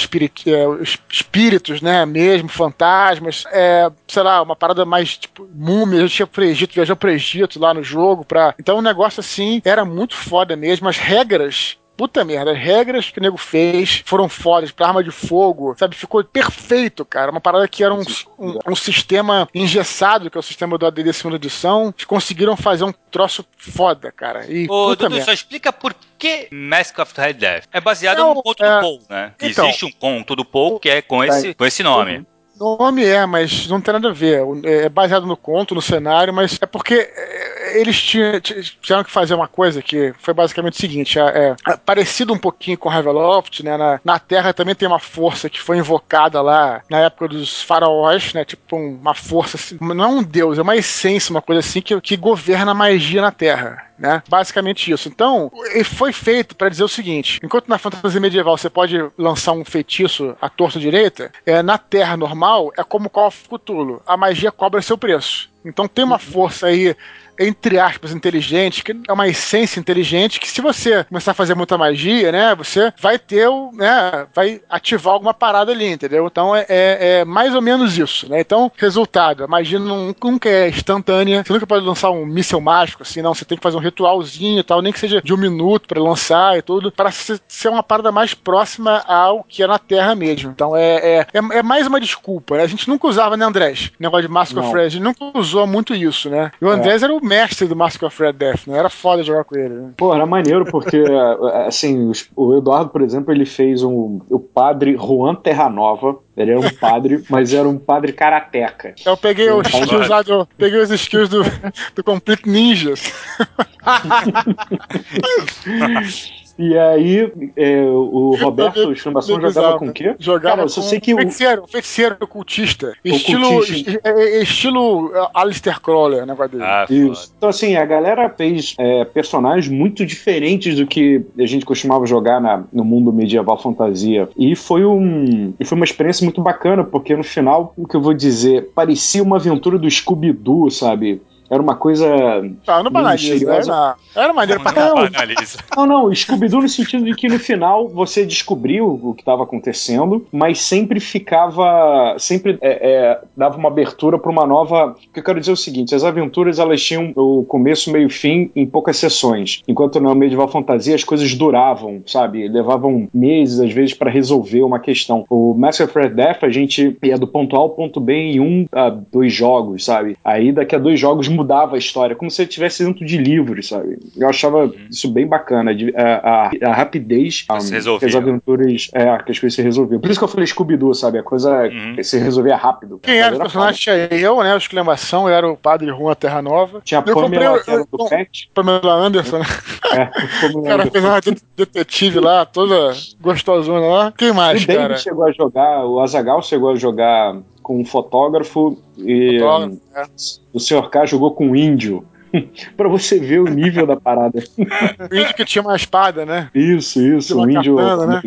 S5: é, os espíritos, né, mesmo, fantasmas, é, sei lá, uma parada mais tipo múmia, a gente ia pro Egito, viajou pro Egito lá no jogo, pra... então o negócio assim era muito foda mesmo, as regras Puta merda, as regras que o nego fez foram fodas pra arma de fogo, sabe? Ficou perfeito, cara. Uma parada que era um, um, um sistema engessado, que é o sistema do ADD segunda edição. Eles conseguiram fazer um troço foda, cara. E
S1: Ô,
S5: puta
S1: Dudu,
S5: merda.
S1: só explica por que Mask of Red Death. É baseado
S5: Não,
S1: no conto
S5: é-
S1: do Paul, né?
S5: Então.
S1: Existe um conto do Paul que é com esse, com esse nome.
S5: O nome é, mas não tem nada a ver. É baseado no conto, no cenário, mas é porque eles tinham, t- tiveram que fazer uma coisa que foi basicamente o seguinte: é, é, parecido um pouquinho com Ravenloft, né? Na, na Terra também tem uma força que foi invocada lá na época dos faraós, né? Tipo um- uma força, assim, não é um deus, é uma essência, uma coisa assim que, que governa a magia na Terra. Né? Basicamente isso. Então, ele foi feito para dizer o seguinte: enquanto na fantasia medieval você pode lançar um feitiço à torta direita, é, na Terra normal é como Call of Cthulhu. A magia cobra seu preço. Então tem uma força aí entre aspas, inteligente, que é uma essência inteligente, que se você começar a fazer muita magia, né, você vai ter o, né, vai ativar alguma parada ali, entendeu? Então é, é, é mais ou menos isso, né? Então, resultado, a magia não- nunca é instantânea, você nunca pode lançar um míssel mágico, assim, não, você tem que fazer um ritualzinho e tal, nem que seja de um minuto pra lançar e tudo, para ser uma parada mais próxima ao que é na Terra mesmo. Então é, é, é, é mais uma desculpa, né? A gente nunca usava, né, Andrés? Negócio de Mask of
S3: Não.
S5: Red, a gente nunca usou muito isso, né? E o Andrés era o mestre do Mask of Red Death, né? Era foda jogar com ele, né?
S3: Pô, era maneiro porque, <laughs> assim, os- o Eduardo, por exemplo, ele fez um, o padre Juan Terranova. Ele era um padre, <laughs> mas era um padre karateca.
S5: Eu peguei os skills lá do. Peguei os skills do, <laughs> do Complete Ninjas.
S3: E aí, é, o Roberto
S5: Eu vi
S3: jogava
S5: bizarro,
S3: com
S5: né?
S3: o quê?
S5: Jogava
S3: Cara, eu
S5: com
S3: só sei que o,
S5: feiticeiro, feiticeiro cultista. Estilo,
S3: Ocultista.
S5: est- é- é estilo uh, Alistair Crawler, o negócio dele.
S1: Ah,
S3: Isso. Então, assim, a galera fez é, personagens muito diferentes do que a gente costumava jogar na- no mundo medieval fantasia. E foi, um, e foi uma experiência muito bacana, porque no final, o que eu vou dizer, parecia uma aventura do Scooby-Doo, sabe? Era uma coisa.
S5: Ah, não banaliza.
S3: misteriosa.
S5: Era, era maneiro pra
S1: Não,
S5: caralho.
S1: analisa.
S3: Não, não, Scooby-Doo no sentido de que no final você descobriu o que estava acontecendo, mas sempre ficava. Sempre é, é, dava uma abertura para uma nova. O que eu quero dizer é o seguinte: as aventuras elas tinham o começo, meio e fim em poucas sessões. Enquanto no Medieval Fantasia as coisas duravam, sabe? Levavam meses, às vezes, para resolver uma questão. O Master of Red Death a gente ia do ponto A ao ponto B em um a dois jogos, sabe? Aí daqui a dois jogos mudava a história, como se ele estivesse dentro de livros, sabe? Eu achava isso bem bacana, de- a, a- a rapidez
S1: Uhum.
S3: Um, que as aventuras, é, que as coisas se resolviam. Por isso que eu falei Scooby-Doo, sabe? A coisa
S1: Uhum.
S3: se resolvia rápido.
S5: Quem era
S3: Mas
S5: os personagens? Tinha eu, né? O Exclamação, eu era o Padre Juan Terra Nova.
S3: Tinha a
S5: Eu comprei
S3: Pamela,
S5: o-
S3: que era do
S5: eu-
S3: Pet.
S5: Pamela Anderson, né?
S3: É,
S5: O cara fez uma det- detetive lá, toda gostosona lá. Quem mais,
S3: o David
S5: cara?
S3: chegou a jogar, o Azagal chegou a jogar com um fotógrafo e
S5: Fotógrafo, é.
S3: o Sr. K jogou com um índio. <laughs> pra você ver o nível da parada.
S5: O <laughs> índio que tinha uma espada, né?
S3: Isso, isso, o índio.
S5: né?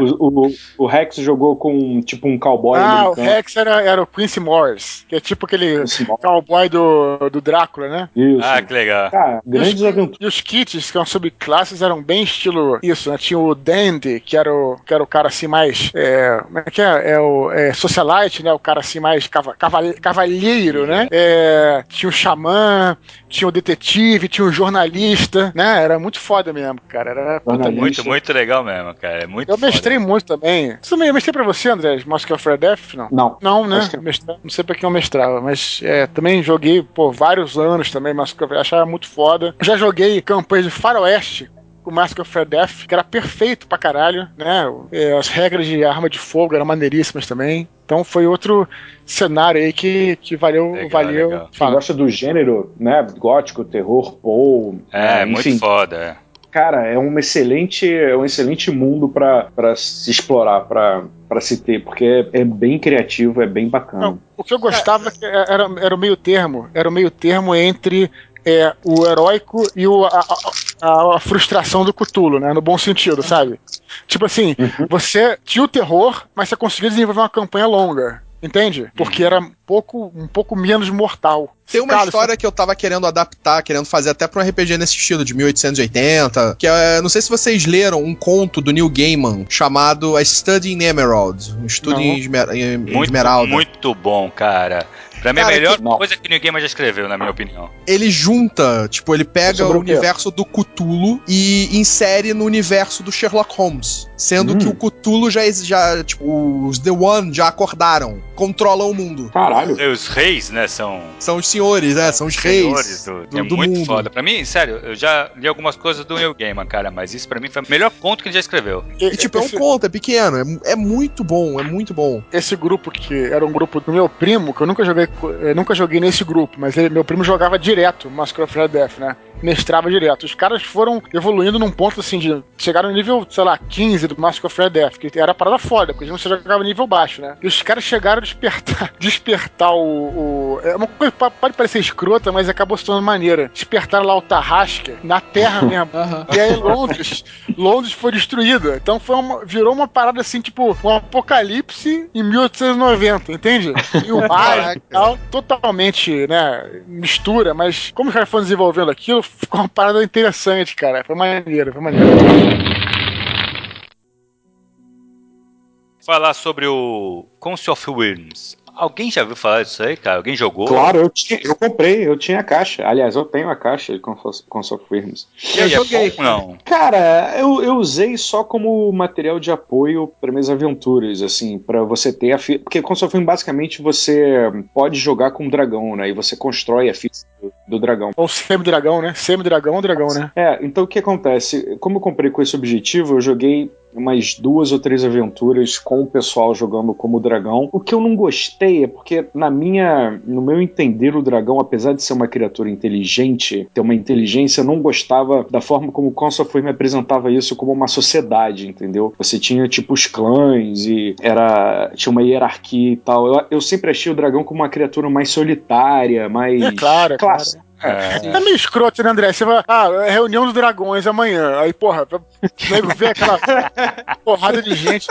S3: O, o, o Rex jogou com tipo um cowboy
S5: ah, o
S3: americano.
S5: Rex era, era o Quincy Morris, que é tipo aquele cowboy do, do Drácula, né?
S3: Isso.
S1: Ah, que legal.
S3: Cara, grandes aventuras.
S5: E os kits, que são subclasses, eram bem estilo isso, né? Tinha o Dandy, que era o, que era o cara assim mais. É, como é que é? É o é, socialite, né? O cara assim mais cava, caval- cavalheiro, né? É, tinha o xamã, tinha o detetive, tinha o jornalista, né? Era muito foda mesmo, cara. Era.
S1: Muito, muito legal mesmo, cara. É muito.
S5: Mestrei muito também. Você também eu mestrei pra você, André? Mask of Red Death? Não.
S3: Não.
S5: Não, né?
S3: Que-
S5: Mestra- Não sei pra quem eu mestrava, mas é, também joguei por vários anos também, Mask of achava muito foda. Já joguei campanhas de Faroeste com Mask of Red Death, que era perfeito pra caralho, né? É, as regras de arma de fogo eram maneiríssimas também. Então foi outro cenário aí que, que valeu.
S1: Legal,
S5: valeu.
S1: legal.
S3: Quem gosta do gênero, né? Gótico, terror, Poe.
S1: É, muito
S3: enfim,
S1: foda. É.
S3: cara, é um excelente, é um excelente mundo pra pra se explorar, pra pra se ter, porque é, é bem criativo, é bem bacana.
S5: Não, o que eu gostava que era, era o meio termo, era o meio termo entre é, o heróico e o, a, a- a frustração do Cthulhu, né? No bom sentido, sabe? Tipo assim, você tinha o terror, mas você conseguia desenvolver uma campanha longa. Entende? Porque era um pouco, um pouco menos mortal.
S2: Tem uma
S5: Cara,
S2: história que eu tava querendo adaptar, querendo fazer até pra um RPG nesse estilo, de 1880, que é, não sei se vocês leram um conto do Neil Gaiman, chamado A Study in Emerald, um estudo
S5: Não.
S2: em, esmer em
S1: Muito,
S2: esmeralda.
S1: muito bom, cara. Pra mim, é a melhor
S3: que-
S1: coisa que o New Gamer já escreveu, na minha opinião.
S2: Ele junta, tipo, ele pega
S3: Sobre
S2: o universo do Cthulhu e insere no universo do Sherlock Holmes, sendo
S3: Hum.
S2: que o Cthulhu já, já, tipo, os The One já acordaram, controlam o mundo.
S3: Caralho.
S1: E Os reis, né, são
S2: São os senhores, né? São os
S1: senhores
S2: reis
S1: do,
S2: do,
S1: é
S2: do
S1: muito
S2: mundo.
S1: foda. Pra mim, sério, eu já li algumas coisas do Neil Gaiman, cara, mas isso pra mim foi o melhor conto que ele já escreveu.
S2: E, tipo, é um
S5: esse,
S2: conto, é pequeno, é, é muito bom, é muito bom.
S5: esse grupo que era um grupo do meu primo, que eu nunca joguei, eu nunca joguei nesse grupo, mas ele- meu primo jogava direto Mask of Red Death, né? Mestrava direto. Os caras foram evoluindo num ponto assim de. Chegaram no nível, sei lá, 15 do Mask of Red Death, que era parada foda, porque você jogava nível baixo, né? E os caras chegaram a despertar, <laughs> despertar o. o- é uma coisa pode parecer escrota, mas acabou se tornando maneira. Despertaram lá o Tarrasca na terra mesmo.
S4: Aham.
S5: E aí Londres, Londres foi destruída. Então foi uma, virou uma parada assim, tipo, um apocalipse em 1890, entende? E o <laughs> mar tal, totalmente, né, mistura, mas como os caras foram desenvolvendo aquilo, ficou uma parada interessante, cara. Foi maneiro, foi maneiro.
S1: Falar sobre o Council of. Alguém já viu falar disso aí, cara? Alguém jogou?
S3: Claro, eu, tinha, eu comprei, eu tinha a caixa. Aliás, eu tenho a caixa de Console
S1: aí,
S4: Eu
S1: é
S4: joguei,
S1: ou não?
S3: Cara, eu, eu usei só como material de apoio para minhas aventuras, assim, para você ter a fi... Porque Console Firm, basicamente, você pode jogar com o dragão, né? E você constrói a ficha do, do dragão.
S5: Ou semi-dragão, né? Semi-dragão ou dragão, né?
S3: É, então o que acontece? Como eu comprei com esse objetivo, eu joguei umas duas ou três aventuras com o pessoal jogando como dragão. O que eu não gostei é porque, na minha, no meu entender, o dragão, apesar de ser uma criatura inteligente, ter uma inteligência, eu não gostava da forma como o Console foi me apresentava isso como uma sociedade, entendeu? Você tinha tipo os clãs e era tinha uma hierarquia e tal. Eu, eu sempre achei o dragão como uma criatura mais solitária, mais
S5: É claro, é
S1: É,
S5: É meio escroto, né, André? Você vai. Ah, é reunião dos dragões amanhã. Aí, porra, nego vê aquela <laughs> porrada de gente.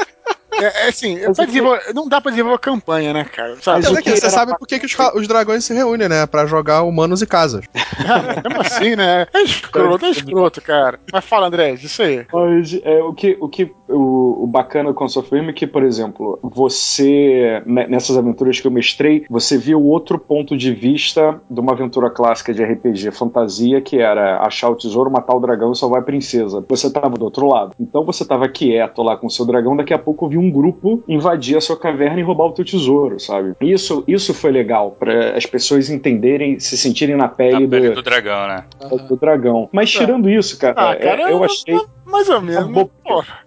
S5: É, é assim, pra desenvolver- não dá pra desenvolver campanha, né, cara? Sabe?
S2: É
S3: o
S2: que
S3: que
S2: você
S3: era
S2: sabe por que, que os, os dragões se reúnem, né? Pra jogar humanos e casas. <laughs>
S5: Ah, mesmo assim, né? É escroto, é escroto, cara. Mas fala, André, isso aí.
S3: Mas é, o que, o, que o, o bacana do Console of Fame é que, por exemplo, você, ne- nessas aventuras que eu mestrei, você via o outro ponto de vista de uma aventura clássica de RPG fantasia, que era achar o tesouro, matar o dragão e salvar a princesa. Você tava do outro lado. Então você tava quieto lá com o seu dragão, daqui a pouco viu um grupo invadir a sua caverna e roubar o teu tesouro, sabe? Isso, isso foi legal, para as pessoas entenderem, se sentirem na
S1: Na
S3: pele,
S1: pele
S3: do,
S1: do dragão, né?
S3: do dragão. Mas tirando isso, cara,
S5: Ah,
S3: é-
S5: cara,
S3: eu achei.
S5: Mais ou menos.
S3: Acabou.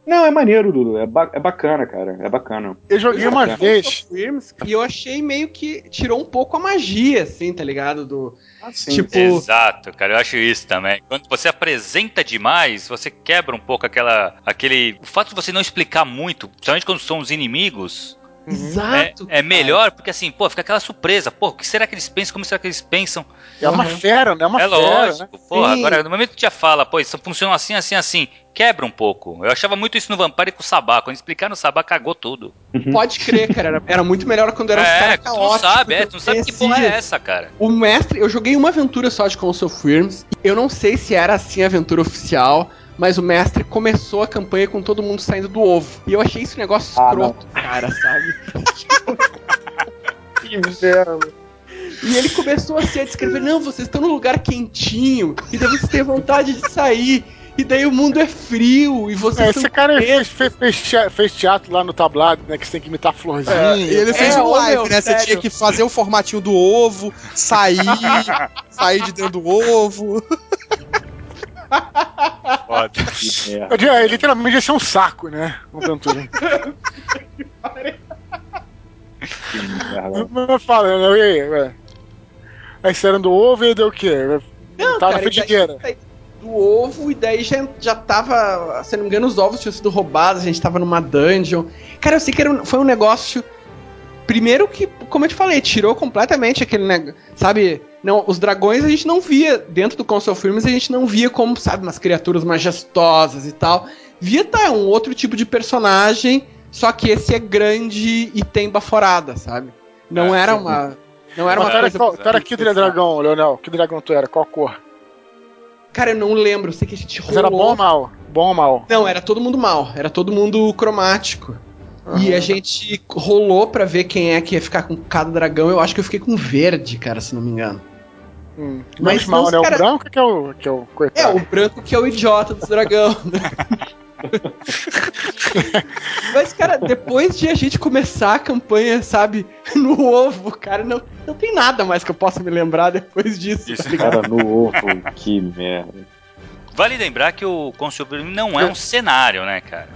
S3: Não, é maneiro, Dudu. É, ba- é bacana, cara. É bacana.
S5: eu joguei uma
S3: Cara,
S5: vez.
S4: E eu achei meio que tirou um pouco a magia, assim, tá ligado? Do,
S3: Assim,
S4: tipo,
S1: Exato, cara, eu acho isso também. Quando você apresenta demais, você quebra um pouco aquela. aquele. O fato de você não explicar muito, principalmente quando são os inimigos, é,
S4: exato.
S1: é melhor, porque assim, pô, fica aquela surpresa. Pô, o que será que eles pensam? Como será que eles pensam?
S5: É uma
S4: Uhum.
S5: fera, né? É uma
S1: é
S5: fera,
S1: lógico,
S5: né?
S1: porra.
S4: Sim.
S1: Agora, no momento que tu já fala, pô, isso funciona assim, assim, assim, quebra um pouco. Eu achava muito isso no Vampire com o Sabá. Quando explicaram o Sabá, cagou tudo.
S4: Pode crer, cara. Era, era muito melhor quando era
S1: é,
S4: caras
S1: tu não sabe, é, tu não sabe que porra é essa, cara.
S4: O mestre, eu joguei uma aventura só de Console of Worms. Eu não sei se era assim a aventura oficial, mas o mestre começou a campanha com todo mundo saindo do ovo. E eu achei esse negócio
S3: Ah,
S4: escroto, cara, sabe? <laughs>
S5: Que inferno.
S4: E ele começou assim a descrever: não, vocês estão num lugar quentinho, e daí vocês têm vontade de sair. E daí o mundo é frio e vocês
S5: É, esse cara fez, fez, fez tea- fez teatro lá no tablado, né? Que você tem que imitar florzinha.
S2: É, e ele fez
S4: É,
S2: um live,
S4: meu,
S2: né? Você
S4: sério.
S2: tinha que fazer o formatinho do ovo, sair, <laughs> sair de dentro do ovo.
S1: Foda.
S3: Que merda.
S5: Eu diria, literalmente ia ser um saco, né? Aventura. <laughs>
S3: Que merda.
S5: Mas fala, né? E aí, ué? Aí saíram do ovo e deu o quê?
S4: Não,
S5: Tava na
S4: cara, daí
S5: frigideira.
S4: saí do ovo e daí já, já tava, se não me engano, os ovos tinham sido roubados, a gente tava numa dungeon. Cara, eu sei que era um- foi um negócio. Primeiro que, como eu te falei, tirou completamente aquele negócio. Sabe? Não, os dragões a gente não via dentro do console filmes, a gente não via como, sabe, umas criaturas majestosas e tal. Via, tá, um outro tipo de personagem, só que esse é grande e tem baforada, sabe? Não
S1: É,
S4: era
S3: sim.
S4: uma. Não era
S5: Mas
S4: uma
S5: tu era,
S4: coisa.
S5: qual, tu era que dragão, Leonel? Que dragão tu era? Qual cor?
S4: Cara, eu não lembro, eu sei que a gente
S5: Mas era bom ou mal? Bom ou mal?
S4: Não, era todo mundo mal. Era todo mundo cromático. E
S5: Aham.
S4: a gente rolou pra ver quem é que ia ficar com cada dragão. Eu acho que eu fiquei com verde, cara, se não me engano.
S5: Hum.
S4: Mas
S5: mal,
S4: não,
S5: né?
S4: cara-
S5: O branco que é o, que é o
S4: É,
S5: coitado.
S4: o branco que é o idiota dos dragão. né? <laughs> Mas, cara, depois de a gente começar a campanha, sabe, no ovo, cara, não, não tem nada mais que eu possa me lembrar depois disso.
S1: Isso.
S4: tá?
S3: Cara, no ovo. Que merda.
S1: Vale lembrar que o Console não é um cenário, né, cara?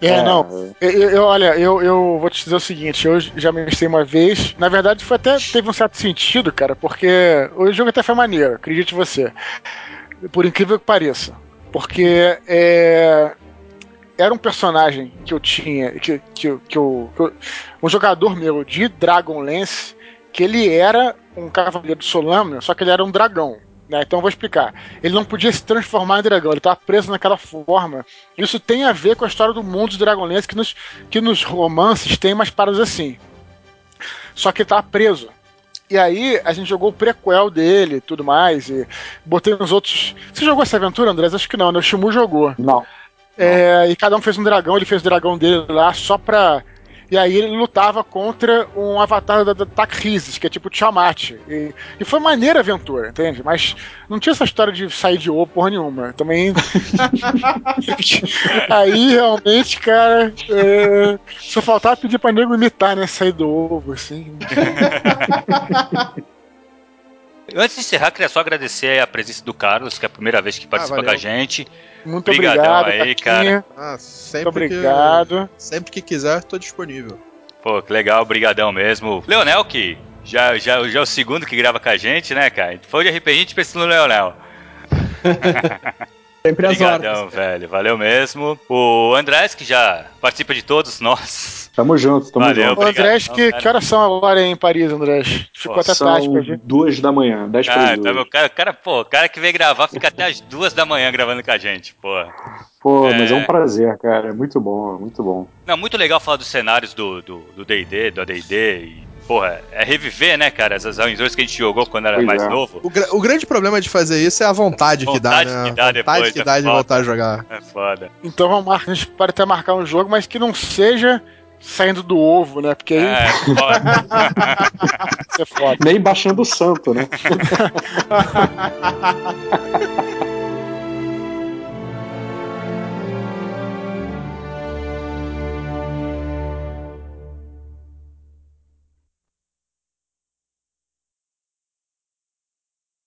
S5: É, não. Eu, eu- olha, eu, eu vou te dizer o seguinte, eu já mestrei uma vez. Na verdade, foi até teve um certo sentido, cara, porque o jogo até foi maneiro, acredite você. Por incrível que pareça. Porque é, era um personagem que eu tinha, que, que, que, eu, que eu- Um jogador meu de Dragonlance, que ele era um cavaleiro Solâmio, só que ele era um dragão. Né? Então eu vou explicar. Ele não podia se transformar em dragão, ele estava preso naquela forma. Isso tem a ver com a história do mundo de Dragonlance, que nos, que nos romances tem umas paradas assim. Só que ele tava preso. E aí a gente jogou o prequel dele e tudo mais. E botei nos outros. Você jogou essa aventura, André? Acho que não, né? O Shimu jogou.
S3: Não.
S5: É, e cada um fez um dragão, ele fez o dragão dele lá só pra. E aí ele lutava contra um avatar da, da Takrisis, que é tipo Tiamat. E, e foi maneira a aventura, entende? Mas não tinha essa história de sair de ovo porra nenhuma. Também. <laughs> aí realmente, cara. É... Só faltava pedir pra nego imitar, né? Sair do ovo, assim. <laughs>
S1: Antes de encerrar, queria só agradecer a presença do Carlos, que é a primeira vez que participa com
S2: valeu.
S1: a gente.
S5: Muito
S1: Obrigadão
S5: obrigado,
S1: aí,
S5: Caquinha.
S2: Ah, sempre
S5: Muito obrigado.
S2: Que, sempre que quiser, tô disponível.
S1: Pô, que legal, brigadão mesmo. Leonel, que já, já, já é o segundo que grava com a gente, né, cara? Foi de RPG, a gente pensou no Leonel. <laughs>
S4: Sempre às horas.
S1: Obrigadão, velho. Valeu mesmo. O Andrés, que já participa de todos nós.
S3: Tamo junto, tamo
S1: Valeu.
S3: junto.
S5: Ô, Andrés, que, que horas são agora em Paris, Andrés? Ficou
S1: Pô,
S5: até
S3: São
S5: tarde pra gente.
S3: duas da manhã, dez para
S1: Ah,
S3: as
S1: tá, cara, o cara, pô, o cara que veio gravar fica até as duas da manhã gravando com a gente, pô.
S3: Pô,
S1: É.
S3: mas é um prazer, cara. É muito bom, é muito bom.
S1: Não, muito legal falar dos cenários do do do D&D, do AD&D e, porra, é reviver, né, cara, essas aventuras que a gente jogou quando era
S3: Pois
S1: mais
S3: é.
S1: novo.
S2: O, gra- o grande problema de fazer isso é a vontade, que dá,
S1: Vontade
S2: né?
S1: que dá
S2: a vontade
S1: depois,
S2: que
S1: é
S2: dá de
S1: foda.
S2: voltar a jogar.
S1: É foda.
S5: Então a gente pode até marcar um jogo, mas que não seja saindo do ovo, né? Porque aí
S1: É, foda.
S5: isso <laughs> é foda.
S3: Nem baixando o santo, né? <laughs>